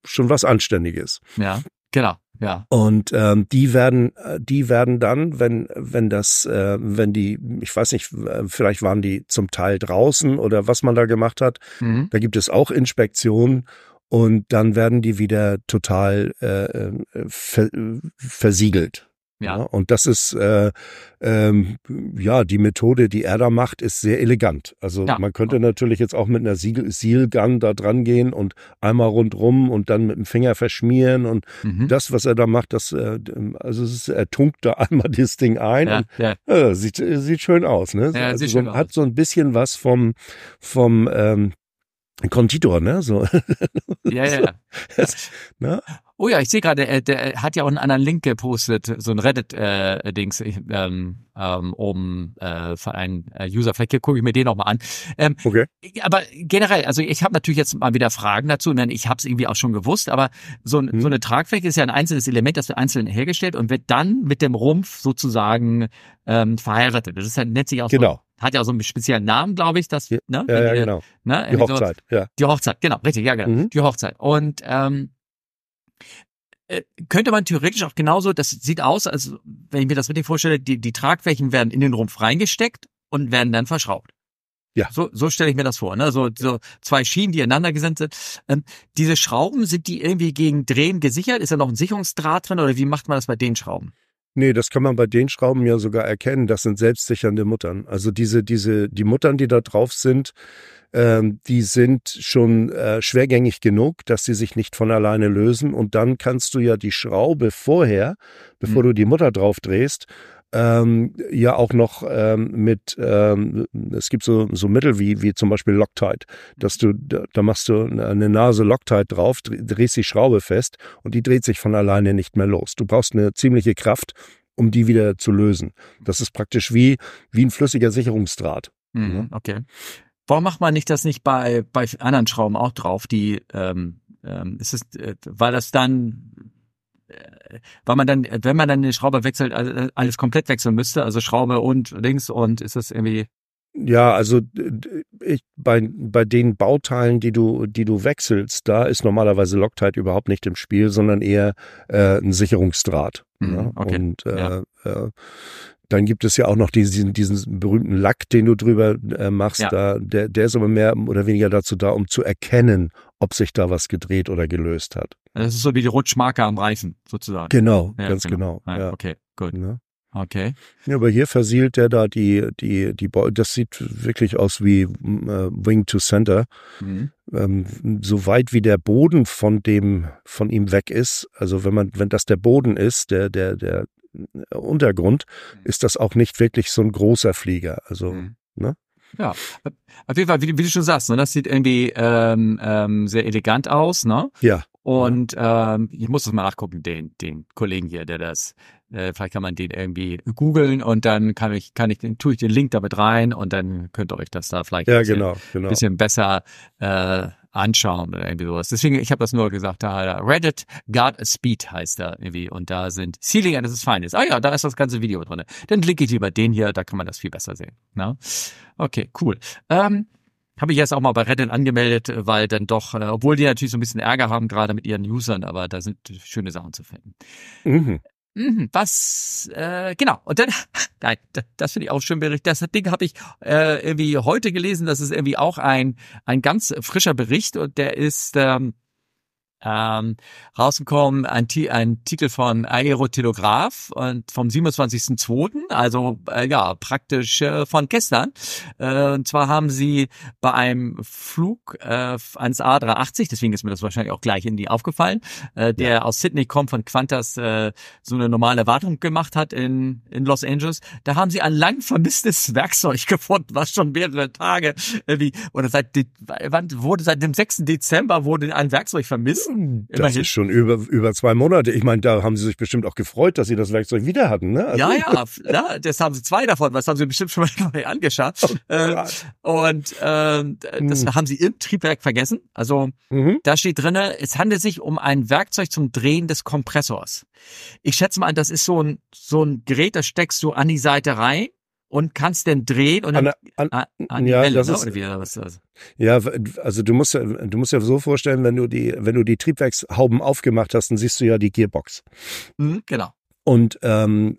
[SPEAKER 2] schon was Anständiges.
[SPEAKER 1] Ja, genau. Ja.
[SPEAKER 2] Und ähm, die werden, äh, die werden dann, wenn wenn das, äh, wenn die, ich weiß nicht, äh, vielleicht waren die zum Teil draußen oder was man da gemacht hat. Mhm. Da gibt es auch Inspektionen und dann werden die wieder total äh, äh ver versiegelt. Ja. ja. Und das ist äh, ähm, ja die Methode, die er da macht, ist sehr elegant. Also ja. man könnte natürlich jetzt auch mit einer Siegel Sealgun da dran gehen und einmal rundrum und dann mit dem Finger verschmieren und mhm. das, was er da macht, das äh, also es ist, er tunkt da einmal das Ding ein ja, und ja. Äh, sieht sieht schön aus, ne? Ja, also so, hat aus. so ein bisschen was vom vom ähm, Konditor, ne? So.
[SPEAKER 1] Ja, ja. Das, ne? Oh ja, ich sehe gerade, der, der hat ja auch einen anderen Link gepostet, so ein Reddit-Dings äh, ähm, ähm, um äh, für einen äh, User. Vielleicht gucke ich mir den nochmal an. Ähm, okay. Aber generell, also ich habe natürlich jetzt mal wieder Fragen dazu. Ich habe es irgendwie auch schon gewusst, aber so, hm. so eine Tragfläche ist ja ein einzelnes Element, das wird einzeln hergestellt und wird dann mit dem Rumpf sozusagen ähm, verheiratet. Das ist ja, nennt sich auch
[SPEAKER 2] genau.
[SPEAKER 1] so hat ja auch so einen speziellen Namen, glaube ich, das,
[SPEAKER 2] ne? Ja, ja, genau. Ne?
[SPEAKER 1] Die Hochzeit, so, ja. Die Hochzeit, genau, richtig, ja, genau. Mhm. Die Hochzeit. Und ähm, äh, könnte man theoretisch auch genauso, das sieht aus, als wenn ich mir das mit dir vorstelle, die, die Tragflächen werden in den Rumpf reingesteckt und werden dann verschraubt. Ja. So, so stelle ich mir das vor. Ne? So, so zwei Schienen, die ineinander gesendet sind. Ähm, diese Schrauben, sind die irgendwie gegen Drehen gesichert? Ist da noch ein Sicherungsdraht drin oder wie macht man das bei den Schrauben?
[SPEAKER 2] Nee, das kann man bei den Schrauben ja sogar erkennen. Das sind selbstsichernde Muttern. Also diese, diese, die Muttern, die da drauf sind, ähm, die sind schon äh, schwergängig genug, dass sie sich nicht von alleine lösen. Und dann kannst du ja die Schraube vorher, bevor mhm. du die Mutter drauf drehst, ähm, ja auch noch ähm, mit, ähm, es gibt so, so Mittel wie, wie zum Beispiel Loctite, dass du, da, da machst du eine Nase Loctite drauf, drehst die Schraube fest und die dreht sich von alleine nicht mehr los. Du brauchst eine ziemliche Kraft, um die wieder zu lösen. Das ist praktisch wie, wie ein flüssiger Sicherungsdraht.
[SPEAKER 1] Mhm, okay. Warum macht man nicht das nicht bei, bei anderen Schrauben auch drauf, die, ähm, ähm, ist es, äh, weil das dann weil man dann, wenn man dann eine Schraube wechselt, alles komplett wechseln müsste, also Schraube und links und ist das irgendwie
[SPEAKER 2] ja, also ich, bei, bei den Bauteilen, die du, die du wechselst, da ist normalerweise Loctite überhaupt nicht im Spiel, sondern eher äh, ein Sicherungsdraht. Mhm, ja? okay. Und äh, ja. äh, dann gibt es ja auch noch diesen, diesen berühmten Lack, den du drüber äh, machst. Ja. Da, der, der ist aber mehr oder weniger dazu da, um zu erkennen, ob sich da was gedreht oder gelöst hat.
[SPEAKER 1] Das ist so wie die Rutschmarke am Reifen, sozusagen.
[SPEAKER 2] Genau, ja, ganz genau.
[SPEAKER 1] genau. Ja. Okay, gut. Ja. Okay.
[SPEAKER 2] Ja, aber hier versiehlt der da die, die, die, das sieht wirklich aus wie äh, Wing to Center. Mhm. Ähm, so weit wie der Boden von dem, von ihm weg ist, also wenn man, wenn das der Boden ist, der, der, der Untergrund, mhm. ist das auch nicht wirklich so ein großer Flieger. Also, mhm. ne?
[SPEAKER 1] Ja, auf jeden Fall, wie, wie, du schon sagst, ne, das sieht irgendwie ähm, ähm, sehr elegant aus, ne?
[SPEAKER 2] Ja.
[SPEAKER 1] Und ähm, ich muss das mal nachgucken, den, den Kollegen hier, der das, äh, vielleicht kann man den irgendwie googeln und dann kann ich, kann ich den, tue ich den Link damit rein und dann könnt ihr euch das da vielleicht
[SPEAKER 2] ja,
[SPEAKER 1] ein bisschen,
[SPEAKER 2] genau, genau.
[SPEAKER 1] bisschen besser äh, anschauen oder irgendwie sowas. Deswegen, ich habe das nur gesagt, da Reddit God Speed heißt da irgendwie und da sind Ceiling and das ist Feines. Ah ja, da ist das ganze Video drin. Dann klicke ich lieber den hier, da kann man das viel besser sehen. Na? Okay, cool. Ähm, habe ich jetzt auch mal bei Reddit angemeldet, weil dann doch, äh, obwohl die natürlich so ein bisschen Ärger haben, gerade mit ihren Usern, aber da sind schöne Sachen zu finden. Mhm. Mhm, was, äh, genau. Und dann, nein, das finde ich auch schön Bericht. Das Ding habe ich äh, irgendwie heute gelesen. Das ist irgendwie auch ein, ein ganz frischer Bericht und der ist ähm, ähm, rausgekommen, ein, ein Titel von Aerotelegraph und vom 27.02., also äh, ja, praktisch äh, von gestern. Äh, und zwar haben sie bei einem Flug äh, eines A380, deswegen ist mir das wahrscheinlich auch gleich in die aufgefallen, äh, der ja. aus Sydney kommt, von Qantas äh, so eine normale Wartung gemacht hat in, in Los Angeles, da haben sie ein lang vermisstes Werkzeug gefunden, was schon mehrere Tage irgendwie, oder seit, wann wurde seit dem 6. Dezember wurde ein Werkzeug vermisst
[SPEAKER 2] das Immerhin. ist schon über, über zwei Monate. Ich meine, da haben sie sich bestimmt auch gefreut, dass sie das Werkzeug wieder hatten. Ne?
[SPEAKER 1] Also ja, ja, ja, das haben sie zwei davon, was haben sie bestimmt schon mal angeschaut. Oh, äh, und äh, das hm. haben sie im Triebwerk vergessen. Also mhm. da steht drinne, es handelt sich um ein Werkzeug zum Drehen des Kompressors. Ich schätze mal, das ist so ein, so ein Gerät, das steckst du an die Seite rein und kannst denn drehen und
[SPEAKER 2] an, an, an, an ja, Welle, das ne? ist, oder wie, was ist das? Ja, also du musst ja, du musst ja so vorstellen, wenn du die, wenn du die Triebwerkshauben aufgemacht hast, dann siehst du ja die Gearbox.
[SPEAKER 1] Mhm, genau.
[SPEAKER 2] Und ähm,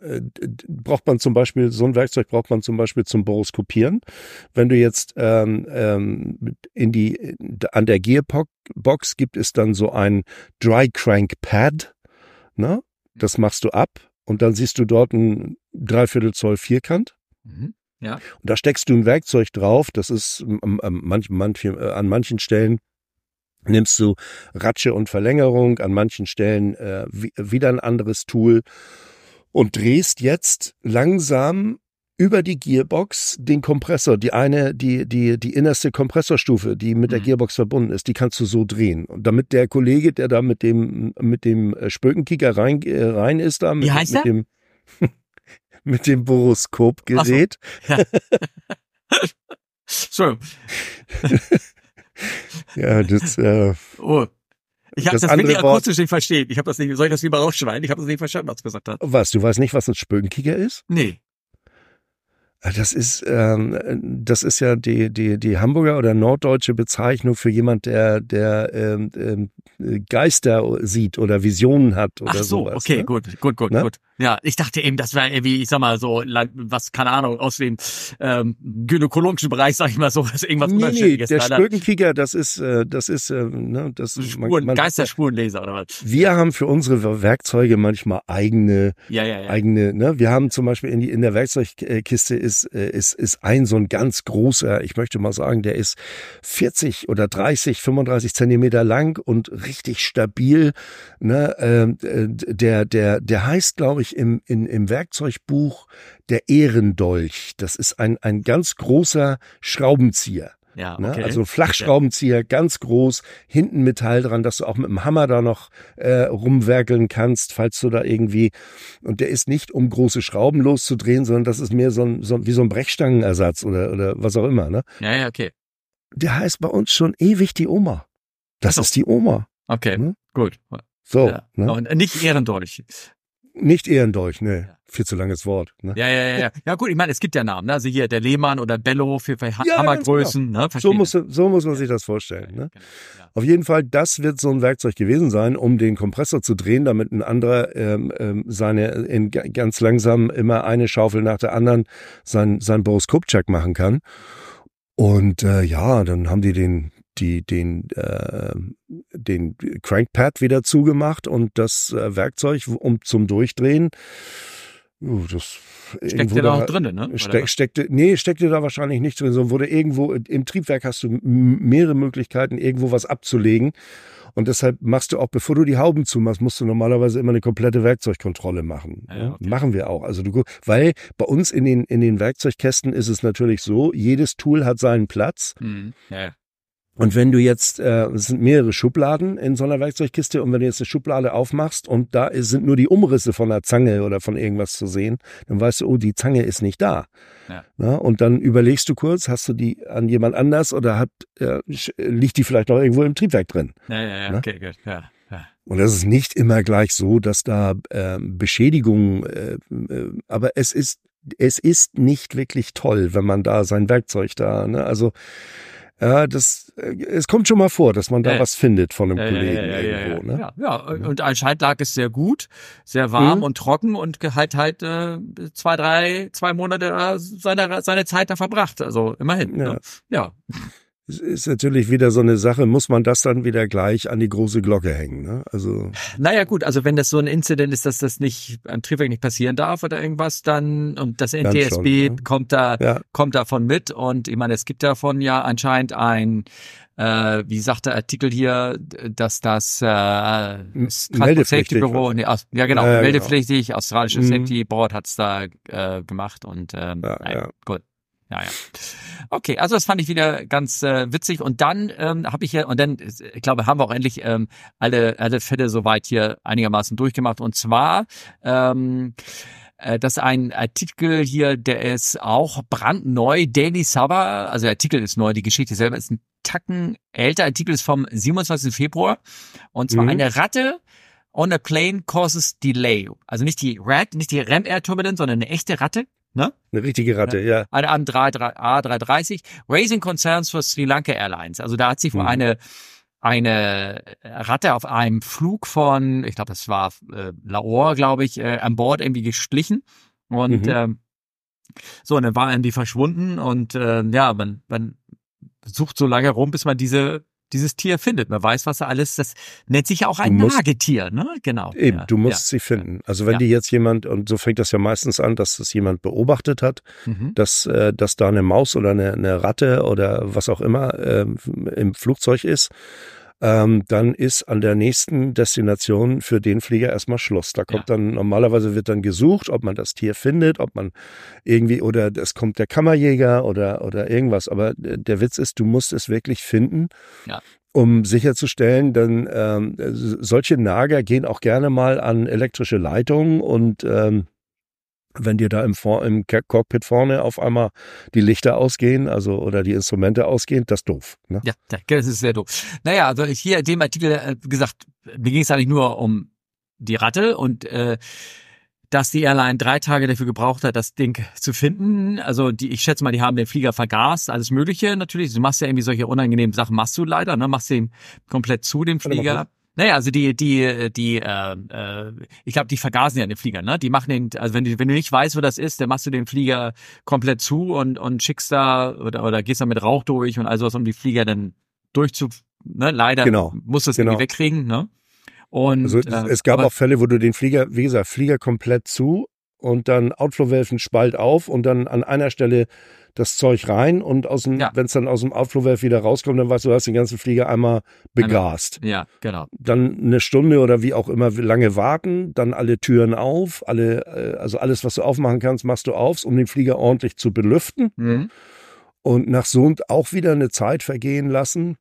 [SPEAKER 2] braucht man zum Beispiel, so ein Werkzeug braucht man zum Beispiel zum Boroskopieren. Wenn du jetzt ähm, ähm, in die, an der Gearbox gibt es dann so ein Dry Crank Pad, ne? Das machst du ab und dann siehst du dort ein Dreiviertel Zoll Vierkant. Mhm.
[SPEAKER 1] Ja.
[SPEAKER 2] Und da steckst du ein Werkzeug drauf, das ist an manchen, manchen, äh, an manchen Stellen nimmst du Ratsche und Verlängerung, an manchen Stellen äh, wieder ein anderes Tool und drehst jetzt langsam über die Gearbox den Kompressor, die eine, die, die, die innerste Kompressorstufe, die mit der mhm. Gearbox verbunden ist, die kannst du so drehen. Und damit der Kollege, der da mit dem, mit dem äh, Spökenkicker rein, äh, rein ist, da mit,
[SPEAKER 1] Wie heißt
[SPEAKER 2] mit
[SPEAKER 1] der?
[SPEAKER 2] dem, mit dem Boroskopgerät. So. Ja.
[SPEAKER 1] Entschuldigung.
[SPEAKER 2] ja, das. Äh,
[SPEAKER 1] oh. Ich habe das, das wirklich akustisch nicht verstehen. Ich habe das nicht. Soll ich das lieber rausschneiden? Ich habe das nicht verstanden, was du gesagt hast.
[SPEAKER 2] Was? Du weißt nicht, was ein Spögenkicker ist?
[SPEAKER 1] Nee.
[SPEAKER 2] Das ist, ähm, das ist ja die, die, die Hamburger oder norddeutsche Bezeichnung für jemand, der, der ähm, ähm, Geister sieht oder Visionen hat oder
[SPEAKER 1] Ach so,
[SPEAKER 2] sowas,
[SPEAKER 1] okay,
[SPEAKER 2] ne?
[SPEAKER 1] gut, gut, gut,
[SPEAKER 2] Ne?
[SPEAKER 1] gut. Ja, ich dachte eben, das wäre irgendwie, ich sag mal so, was, keine Ahnung, aus dem ähm, gynäkologischen Bereich, sag ich mal so, was irgendwas
[SPEAKER 2] Nee, nee, der. Spökenkieger, das ist, äh, das ist, äh, ne, das
[SPEAKER 1] Spuren, Geisterspurenleser oder was?
[SPEAKER 2] Wir haben für unsere Werkzeuge manchmal eigene,
[SPEAKER 1] Ja, ja, ja.
[SPEAKER 2] eigene, ne? Wir haben zum Beispiel in, die, in der Werkzeugkiste ist, äh, ist, ist ein so ein ganz großer, ich möchte mal sagen, der ist 40 oder 30, 35 Zentimeter lang und richtig stabil. Ne? Äh, der, der, der heißt, glaube ich, im, in, im Werkzeugbuch der Ehrendolch. Das ist ein, ein ganz großer Schraubenzieher.
[SPEAKER 1] Ja,
[SPEAKER 2] Ne?
[SPEAKER 1] okay.
[SPEAKER 2] Also Flachschraubenzieher, ganz groß, hinten Metall dran, dass du auch mit dem Hammer da noch äh, rumwerkeln kannst, falls du da irgendwie. Und der ist nicht, um große Schrauben loszudrehen, sondern das ist mehr so ein, so, wie so ein Brechstangenersatz oder, oder was auch immer. Ne?
[SPEAKER 1] Ja, ja, okay.
[SPEAKER 2] Der heißt bei uns schon ewig die Oma. Das
[SPEAKER 1] so.
[SPEAKER 2] ist die Oma.
[SPEAKER 1] Okay,
[SPEAKER 2] Hm?
[SPEAKER 1] gut.
[SPEAKER 2] So,
[SPEAKER 1] ja.
[SPEAKER 2] ne?
[SPEAKER 1] Nicht ehrendolch.
[SPEAKER 2] Nicht Ehrendolch, ne.
[SPEAKER 1] Ja.
[SPEAKER 2] Viel zu langes Wort. Ne?
[SPEAKER 1] Ja, ja, ja, ja. Ja gut, ich meine, es gibt ja Namen, ne? Also hier der Lehmann oder Bello für, für
[SPEAKER 2] Ja,
[SPEAKER 1] Hammergrößen, ne?
[SPEAKER 2] So muss, so muss man sich das vorstellen. Ne?
[SPEAKER 1] Genau.
[SPEAKER 2] Auf jeden Fall, das wird so ein Werkzeug gewesen sein, um den Kompressor zu drehen, damit ein anderer ähm, ähm, seine in ga- ganz langsam immer eine Schaufel nach der anderen sein sein Boris Kupchak machen kann. Und äh, ja, dann haben die den die den äh, den Crankpad wieder zugemacht und das äh, Werkzeug um zum Durchdrehen. Uh, das
[SPEAKER 1] Steckt
[SPEAKER 2] irgendwo
[SPEAKER 1] ja da noch drin, ne? Was?
[SPEAKER 2] steckte, nee, steckte da wahrscheinlich nicht drin, sondern wurde irgendwo, im Triebwerk hast du mehrere Möglichkeiten, irgendwo was abzulegen. Und deshalb machst du auch, bevor du die Hauben zumachst, musst du normalerweise immer eine komplette Werkzeugkontrolle machen.
[SPEAKER 1] Ja,
[SPEAKER 2] Ja,
[SPEAKER 1] okay.
[SPEAKER 2] Machen wir auch. Also du, weil bei uns in den, in den Werkzeugkästen ist es natürlich so, jedes Tool hat seinen Platz.
[SPEAKER 1] Hm, ja.
[SPEAKER 2] Und wenn du jetzt, äh, es sind mehrere Schubladen in so einer Werkzeugkiste und wenn du jetzt eine Schublade aufmachst und da ist, sind nur die Umrisse von einer Zange oder von irgendwas zu sehen, dann weißt du, oh, die Zange ist nicht da.
[SPEAKER 1] Ja.
[SPEAKER 2] Na, und dann überlegst du kurz, hast du die an jemand anders oder hat, äh, liegt die vielleicht noch irgendwo im Triebwerk drin?
[SPEAKER 1] Ja, ja, ja,
[SPEAKER 2] Ne?
[SPEAKER 1] okay, gut. Ja, ja.
[SPEAKER 2] Und das ist nicht immer gleich so, dass da ähm, Beschädigungen, äh, äh, aber es ist, es ist nicht wirklich toll, wenn man da sein Werkzeug da, ne? Also ja, das, äh, es kommt schon mal vor, dass man da
[SPEAKER 1] Ja,
[SPEAKER 2] was findet von einem
[SPEAKER 1] Ja,
[SPEAKER 2] Kollegen
[SPEAKER 1] ja,
[SPEAKER 2] irgendwo, ne?
[SPEAKER 1] Ja, ja, und anscheinend lag es sehr gut, sehr warm
[SPEAKER 2] Mhm.
[SPEAKER 1] und trocken und halt halt äh, zwei, drei, zwei Monate äh, seine, seine Zeit da verbracht. Also immerhin.
[SPEAKER 2] Ja.
[SPEAKER 1] Ne? Ja.
[SPEAKER 2] Ist natürlich wieder so eine Sache, muss man das dann wieder gleich an die große Glocke hängen, ne? Also,
[SPEAKER 1] Naja gut, also wenn das so ein Incident ist, dass das nicht am Triebwerk nicht passieren darf oder irgendwas, dann und das NTSB
[SPEAKER 2] schon, ne?
[SPEAKER 1] kommt da
[SPEAKER 2] ja,
[SPEAKER 1] kommt davon mit und ich meine, es gibt davon ja anscheinend ein äh, wie sagt der Artikel hier, dass das äh, Transport Safety Büro, nee, aus, ja genau,
[SPEAKER 2] Ja, ja,
[SPEAKER 1] meldepflichtig, australisches
[SPEAKER 2] Mhm.
[SPEAKER 1] Safety Board hat's da äh, gemacht und ähm,
[SPEAKER 2] Ja, ja.
[SPEAKER 1] gut. Ja, ja. Okay, also das fand ich wieder ganz äh, witzig. Und dann ähm, habe ich ja, und dann, äh, ich glaube, haben wir auch endlich ähm, alle, alle Fälle soweit hier einigermaßen durchgemacht. Und zwar, ähm, äh, das ist ein Artikel hier, der ist auch brandneu, Daily Saba, also der Artikel ist neu, die Geschichte selber ist ein Tacken älter. Artikel ist vom 27. Februar. Und zwar
[SPEAKER 2] Mhm.
[SPEAKER 1] eine Ratte on a plane causes delay. Also nicht die RAT, nicht die Ram Air Turbulence, sondern eine echte Ratte. Ne?
[SPEAKER 2] eine richtige Ratte, ja.
[SPEAKER 1] eine A330, Raising Concerns for Sri Lanka Airlines. Also da hat sich wohl
[SPEAKER 2] Mhm.
[SPEAKER 1] eine eine Ratte auf einem Flug von, ich glaube, das war äh, Lahore, glaube ich, äh, an Bord irgendwie geschlichen und
[SPEAKER 2] Mhm.
[SPEAKER 1] ähm, so, und dann war irgendwie verschwunden und äh, ja, man, man sucht so lange rum, bis man diese dieses Tier findet. Man weiß, was er alles, das nennt sich ja auch ein
[SPEAKER 2] musst-
[SPEAKER 1] Nagetier, ne? Genau.
[SPEAKER 2] Eben,
[SPEAKER 1] ja,
[SPEAKER 2] du musst
[SPEAKER 1] ja.
[SPEAKER 2] sie finden. Also wenn
[SPEAKER 1] Ja.
[SPEAKER 2] die jetzt jemand, und so fängt das ja meistens an, dass das jemand beobachtet hat,
[SPEAKER 1] Mhm.
[SPEAKER 2] dass, äh, dass da eine Maus oder eine, eine Ratte oder was auch immer ähm, im Flugzeug ist, ähm, dann ist an der nächsten Destination für den Flieger erstmal Schluss. Da kommt dann, normalerweise wird dann gesucht, ob man das Tier findet, ob man irgendwie, oder es kommt der Kammerjäger oder, oder irgendwas. Aber der Witz ist, du musst es wirklich finden.
[SPEAKER 1] Ja.
[SPEAKER 2] Um sicherzustellen, dann ähm, solche Nager gehen auch gerne mal an elektrische Leitungen und ähm, wenn dir da im, Vor im Cockpit vorne auf einmal die Lichter ausgehen, also oder die Instrumente ausgehen, das ist doof. Ne?
[SPEAKER 1] Ja, das ist sehr doof. Naja, also hier in dem Artikel, äh, wie gesagt, mir ging es eigentlich nur um die Ratte und äh, dass die Airline drei Tage dafür gebraucht hat, das Ding zu finden. Also die, ich schätze mal, die haben den Flieger vergast, alles Mögliche natürlich. Du machst ja irgendwie solche unangenehmen Sachen, machst du leider, ne? Machst den komplett zu, den Flieger. Naja, also die, die, die, äh, äh, ich glaube, die vergasen ja den Flieger, ne? Die machen den, also wenn du, wenn du nicht weißt, wo das ist, dann machst du den Flieger komplett zu und, und schickst da oder, oder gehst da mit Rauch durch und also was, um die Flieger dann durchzu, ne? Leider genau. musst du es genau. irgendwie wegkriegen, ne?
[SPEAKER 2] Und, also äh, es gab auch Fälle, wo du den Flieger, wie gesagt, Flieger komplett zu und dann Outflow-Welfen Spalt auf und dann an einer Stelle das Zeug rein und aus dem, ja. wenn es dann aus dem Outflow-Welf wieder rauskommt, dann weißt du, du hast den ganzen Flieger einmal begast.
[SPEAKER 1] Ja, genau.
[SPEAKER 2] Dann eine Stunde oder wie auch immer lange warten, dann alle Türen auf, alle, äh, also alles, was du aufmachen kannst, machst du auf, um den Flieger ordentlich zu belüften. Mhm. Und nach so auch wieder eine Zeit vergehen lassen.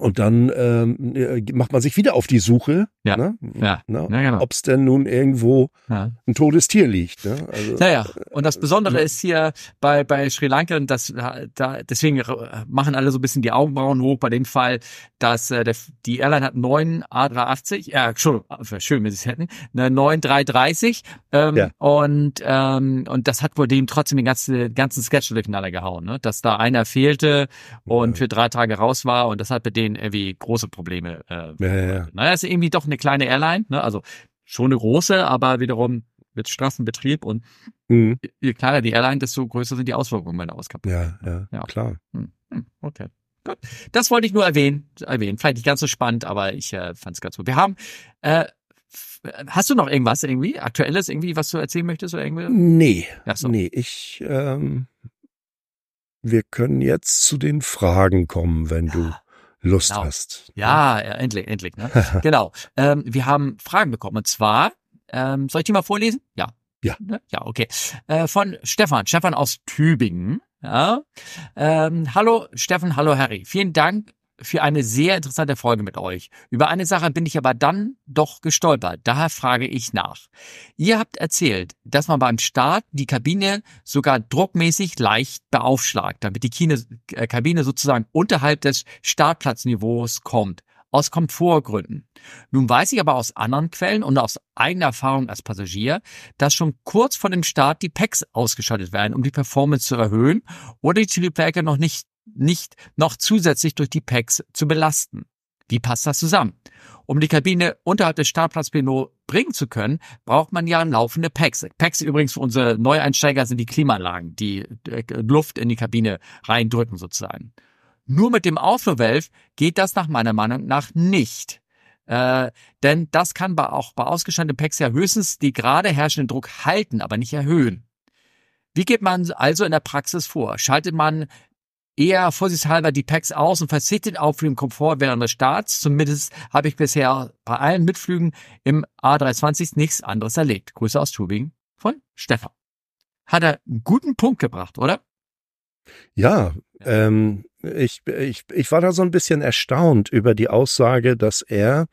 [SPEAKER 2] Und dann ähm, äh, macht man sich wieder auf die Suche,
[SPEAKER 1] ja.
[SPEAKER 2] Ne?
[SPEAKER 1] Ja.
[SPEAKER 2] Ne? Ja, genau. ob es denn nun irgendwo ja. ein totes Tier liegt. Ne?
[SPEAKER 1] Also, naja, und das Besondere äh, ist hier bei, bei Sri Lanka, dass da deswegen machen alle so ein bisschen die Augenbrauen hoch bei dem Fall, dass äh, der, die Airline hat neun A380, ja, Entschuldigung, schön, wenn sie es hätten, eine 9330 ähm, ja. und ähm, und das hat wohl dem trotzdem den ganzen, ganzen Sketch durcheinander gehauen, ne? dass da einer fehlte und für drei Tage raus war und das hat bei denen denen irgendwie große Probleme. Äh, ja, ja, ja. Naja, ist irgendwie doch eine kleine Airline, ne? also schon eine große, aber wiederum mit straffen Betrieb und mhm. je kleiner die Airline, desto größer sind die Auswirkungen bei der Auskappung.
[SPEAKER 2] Ja, ja, ja, klar. Hm,
[SPEAKER 1] hm, okay. Gut. Das wollte ich nur erwähnen, erwähnen. Vielleicht nicht ganz so spannend, aber ich äh, fand es ganz gut. Wir haben äh, Hast du noch irgendwas irgendwie aktuelles irgendwie, was du erzählen möchtest oder irgendwie?
[SPEAKER 2] Nee, ja, so. nee, ich ähm, wir können jetzt zu den Fragen kommen, wenn ja. du Lust
[SPEAKER 1] genau.
[SPEAKER 2] hast.
[SPEAKER 1] Ja, ja, endlich, endlich. Ne? genau. Ähm, wir haben Fragen bekommen. Und zwar, ähm, soll ich die mal vorlesen? Ja.
[SPEAKER 2] Ja.
[SPEAKER 1] Ne? Ja, okay. Äh, von Stefan. Stefan aus Tübingen. Ja. Ähm, hallo Stefan, hallo Harry. Vielen Dank für eine sehr interessante Folge mit euch. Über eine Sache bin ich aber dann doch gestolpert. Daher frage ich nach. Ihr habt erzählt, dass man beim Start die Kabine sogar druckmäßig leicht beaufschlagt, damit die äh, Kabine sozusagen unterhalb des Startplatzniveaus kommt. Aus Komfortgründen. Nun weiß ich aber aus anderen Quellen und aus eigener Erfahrung als Passagier, dass schon kurz vor dem Start die Packs ausgeschaltet werden, um die Performance zu erhöhen oder die Triebwerke noch nicht nicht noch zusätzlich durch die Packs zu belasten. Wie passt das zusammen? Um die Kabine unterhalb des Startplatzpinot bringen zu können, braucht man ja laufende Packs. Packs übrigens für unsere Neueinsteiger sind die Klimaanlagen, die äh, Luft in die Kabine reindrücken sozusagen. Nur mit dem Outflow-Valve geht das nach meiner Meinung nach nicht. Äh, denn das kann bei, auch bei ausgeschalteten Packs ja höchstens die gerade herrschenden Druck halten, aber nicht erhöhen. Wie geht man also in der Praxis vor? Schaltet man eher vorsichtshalber die Packs aus und verzichtet auf den Komfort während des Starts. Zumindest habe ich bisher bei allen Mitflügen im A320 nichts anderes erlebt. Grüße aus Tübingen von Stefan. Hat er einen guten Punkt gebracht, oder?
[SPEAKER 2] Ja, ähm, ich, ich, ich war da so ein bisschen erstaunt über die Aussage, dass er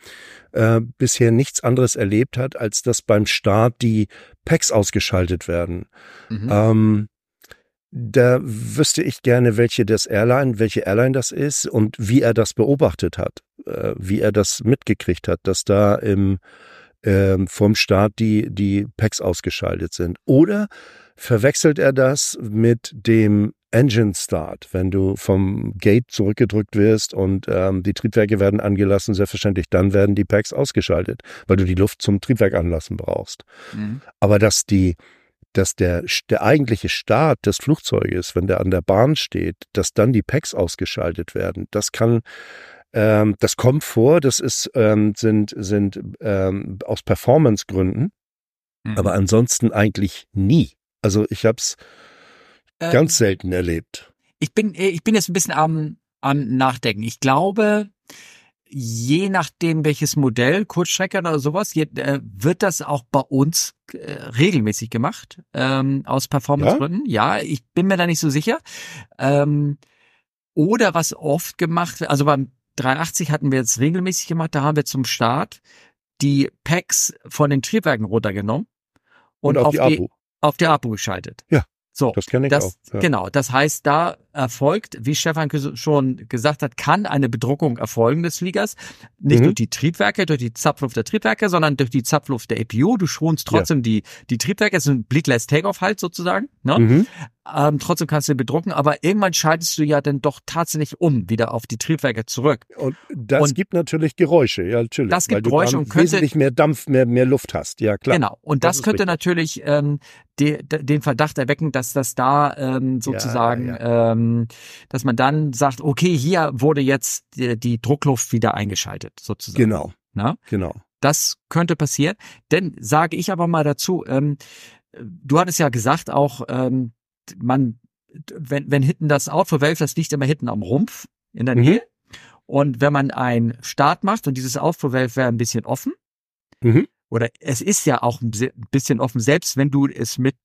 [SPEAKER 2] äh, bisher nichts anderes erlebt hat, als dass beim Start die Packs ausgeschaltet werden. Mhm. Ähm, da wüsste ich gerne, welche das Airline, welche Airline das ist und wie er das beobachtet hat, äh, wie er das mitgekriegt hat, dass da im äh, vom Start die die Packs ausgeschaltet sind. Oder verwechselt er das mit dem Engine Start, wenn du vom Gate zurückgedrückt wirst und ähm, die Triebwerke werden angelassen, selbstverständlich dann werden die Packs ausgeschaltet, weil du die Luft zum Triebwerk anlassen brauchst. Mhm. Aber dass die dass der, der eigentliche Start des Flugzeuges, wenn der an der Bahn steht, dass dann die Packs ausgeschaltet werden. Das kann, ähm, das kommt vor, das ist, ähm, sind, sind ähm, aus Performance-Gründen, mhm. aber ansonsten eigentlich nie. Also ich habe es ähm, ganz selten erlebt.
[SPEAKER 1] Ich bin, ich bin jetzt ein bisschen am, am Nachdenken. Ich glaube, je nachdem welches Modell, Kurzstrecker oder sowas, je, äh, wird das auch bei uns äh, regelmäßig gemacht, ähm, aus Performancegründen. Ja? ja, ich bin mir da nicht so sicher. Ähm, oder was oft gemacht wird, also beim 380 hatten wir jetzt regelmäßig gemacht, da haben wir zum Start die Packs von den Triebwerken runtergenommen und, und auf, auf, die, die auf die Apo geschaltet.
[SPEAKER 2] Ja. So, das kenne ich
[SPEAKER 1] das,
[SPEAKER 2] auch.
[SPEAKER 1] Ja. Genau, das heißt, da erfolgt, wie Stefan schon gesagt hat, kann eine Bedruckung erfolgen des Fliegers. Nicht mhm. durch die Triebwerke, durch die Zapfluft der Triebwerke, sondern durch die Zapfluft der EPU. Du schonst trotzdem ja. die, die Triebwerke. Es ist ein Bleedless Takeoff halt sozusagen. Ne? Mhm. Ähm, trotzdem kannst du ihn bedrucken, aber irgendwann schaltest du ja dann doch tatsächlich um, wieder auf die Triebwerke zurück.
[SPEAKER 2] Und das und gibt natürlich Geräusche, ja, natürlich.
[SPEAKER 1] Das gibt Geräusche und
[SPEAKER 2] könnte wesentlich mehr Dampf, mehr, mehr Luft hast, ja klar.
[SPEAKER 1] Genau. Und das, das könnte richtig. natürlich ähm, de, de, den Verdacht erwecken, dass das da ähm, sozusagen, ja, ja. Ähm, dass man dann sagt, okay, hier wurde jetzt die, die Druckluft wieder eingeschaltet, sozusagen.
[SPEAKER 2] Genau. Na? Genau.
[SPEAKER 1] Das könnte passieren. Denn sage ich aber mal dazu, ähm, du hattest ja gesagt auch, ähm, man, wenn, wenn hinten das Outflow Valve, das liegt immer hinten am Rumpf in der mhm. Nähe. Und wenn man einen Start macht und dieses Outflow Valve wäre ein bisschen offen, mhm oder es ist ja auch ein bisschen offen, selbst wenn du es mit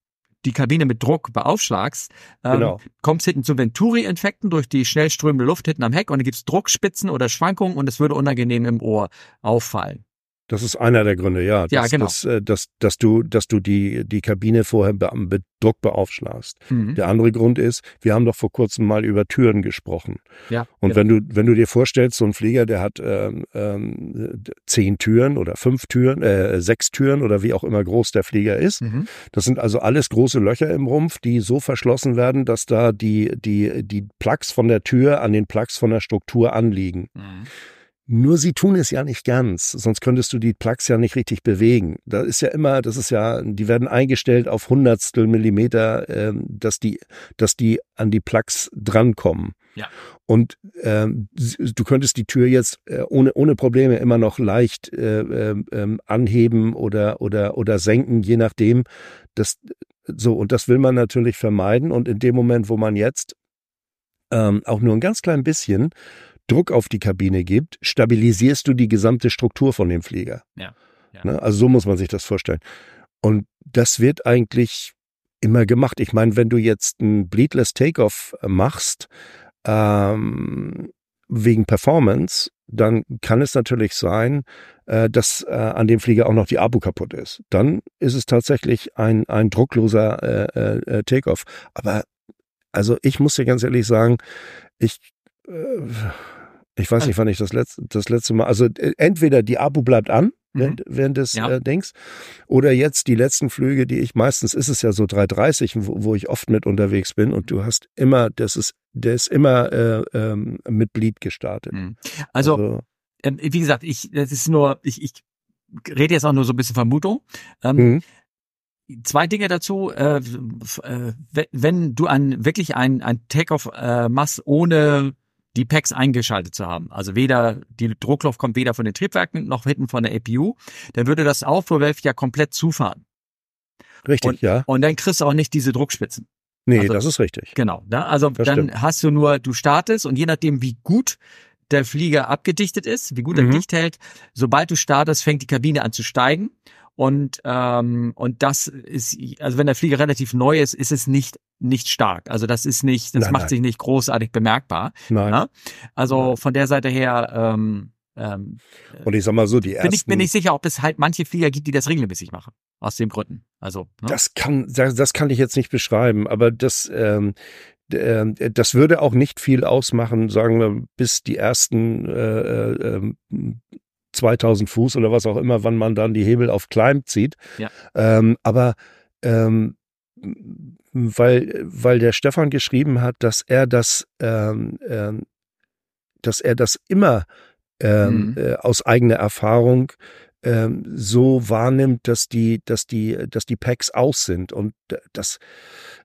[SPEAKER 1] die Kabine mit Druck beaufschlagst, ähm, genau. kommt es hinten zu Venturi-Infekten durch die schnell strömende Luft hinten am Heck und dann gibt's Druckspitzen oder Schwankungen und es würde unangenehm im Ohr auffallen.
[SPEAKER 2] Das ist einer der Gründe, ja. Dass,
[SPEAKER 1] ja, genau.
[SPEAKER 2] Dass, äh, dass, dass, du, dass du die, die Kabine vorher mit Druck beaufschlagst. Mhm. Der andere Grund ist, wir haben doch vor kurzem mal über Türen gesprochen.
[SPEAKER 1] Ja.
[SPEAKER 2] Und ja. wenn du, wenn du dir vorstellst, so ein Flieger, der hat ähm, ähm, zehn Türen oder fünf Türen, äh, sechs Türen oder wie auch immer groß der Flieger ist. Mhm. Das sind also alles große Löcher im Rumpf, die so verschlossen werden, dass da die, die, die Plugs von der Tür an den Plugs von der Struktur anliegen. Mhm. Nur sie tun es ja nicht ganz, sonst könntest du die Plugs ja nicht richtig bewegen. Da ist ja immer, das ist ja, die werden eingestellt auf Hundertstel Millimeter, äh, dass die, dass die an die Plugs drankommen.
[SPEAKER 1] Ja.
[SPEAKER 2] Und ähm, du könntest die Tür jetzt äh, ohne ohne Probleme immer noch leicht äh, äh, anheben oder oder oder senken, je nachdem. Das so und das will man natürlich vermeiden. Und in dem Moment, wo man jetzt ähm, auch nur ein ganz klein bisschen Druck auf die Kabine gibt, stabilisierst du die gesamte Struktur von dem Flieger.
[SPEAKER 1] Ja. ja.
[SPEAKER 2] Ne? Also so muss man sich das vorstellen. Und das wird eigentlich immer gemacht. Ich meine, wenn du jetzt ein Bleedless Takeoff machst, ähm, wegen Performance, dann kann es natürlich sein, äh, dass äh, an dem Flieger auch noch die Abu kaputt ist. Dann ist es tatsächlich ein, ein druckloser äh, äh, Takeoff. Aber also ich muss dir ganz ehrlich sagen, ich äh, ich weiß nicht, wann ich das letzte, das letzte Mal, also äh, entweder die Abu bleibt an, während, mhm. während des ja. äh, Dings, oder jetzt die letzten Flüge, die ich, meistens ist es ja so 330, wo, wo ich oft mit unterwegs bin und du hast immer, das ist, der ist immer äh, ähm, mit Bleed gestartet. Mhm.
[SPEAKER 1] Also, also ähm, wie gesagt, ich, das ist nur, ich, ich rede jetzt auch nur so ein bisschen Vermutung. Ähm, mhm. Zwei Dinge dazu. Äh, äh wenn du an wirklich ein, ein Takeoff äh, machst ohne die Packs eingeschaltet zu haben. Also weder die Druckluft kommt weder von den Triebwerken noch hinten von der APU, dann würde das Auffuhrwelf ja komplett zufahren.
[SPEAKER 2] Richtig,
[SPEAKER 1] und,
[SPEAKER 2] ja.
[SPEAKER 1] Und dann kriegst du auch nicht diese Druckspitzen.
[SPEAKER 2] Nee, also, das ist richtig.
[SPEAKER 1] Genau. Ne? Also das dann stimmt. hast du nur, du startest und je nachdem, wie gut der Flieger abgedichtet ist, wie gut er mhm. dicht hält, sobald du startest, fängt die Kabine an zu steigen und, ähm, und das ist, also wenn der Flieger relativ neu ist, ist es nicht, nicht stark. Also das ist nicht, das nein, macht nein. sich nicht großartig bemerkbar.
[SPEAKER 2] Nein.
[SPEAKER 1] Ne? Also von der Seite her, ähm, ähm,
[SPEAKER 2] und ich sag mal so, die ersten.
[SPEAKER 1] Bin ich bin nicht sicher, ob es halt manche Flieger gibt, die das regelmäßig machen. Aus den Gründen. Also.
[SPEAKER 2] Ne? Das kann, das, das kann ich jetzt nicht beschreiben, aber das, ähm, ähm das würde auch nicht viel ausmachen, sagen wir, bis die ersten äh, äh, 2000 Fuß oder was auch immer, wann man dann die Hebel auf Climb zieht.
[SPEAKER 1] Ja.
[SPEAKER 2] Ähm, aber ähm, weil, weil der Stefan geschrieben hat, dass er das, ähm, ähm, dass er das immer ähm, mhm. äh, aus eigener Erfahrung ähm, so wahrnimmt, dass die, dass die, dass die Packs aus sind und das,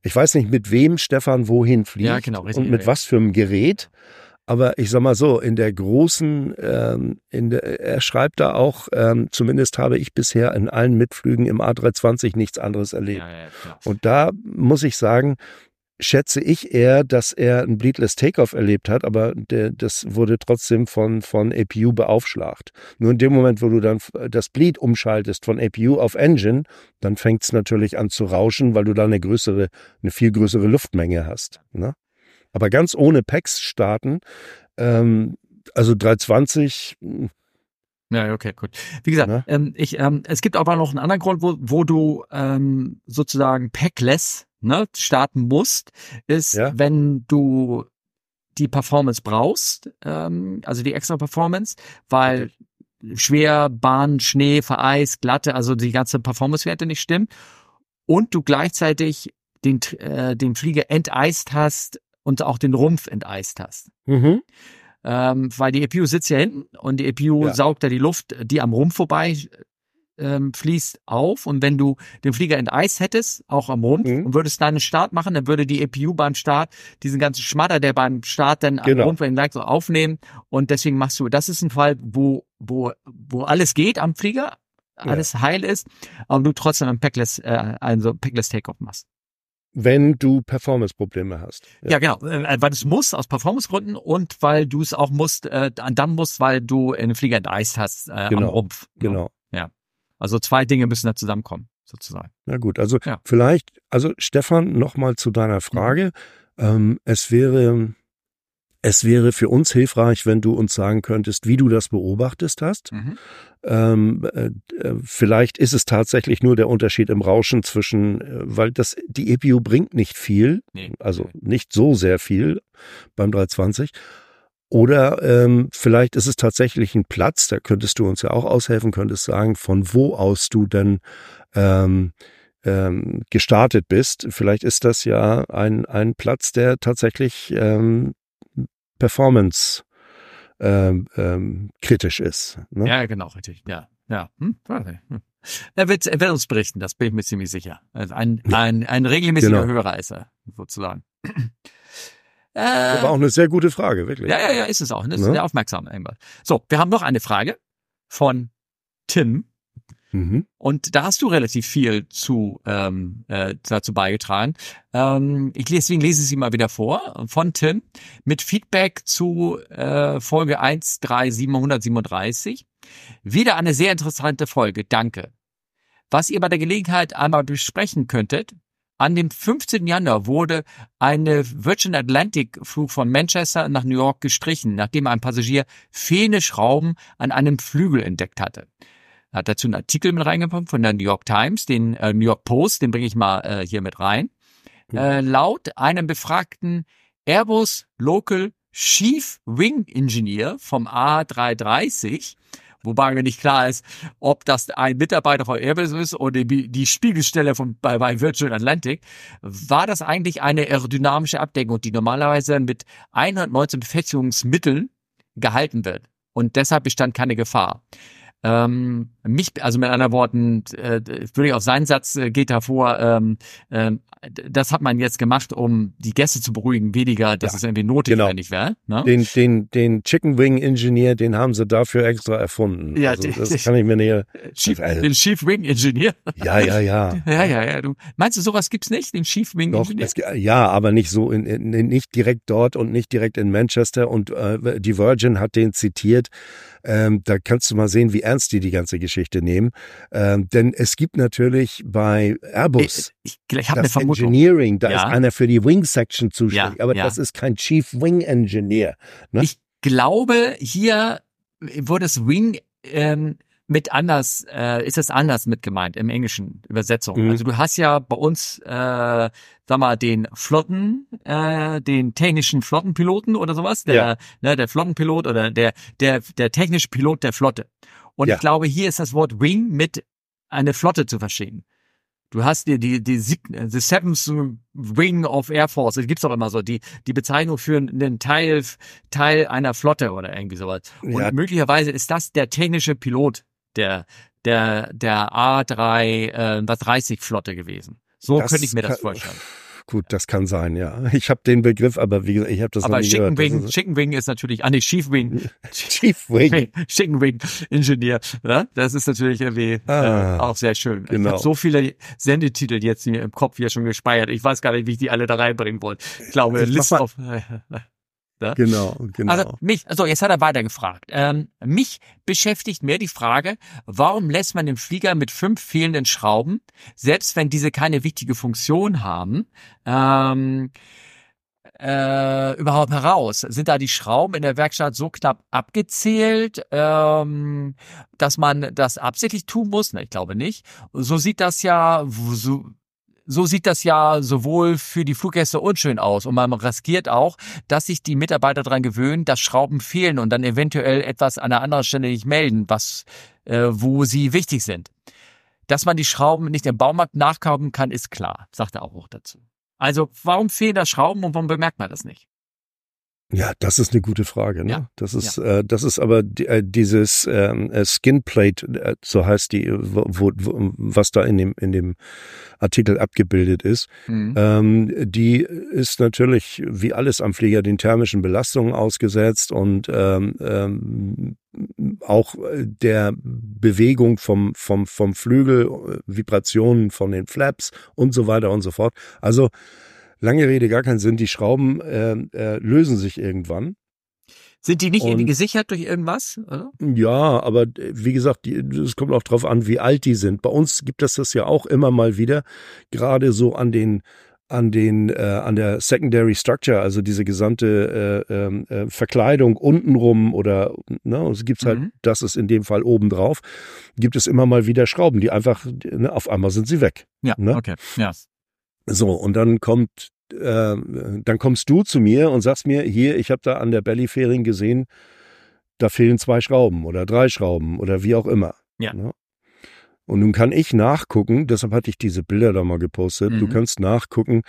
[SPEAKER 2] ich weiß nicht, mit wem Stefan wohin fliegt
[SPEAKER 1] ja, genau,
[SPEAKER 2] und mit ja. was für einem Gerät. Aber ich sag mal so, in der großen, ähm, in der, er schreibt da auch, ähm, zumindest habe ich bisher in allen Mitflügen im A320 nichts anderes erlebt. Ja, ja, Und da muss ich sagen, schätze ich eher, dass er ein Bleedless Takeoff erlebt hat, aber der, das wurde trotzdem von, von APU beaufschlagt. Nur in dem Moment, wo du dann das Bleed umschaltest von APU auf Engine, dann fängt es natürlich an zu rauschen, weil du da eine größere, eine viel größere Luftmenge hast. Ne? Aber ganz ohne Packs starten, ähm, also 320. Hm.
[SPEAKER 1] Ja, okay, gut. Wie gesagt, ne? ähm, ich, ähm, es gibt aber noch einen anderen Grund, wo, wo du ähm, sozusagen packless ne, starten musst, ist, ja. wenn du die Performance brauchst, ähm, also die extra Performance, weil schwer, Bahn, Schnee, vereist, glatte, also die ganze Performance-Werte nicht stimmen und du gleichzeitig den, äh, den Flieger enteist hast und auch den Rumpf enteist hast. Mhm. Ähm, weil die EPU sitzt ja hinten und die EPU ja. saugt da die Luft, die am Rumpf vorbei ähm, fließt auf und wenn du den Flieger enteist hättest, auch am Rumpf, mhm. und würdest dann einen Start machen, dann würde die EPU beim Start diesen ganzen Schmatter, der beim Start dann genau. am Rumpf entlang so aufnehmen und deswegen machst du, das ist ein Fall, wo, wo, wo alles geht am Flieger, alles ja. heil ist, aber du trotzdem ein Packless, äh, also Packless Takeoff machst
[SPEAKER 2] wenn du Performance-Probleme hast.
[SPEAKER 1] Ja. ja, genau, äh, weil es muss aus Performance-Gründen und weil du es auch musst, äh, dann musst, weil du einen Flieger enteist hast äh, genau. am Rumpf.
[SPEAKER 2] Genau.
[SPEAKER 1] Ja. Also zwei Dinge müssen da zusammenkommen, sozusagen.
[SPEAKER 2] Na gut, also ja. vielleicht, also Stefan, nochmal zu deiner Frage. Mhm. Ähm, es wäre es wäre für uns hilfreich, wenn du uns sagen könntest, wie du das beobachtest hast. Mhm. Ähm, äh, vielleicht ist es tatsächlich nur der Unterschied im Rauschen zwischen, äh, weil das die EPU bringt nicht viel, nee. also nicht so sehr viel beim 320. Oder ähm, vielleicht ist es tatsächlich ein Platz, da könntest du uns ja auch aushelfen, könntest sagen, von wo aus du denn ähm, ähm, gestartet bist. Vielleicht ist das ja ein, ein Platz, der tatsächlich ähm, Performance ähm, ähm, kritisch ist.
[SPEAKER 1] Ne? Ja, genau, richtig. Ja, ja. Hm? hm. Er wird, er wird uns berichten, das bin ich mir ziemlich sicher. Also ein, ein, ein regelmäßiger genau. Hörer ist er, sozusagen.
[SPEAKER 2] Äh, das war auch eine sehr gute Frage, wirklich.
[SPEAKER 1] Ja, ja, ja, ist es auch. Das ist ne? sehr aufmerksam. So, wir haben noch eine Frage von Tim. Mhm. Und da hast du relativ viel zu ähm, äh, dazu beigetragen. Ähm, ich lese, deswegen lese ich sie mal wieder vor von Tim mit Feedback zu äh, Folge 13737. Wieder eine sehr interessante Folge. Danke. Was ihr bei der Gelegenheit einmal besprechen könntet, an dem 15. Januar wurde eine Virgin Atlantic Flug von Manchester nach New York gestrichen, nachdem ein Passagier fehlende Schrauben an einem Flügel entdeckt hatte hat dazu einen Artikel mit reingebracht von der New York Times, den äh, New York Post, den bringe ich mal äh, hier mit rein. Mhm. Äh, laut einem befragten Airbus Local Chief Wing Engineer vom A330, wobei mir nicht klar ist, ob das ein Mitarbeiter von Airbus ist oder die, die Spiegelstelle von, bei, bei Virgin Atlantic, war das eigentlich eine aerodynamische Abdeckung, die normalerweise mit 119 Befestigungsmitteln gehalten wird. Und deshalb bestand keine Gefahr. Ähm, mich, also mit anderen Worten, äh, würde ich auf seinen Satz äh, geht hervor, ähm, äh, das hat man jetzt gemacht, um die Gäste zu beruhigen, weniger, dass ja, es irgendwie notwendig genau. wäre. Ne?
[SPEAKER 2] Den, den, den Chicken Wing Engineer, den haben sie dafür extra erfunden. Ja, also, das kann ich mir näher.
[SPEAKER 1] Chief, also, den Chief Wing Engineer.
[SPEAKER 2] Ja, ja, ja.
[SPEAKER 1] ja, ja, ja. Du, meinst du, sowas gibt's nicht, den Chief Wing Doch, Engineer?
[SPEAKER 2] Es, ja, aber nicht so, in, in, nicht direkt dort und nicht direkt in Manchester. Und äh, die Virgin hat den zitiert. Ähm, da kannst du mal sehen, wie ernst die die ganze Geschichte nehmen. Ähm, denn es gibt natürlich bei Airbus
[SPEAKER 1] ich, ich, ich das
[SPEAKER 2] Engineering, da ja. ist einer für die Wing Section zuständig, ja, aber ja. das ist kein Chief Wing Engineer.
[SPEAKER 1] Ne? Ich glaube, hier wurde das Wing ähm, mit anders, äh, ist es anders mit gemeint im englischen Übersetzung. Mhm. Also du hast ja bei uns, äh, sag mal, den Flotten, äh, den technischen Flottenpiloten oder sowas, der, ja. ne, der Flottenpilot oder der, der, der technische Pilot der Flotte. Und ja. ich glaube, hier ist das Wort Wing mit eine Flotte zu verstehen. Du hast dir die, die, die, the Seventh Wing of Air Force, das gibt's doch immer so, die, die Bezeichnung für einen Teil, Teil einer Flotte oder irgendwie sowas. Und ja. möglicherweise ist das der technische Pilot der, der, der A3, äh, 30 Flotte gewesen. So das könnte ich mir das vorstellen.
[SPEAKER 2] Gut, das kann sein, ja. Ich habe den Begriff, aber wie gesagt, ich habe das aber noch nie Chicken
[SPEAKER 1] gehört. Wing, Chicken Wing ist natürlich, ah nee, Chief Wing.
[SPEAKER 2] Chief Wing.
[SPEAKER 1] Chicken Wing Ingenieur. Ja? Das ist natürlich irgendwie ah, äh, auch sehr schön. Genau. Ich habe so viele Sendetitel jetzt mir im Kopf hier schon gespeichert. Ich weiß gar nicht, wie ich die alle da reinbringen wollte. Ich glaube, ich List of...
[SPEAKER 2] Ne? Genau, genau.
[SPEAKER 1] Also mich, also jetzt hat er weiter gefragt. Ähm, mich beschäftigt mehr die Frage, warum lässt man den Flieger mit fünf fehlenden Schrauben, selbst wenn diese keine wichtige Funktion haben, ähm, äh, überhaupt heraus? Sind da die Schrauben in der Werkstatt so knapp abgezählt, ähm, dass man das absichtlich tun muss? Na, ich glaube nicht. So sieht das ja, so, so sieht das ja sowohl für die Fluggäste unschön aus und man riskiert auch, dass sich die Mitarbeiter daran gewöhnen, dass Schrauben fehlen und dann eventuell etwas an einer anderen Stelle nicht melden, was äh, wo sie wichtig sind. Dass man die Schrauben nicht im Baumarkt nachkaufen kann, ist klar, sagt er auch dazu. Also warum fehlen da Schrauben und warum bemerkt man das nicht?
[SPEAKER 2] Ja, das ist eine gute Frage. Ne? Ja. Das ist, ja. äh, das ist aber äh, dieses ähm, äh, Skinplate, äh, so heißt die, wo, wo, was da in dem in dem Artikel abgebildet ist. Mhm. Ähm, die ist natürlich wie alles am Flieger den thermischen Belastungen ausgesetzt und ähm, ähm, auch der Bewegung vom vom vom Flügel, Vibrationen von den Flaps und so weiter und so fort. Also lange Rede, gar keinen Sinn. Die Schrauben äh, äh, lösen sich irgendwann.
[SPEAKER 1] Sind die nicht und, irgendwie gesichert durch irgendwas? Oder?
[SPEAKER 2] Ja, aber äh, wie gesagt, es kommt auch drauf an, wie alt die sind. Bei uns gibt es das ja auch immer mal wieder, gerade so an den an den äh, an der Secondary Structure, also diese gesamte äh, ähm, äh, Verkleidung untenrum oder ne, es gibt halt, mhm. das ist in dem Fall obendrauf, gibt es immer mal wieder Schrauben, die einfach ne, auf einmal sind sie weg.
[SPEAKER 1] Ja, ne? okay, ja.
[SPEAKER 2] So, und dann kommt, äh, dann kommst du zu mir und sagst mir, hier, ich habe da an der Bellyfähring gesehen, da fehlen zwei Schrauben oder drei Schrauben oder wie auch immer.
[SPEAKER 1] Ja. Ne?
[SPEAKER 2] Und nun kann ich nachgucken, deshalb hatte ich diese Bilder da mal gepostet, mhm. du kannst nachgucken,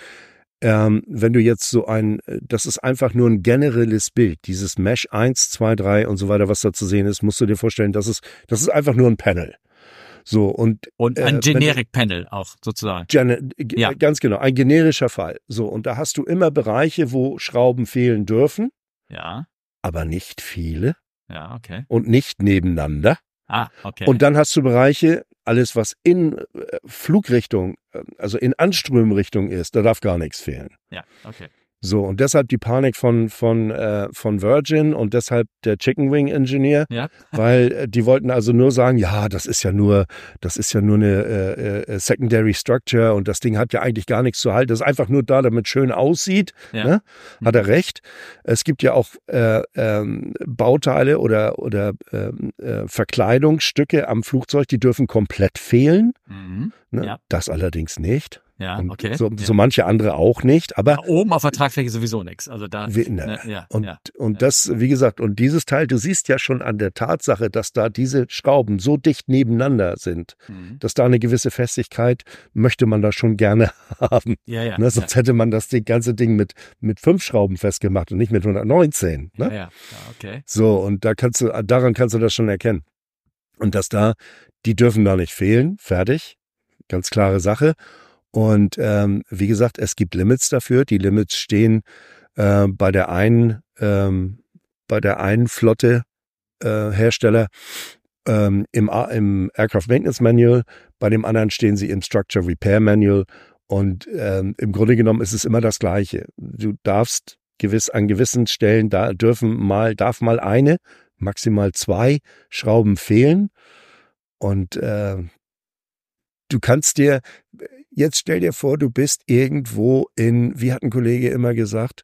[SPEAKER 2] ähm, wenn du jetzt so ein, das ist einfach nur ein generelles Bild, dieses Mesh 1, 2, 3 und so weiter, was da zu sehen ist, musst du dir vorstellen, das ist, das ist einfach nur ein Panel. So und
[SPEAKER 1] und ein äh, Generic Panel auch sozusagen.
[SPEAKER 2] Gen ja. Ganz genau, ein generischer Fall. So und da hast du immer Bereiche, wo Schrauben fehlen dürfen.
[SPEAKER 1] Ja.
[SPEAKER 2] Aber nicht viele.
[SPEAKER 1] Ja, okay.
[SPEAKER 2] Und nicht nebeneinander.
[SPEAKER 1] Ah, okay.
[SPEAKER 2] Und dann hast du Bereiche, alles was in äh, Flugrichtung, äh, also in Anströmrichtung ist, da darf gar nichts fehlen.
[SPEAKER 1] Ja, okay.
[SPEAKER 2] So, und deshalb die Panik von, von, äh, von Virgin und deshalb der Chicken Wing Engineer,
[SPEAKER 1] ja.
[SPEAKER 2] weil äh, die wollten also nur sagen, ja, das ist ja nur, das ist ja nur eine äh, äh, Secondary Structure und das Ding hat ja eigentlich gar nichts zu halten. Das ist einfach nur da, damit schön aussieht. Ja. Ne? Hat er recht. Es gibt ja auch äh, ähm, Bauteile oder, oder ähm, äh, Verkleidungsstücke am Flugzeug, die dürfen komplett fehlen. Mhm. Ne? Ja. Das allerdings nicht.
[SPEAKER 1] Ja, okay.
[SPEAKER 2] So, so manche andere auch nicht, aber.
[SPEAKER 1] Ja, oben auf der Tragfläche sowieso nichts. Also da.
[SPEAKER 2] Wie, ne, ja, und, ja, und das, wie gesagt, und dieses Teil, du siehst ja schon an der Tatsache, dass da diese Schrauben so dicht nebeneinander sind, mhm. dass da eine gewisse Festigkeit möchte man da schon gerne haben.
[SPEAKER 1] Ja, ja.
[SPEAKER 2] Ne, sonst hätte man das ganze Ding mit, mit fünf Schrauben festgemacht und nicht mit 119. Ne?
[SPEAKER 1] Ja, ja, okay.
[SPEAKER 2] So, und da kannst du, daran kannst du das schon erkennen. Und dass da, die dürfen da nicht fehlen, fertig. Ganz klare Sache. Und ähm, wie gesagt, es gibt Limits dafür. Die Limits stehen äh, bei der einen, ähm, bei der einen Flotte äh, Hersteller ähm, im, im Aircraft Maintenance Manual, bei dem anderen stehen sie im Structure Repair Manual. Und ähm, im Grunde genommen ist es immer das Gleiche. Du darfst gewiss an gewissen Stellen da dürfen mal darf mal eine maximal zwei Schrauben fehlen und äh, du kannst dir Jetzt stell dir vor, du bist irgendwo in, wie hat ein Kollege immer gesagt,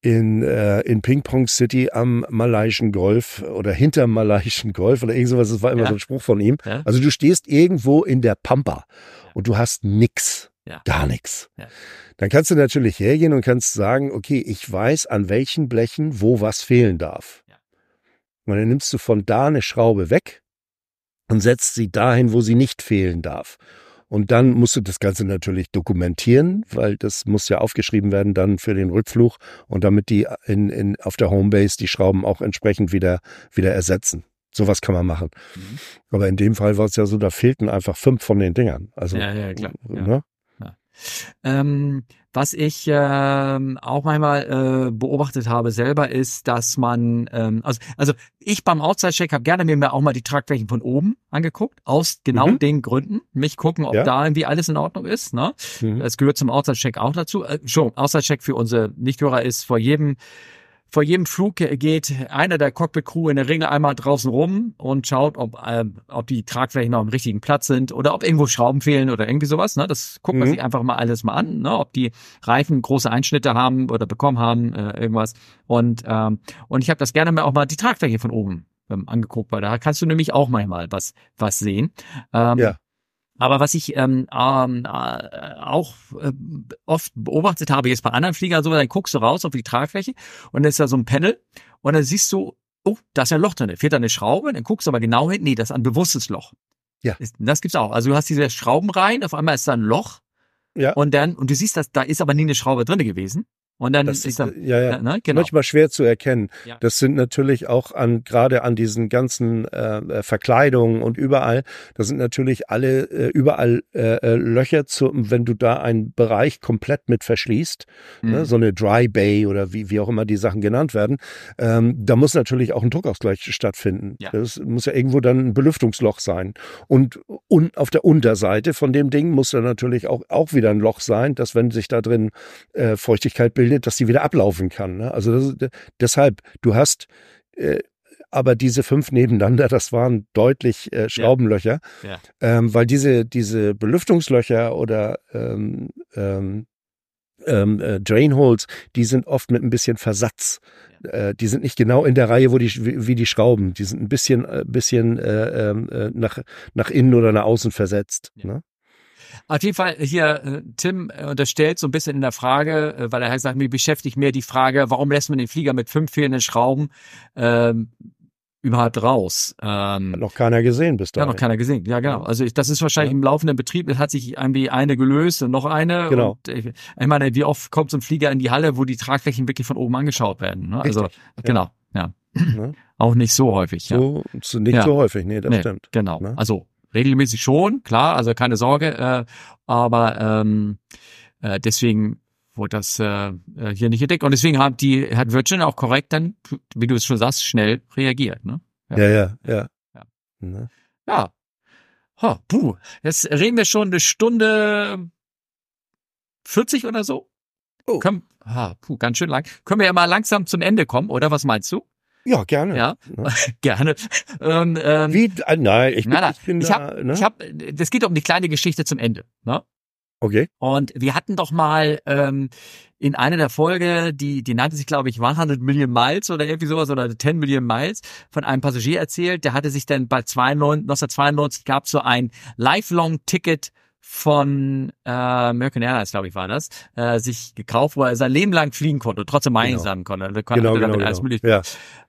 [SPEAKER 2] in, äh, in Ping Pong City am malaiischen Golf oder hinterm malaiischen Golf oder irgend sowas. Das war immer ja. so ein Spruch von ihm. Ja. Also du stehst irgendwo in der Pampa und du hast nix. Ja. Gar nichts. Ja. Dann kannst du natürlich hergehen und kannst sagen, okay, ich weiß, an welchen Blechen wo was fehlen darf. Ja. Und dann nimmst du von da eine Schraube weg und setzt sie dahin, wo sie nicht fehlen darf. Und dann musst du das Ganze natürlich dokumentieren, weil das muss ja aufgeschrieben werden dann für den Rückflug und damit die in, in, auf der Homebase die Schrauben auch entsprechend wieder, wieder ersetzen. Sowas kann man machen. Mhm. Aber in dem Fall war es ja so, da fehlten einfach fünf von den Dingern. Also,
[SPEAKER 1] ja, ja, klar. Ne? Ähm, was ich ähm, auch manchmal äh, beobachtet habe selber ist, dass man, ähm, also, also ich beim Outside-Check habe gerne mir auch mal die Tragflächen von oben angeguckt, aus genau mhm. den Gründen. Mich gucken, ob ja. da irgendwie alles in Ordnung ist. Ne? Mhm. Das gehört zum Outside-Check auch dazu. Äh, schon, Outside-Check für unsere Nichthörer ist vor jedem vor jedem Flug geht einer der Cockpit-Crew in der Ringe einmal draußen rum und schaut, ob, äh, ob die Tragflächen noch am richtigen Platz sind oder ob irgendwo Schrauben fehlen oder irgendwie sowas. Ne? Das guckt man mhm. sich einfach mal alles mal an, ne? ob die Reifen große Einschnitte haben oder bekommen haben, äh, irgendwas. Und, ähm, und ich habe das gerne mal auch mal die Tragfläche von oben ähm, angeguckt, weil da kannst du nämlich auch manchmal was, was sehen. Ähm, ja. Aber was ich ähm, ähm, äh, auch äh, oft beobachtet habe, jetzt bei anderen Fliegern so, dann guckst du raus auf die Tragfläche und dann ist da so ein Panel und dann siehst du, oh, da ist ein Loch drin, fehlt da eine Schraube, dann guckst du aber genau hin, nee, das ist ein bewusstes Loch. Ja. Das gibt's auch. Also du hast diese Schrauben rein, auf einmal ist da ein Loch. Ja. Und dann, und du siehst, dass da ist aber nie eine Schraube drinne gewesen. Und dann
[SPEAKER 2] das
[SPEAKER 1] ist dann,
[SPEAKER 2] ja, ja. Ne, genau. manchmal schwer zu erkennen. Ja. Das sind natürlich auch an gerade an diesen ganzen äh, äh, Verkleidungen und überall. Da sind natürlich alle äh, überall äh, äh Löcher zu, wenn du da einen Bereich komplett mit verschließt, ne, mhm. ne, so eine Dry Bay oder wie wie auch immer die Sachen genannt werden. Ähm, da muss natürlich auch ein Druckausgleich stattfinden. Ja. Das muss ja irgendwo dann ein Belüftungsloch sein. Und, und auf der Unterseite von dem Ding muss da natürlich auch auch wieder ein Loch sein, dass wenn sich da drin äh, Feuchtigkeit bildet bildet, dass die wieder ablaufen kann. Ne? Also das, deshalb, du hast äh, aber diese fünf nebeneinander, das waren deutlich äh, Schraubenlöcher, ja. Ja. Ähm, weil diese, diese Belüftungslöcher oder ähm, ähm, ähm, äh, Drainholes, die sind oft mit ein bisschen Versatz. Ja. Äh, die sind nicht genau in der Reihe, wo die wie, wie die Schrauben. Die sind ein bisschen, äh, bisschen äh, ähm, äh, nach nach innen oder nach außen versetzt. Ne?
[SPEAKER 1] Auf jeden Fall hier, äh, Tim äh, unterstellt so ein bisschen in der Frage, äh, weil er halt sagt, mir beschäftigt mehr die Frage, warum lässt man den Flieger mit fünf fehlenden Schrauben ähm, überhaupt raus.
[SPEAKER 2] Ähm, hat noch keiner gesehen bis dahin.
[SPEAKER 1] Hat noch keiner gesehen, ja genau. Also ich, das ist wahrscheinlich ja. im laufenden Betrieb, es hat sich irgendwie eine gelöst und noch eine.
[SPEAKER 2] Genau.
[SPEAKER 1] Und ich, ich meine, wie oft kommt so ein Flieger in die Halle, wo die Tragflächen wirklich von oben angeschaut werden? Ne? Also Richtig. genau, ja. Ne? Auch nicht so häufig. Ja.
[SPEAKER 2] So, nicht ja. so häufig, nee, das nee, stimmt.
[SPEAKER 1] Genau. Ne? Also regelmäßig schon, klar, also keine Sorge, äh, aber ähm, äh, deswegen wurde das äh, äh hier nicht entdeckt. Und deswegen hat die hat Virgin auch korrekt dann, wie du es schon sagst, schnell reagiert. Ne?
[SPEAKER 2] Ja, ja, ja. Ja.
[SPEAKER 1] Ja. Ne? ja. Oh, puh. Jetzt reden wir schon eine Stunde 40 oder so. Oh. Können, ah, puh, ganz schön lang. Können wir ja mal langsam zum Ende kommen, oder was meinst du?
[SPEAKER 2] Ja, gerne.
[SPEAKER 1] Ja, ja. gerne. Und, ähm,
[SPEAKER 2] Wie? Äh, nein, ich bin,
[SPEAKER 1] nein, nein. ich bin ich da, hab, ne? ich hab, das geht um die kleine Geschichte zum Ende. Ne?
[SPEAKER 2] Okay.
[SPEAKER 1] Und wir hatten doch mal ähm, in einer der Folge, die, die nannte sich, glaube ich, 100 Million Miles oder irgendwie sowas oder 10 Million Miles, von einem Passagier erzählt. Der hatte sich dann bei 92, 1992 gab so ein Lifelong-Ticket von äh, American Airlines, glaube ich, war das, äh, sich gekauft, wo er sein Leben lang fliegen konnte und trotzdem einsam genau. konnte. konnte
[SPEAKER 2] genau, genau, alles genau. Ja.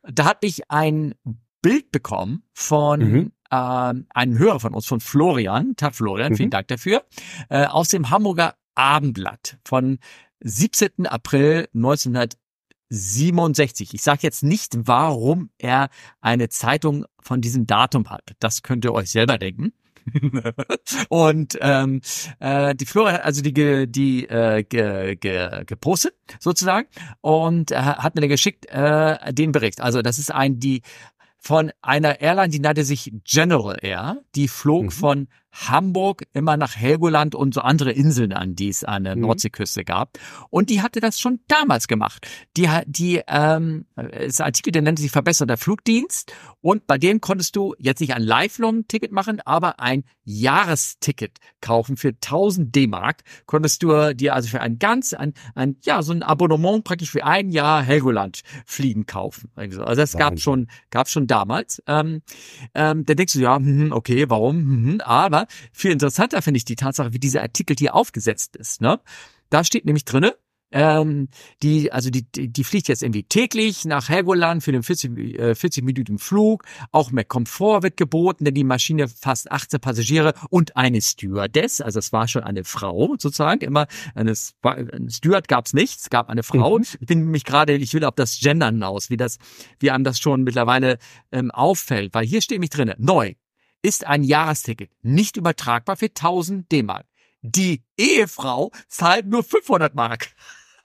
[SPEAKER 1] Da hatte ich ein Bild bekommen von mhm. äh, einem Hörer von uns, von Florian. Tag Florian, mhm. vielen Dank dafür. Äh, aus dem Hamburger Abendblatt von 17. April 1967. Ich sage jetzt nicht, warum er eine Zeitung von diesem Datum hat. Das könnt ihr euch selber denken. und ähm, äh, die Flora, also die die äh, ge, ge, gepostet sozusagen und äh, hat mir dann geschickt äh, den Bericht. Also das ist ein die von einer Airline, die nannte sich General Air. Die flog mhm. von Hamburg immer nach Helgoland und so andere Inseln an, die es an der mhm. Nordseeküste gab. Und die hatte das schon damals gemacht. Die, die ähm, das Artikel, der nannte sich verbesserter Flugdienst. Und bei dem konntest du jetzt nicht ein Lifelong-Ticket machen, aber ein Jahresticket kaufen für 1000 D-Mark. Konntest du dir also für ein ganz, ein, ein ja, so ein Abonnement praktisch für ein Jahr Helgoland fliegen kaufen. Also das gab schon, gab schon damals. Ähm, ähm, da denkst du, ja, hm, okay, warum? Hm, aber viel interessanter finde ich die Tatsache, wie dieser Artikel hier aufgesetzt ist. Ne? Da steht nämlich drinne, ähm, die, also die, die, die fliegt jetzt irgendwie täglich nach Helgoland für den 40, äh, 40 Minuten Flug. Auch mehr Komfort wird geboten, denn die Maschine fasst 18 Passagiere und eine Stewardess. Also es war schon eine Frau sozusagen. Immer eine, eine Steward gab es nicht, es gab eine Frau. Mhm. Ich bin mich gerade, ich will auf das Gendern aus, wie das, wie einem das schon mittlerweile ähm, auffällt, weil hier steht mich drinne neu ist ein Jahresticket nicht übertragbar für 1000 D-Mark. Die Ehefrau zahlt nur 500 Mark.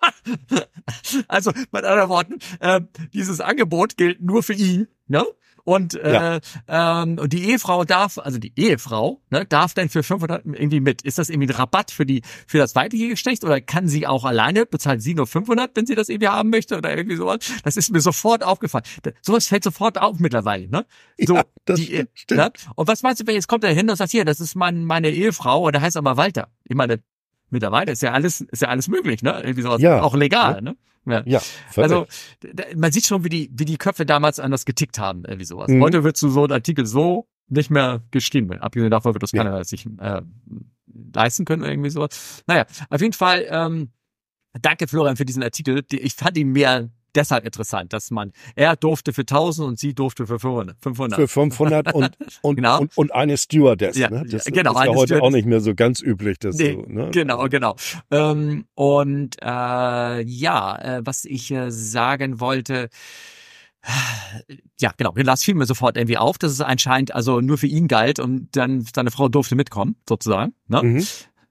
[SPEAKER 1] also mit anderen Worten, äh, dieses Angebot gilt nur für ihn. Ne? Und, äh, ja. ähm, die Ehefrau darf, also die Ehefrau, ne, darf dann für 500 irgendwie mit. Ist das irgendwie ein Rabatt für die für das weibliche Geschlecht oder kann sie auch alleine bezahlt sie nur 500, wenn sie das irgendwie haben möchte oder irgendwie sowas? Das ist mir sofort aufgefallen. Sowas fällt sofort auf mittlerweile, ne? So,
[SPEAKER 2] ja, das die, stimmt. Ne?
[SPEAKER 1] Und was meinst du, wenn jetzt kommt er hin und sagt hier, das ist mein, meine Ehefrau und der heißt aber Walter. Ich meine, mittlerweile ist ja alles ist ja alles möglich, ne? Irgendwie sowas, ja. auch legal, ja. ne?
[SPEAKER 2] Ja, ja
[SPEAKER 1] also man sieht schon, wie die, wie die Köpfe damals anders getickt haben, irgendwie sowas. Mhm. Heute du so einen Artikel so nicht mehr geschrieben wird. Abgesehen davon wird das ja. keiner sich äh, leisten können irgendwie sowas. Naja, auf jeden Fall, ähm, danke Florian für diesen Artikel. Ich fand ihn mehr deshalb interessant, dass man, er durfte für 1000 und sie durfte für 500. 500.
[SPEAKER 2] Für 500 und, und, genau. und, und eine Stewardess. Ja, ne? Das genau, ist ja heute Stewardess. auch nicht mehr so ganz üblich. Dass nee, so, ne?
[SPEAKER 1] Genau, genau. Ähm, und äh, ja, äh, was ich äh, sagen wollte, ja, genau. Las fiel mir sofort irgendwie auf, dass es anscheinend also nur für ihn galt und dann seine Frau durfte mitkommen, sozusagen. Ne? Mhm.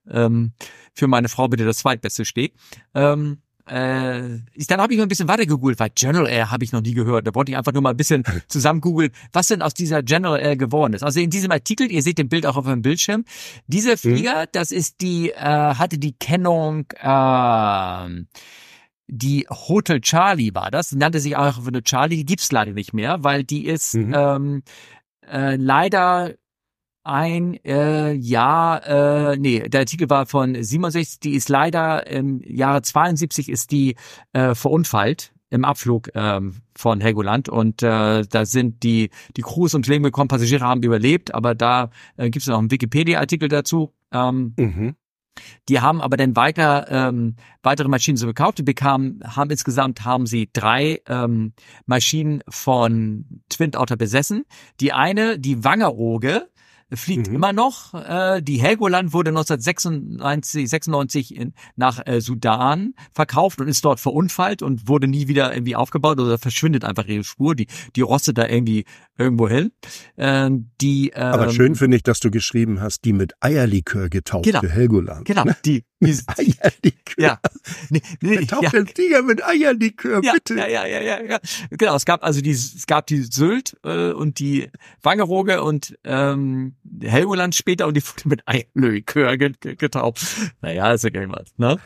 [SPEAKER 1] Ähm, für meine Frau bitte das zweitbeste Steg. Ähm, äh, dann habe ich mal ein bisschen weiter gegoogelt, weil General Air habe ich noch nie gehört. Da wollte ich einfach nur mal ein bisschen zusammen googeln, was denn aus dieser General Air geworden ist. Also in diesem Artikel, ihr seht den Bild auch auf dem Bildschirm, dieser mhm. Flieger, mhm. das ist die, äh, hatte die Kennung, äh, die Hotel Charlie war das, nannte sich auch eine Charlie, die gibt's leider nicht mehr, weil die ist mhm. ähm, äh, leider ein äh, Jahr, äh, nee, der Artikel war von 67, die ist leider im Jahre 72 ist die äh, verunfallt im Abflug ähm, von Helgoland und äh, da sind die die Crews und Leben gekommen, Passagiere haben überlebt, aber da äh, gibt es noch einen Wikipedia-Artikel dazu. Ähm, mhm. Die haben aber dann weiter ähm, weitere Maschinen so gekauft. Die bekamen, haben insgesamt haben sie drei ähm, Maschinen von Twin Otter besessen. Die eine, die Wangeroge, fliegt mhm. immer noch. Äh, die Helgoland wurde 1996 96 in, nach äh, Sudan verkauft und ist dort verunfallt und wurde nie wieder irgendwie aufgebaut oder verschwindet einfach ihre Spur. Die, die rostet da irgendwie irgendwo hin. Äh, die, ähm,
[SPEAKER 2] Aber schön finde ich, dass du geschrieben hast, die mit Eierlikör getaufte
[SPEAKER 1] genau,
[SPEAKER 2] Helgoland.
[SPEAKER 1] Genau, die,
[SPEAKER 2] die Eierlikör.
[SPEAKER 1] Ja.
[SPEAKER 2] Nee, nee, Getauft ja. Tiger mit Eierlikör,
[SPEAKER 1] ja,
[SPEAKER 2] bitte.
[SPEAKER 1] Ja, ja, ja, ja, ja. Genau, es gab also die, es gab die Sylt äh, und die Wangerooge und ähm, Helgoland später und die wurde mit Eierlikör getauft. Naja, ist ja irgendwas, ne?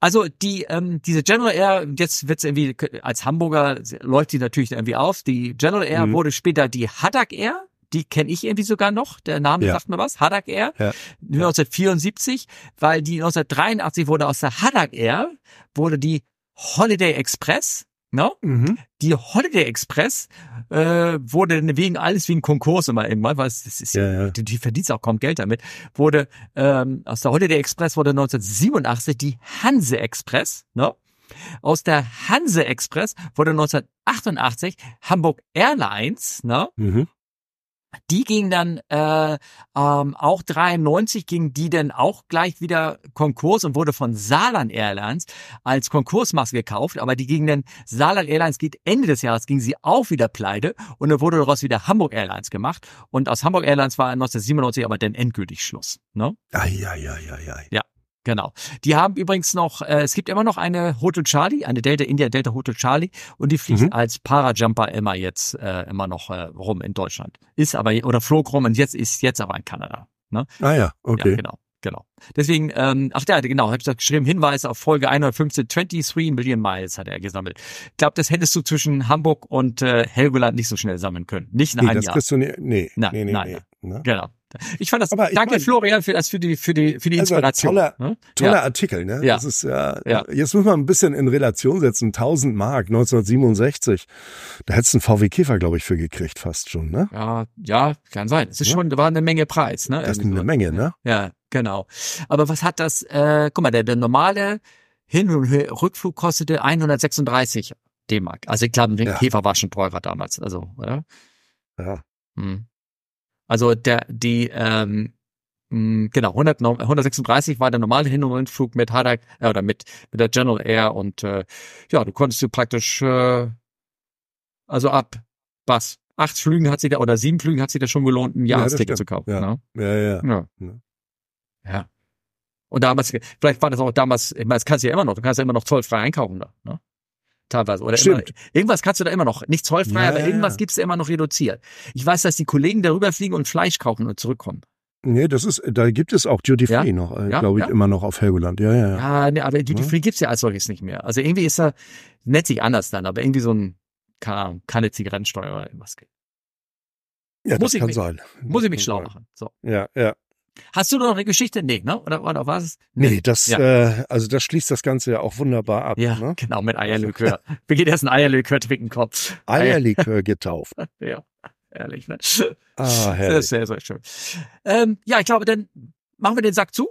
[SPEAKER 1] Also die ähm, diese General Air, jetzt wird's irgendwie als Hamburger läuft die natürlich irgendwie auf. Die General Air mhm. wurde später die Haddock Air. Die kenne ich irgendwie sogar noch. Der Name ja. sagt mir was. Haddock Air. Ja. 1974, weil die 1983 wurde aus der Haddock Air wurde die Holiday Express No? Mhm. Die Holiday Express äh, wurde wegen alles wie ein Konkurs immer irgendwann, weil es ist ja, ja. Die, die verdient auch kaum Geld damit, wurde ähm, aus der Holiday Express wurde 1987 die Hanse Express, no? Aus der Hanse Express wurde 1988 Hamburg Airlines, ne? Mhm die ging dann äh, ähm, auch 93 ging die dann auch gleich wieder Konkurs und wurde von Saarland Airlines als Konkursmaske gekauft, aber die ging dann Saarland Airlines geht Ende des Jahres ging sie auch wieder pleite und dann wurde daraus wieder Hamburg Airlines gemacht und aus Hamburg Airlines war 1997 aber dann endgültig Schluss, ne?
[SPEAKER 2] Ai, ai, ai, ai, ai.
[SPEAKER 1] Ja. Genau. Die haben übrigens noch, äh, es gibt immer noch eine Hotel Charlie, eine Delta India Delta Hotel Charlie und die fliegt mhm. als Parajumper immer jetzt äh, immer noch äh, rum in Deutschland. Ist aber oder flog rum und jetzt ist jetzt aber in Kanada. Ne?
[SPEAKER 2] Ah ja, okay.
[SPEAKER 1] Ja, genau. Genau. Deswegen, ähm, ach ja, genau, habe ich da geschrieben, Hinweis auf Folge 115, 23 Million Miles hat er gesammelt. Ich glaube, das hättest du zwischen Hamburg und äh, Helgoland nicht so schnell sammeln können. Nicht in
[SPEAKER 2] nee,
[SPEAKER 1] einem
[SPEAKER 2] das
[SPEAKER 1] Jahr.
[SPEAKER 2] Kriegst du nie, nee, nein, nee, nee,
[SPEAKER 1] nein, nee, ne? Genau. Ich fand das. Aber danke mein, Florian für für die für die für die also Inspiration.
[SPEAKER 2] Toller, ne? toller ja. Artikel, ne? Ja. Das ist ja, ja. Jetzt muss man ein bisschen in Relation setzen. 1000 Mark 1967. Da hättest du einen VW Käfer, glaube ich, für gekriegt fast schon, ne?
[SPEAKER 1] Ja, ja, kann sein. Es ist ja. schon, war eine Menge Preis, ne?
[SPEAKER 2] Das ist eine Menge, ne?
[SPEAKER 1] Ja, genau. Aber was hat das? Äh, guck mal, der, der normale Hin- und Rückflug kostete 136 D-Mark. Also ich glaube, der ja. Käfer war schon teurer damals, also, oder?
[SPEAKER 2] Ja. Hm.
[SPEAKER 1] Also der, die, ähm, mh, genau, 100, 136 war der normale Hin- und Rückflug mit Hadak, äh, oder mit, mit der General Air und äh, ja, du konntest du praktisch, äh, also ab was? Acht Flügen hat sich da, oder sieben Flügen hat sich da schon gelohnt, ein Jahresticket ja, zu kaufen.
[SPEAKER 2] Ja.
[SPEAKER 1] Ne?
[SPEAKER 2] Ja, ja,
[SPEAKER 1] ja. ja. Ja. Und damals, vielleicht war das auch damals, ich meine, das kannst du ja immer noch, du kannst ja immer noch zollfrei einkaufen da. Ne? Teilweise. Oder immer, irgendwas kannst du da immer noch. Nicht zollfrei, ja, aber irgendwas ja. gibt's immer noch reduziert. Ich weiß, dass die Kollegen darüber fliegen und Fleisch kaufen und zurückkommen.
[SPEAKER 2] Nee, das ist, da gibt es auch Duty Free ja? noch, äh, ja, glaube ich, ja. immer noch auf Helgoland. Ja, ja, ja.
[SPEAKER 1] Ja, nee, aber Duty Free gibt's ja als solches nicht mehr. Also irgendwie ist er, nennt sich anders dann, aber irgendwie so ein, keine Ahnung, keine Zigarettensteuer oder irgendwas.
[SPEAKER 2] Ja, muss das kann mich, sein.
[SPEAKER 1] Muss ich mich schlau machen. So.
[SPEAKER 2] Ja, ja.
[SPEAKER 1] Hast du noch eine Geschichte? Nee, ne? Oder, oder was?
[SPEAKER 2] Nee, nee das, ja. äh, also das schließt das Ganze ja auch wunderbar ab.
[SPEAKER 1] Ja,
[SPEAKER 2] ne?
[SPEAKER 1] genau, mit Eierlikör. Wie geht erst ein Eierlikör trinken Kopf?
[SPEAKER 2] Eierlikör getauft.
[SPEAKER 1] ja. Ehrlich, ne? Ah, herrlich. Sehr, sehr, sehr schön. Ähm, ja, ich glaube, dann machen wir den Sack zu.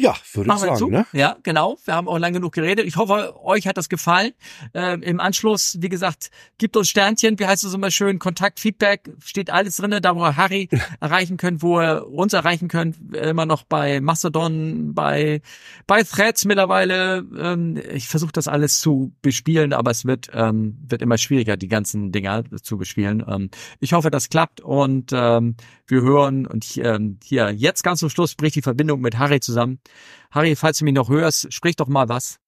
[SPEAKER 2] Ja, würde ich sagen. Zu. Ne?
[SPEAKER 1] Ja, genau. Wir haben auch lang genug geredet. Ich hoffe, euch hat das gefallen. Ähm, Im Anschluss, wie gesagt, gibt uns Sternchen. Wie heißt es immer schön? Kontakt, Feedback, steht alles drinne, da wo ihr Harry erreichen könnt, wo ihr uns erreichen könnt. Immer noch bei Mastodon, bei bei Threads mittlerweile. Ähm, ich versuche das alles zu bespielen, aber es wird ähm, wird immer schwieriger, die ganzen Dinger zu bespielen. Ähm, ich hoffe, das klappt und ähm, wir hören und ähm, hier jetzt ganz zum Schluss bricht die Verbindung mit Harry zusammen. Harry, falls du mich noch hörst, sprich doch mal was.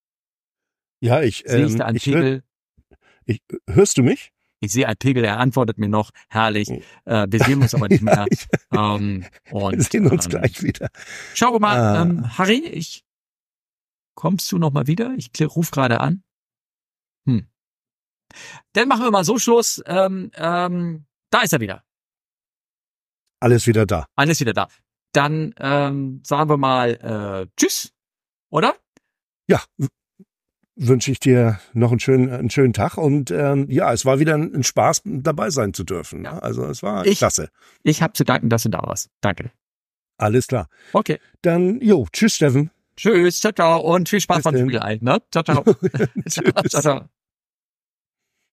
[SPEAKER 2] Ja, ich. Sehe ich ähm, da einen ich Pegel? Hör, ich, hörst du mich?
[SPEAKER 1] Ich sehe einen Pegel, er antwortet mir noch, herrlich. Oh. Äh, wir sehen uns aber nicht mehr.
[SPEAKER 2] ähm, und, wir sehen uns ähm, gleich wieder.
[SPEAKER 1] Schau mal, ah. ähm, Harry, ich kommst du noch mal wieder? Ich ruf gerade an. Hm. Dann machen wir mal so Schluss. Ähm, ähm, da ist er wieder.
[SPEAKER 2] Alles wieder da.
[SPEAKER 1] Alles wieder da dann ähm, sagen wir mal äh, Tschüss, oder?
[SPEAKER 2] Ja, wünsche ich dir noch einen schönen, einen schönen Tag und ähm, ja, es war wieder ein, ein Spaß, dabei sein zu dürfen. Ja. Also es war
[SPEAKER 1] ich,
[SPEAKER 2] klasse.
[SPEAKER 1] Ich habe zu danken, dass du da warst. Danke.
[SPEAKER 2] Alles klar.
[SPEAKER 1] Okay.
[SPEAKER 2] Dann, jo, tschüss, Steffen.
[SPEAKER 1] Tschüss, ciao, ciao und viel Spaß beim Spiel ein. Ne? Ciao, ciao. ciao, ciao.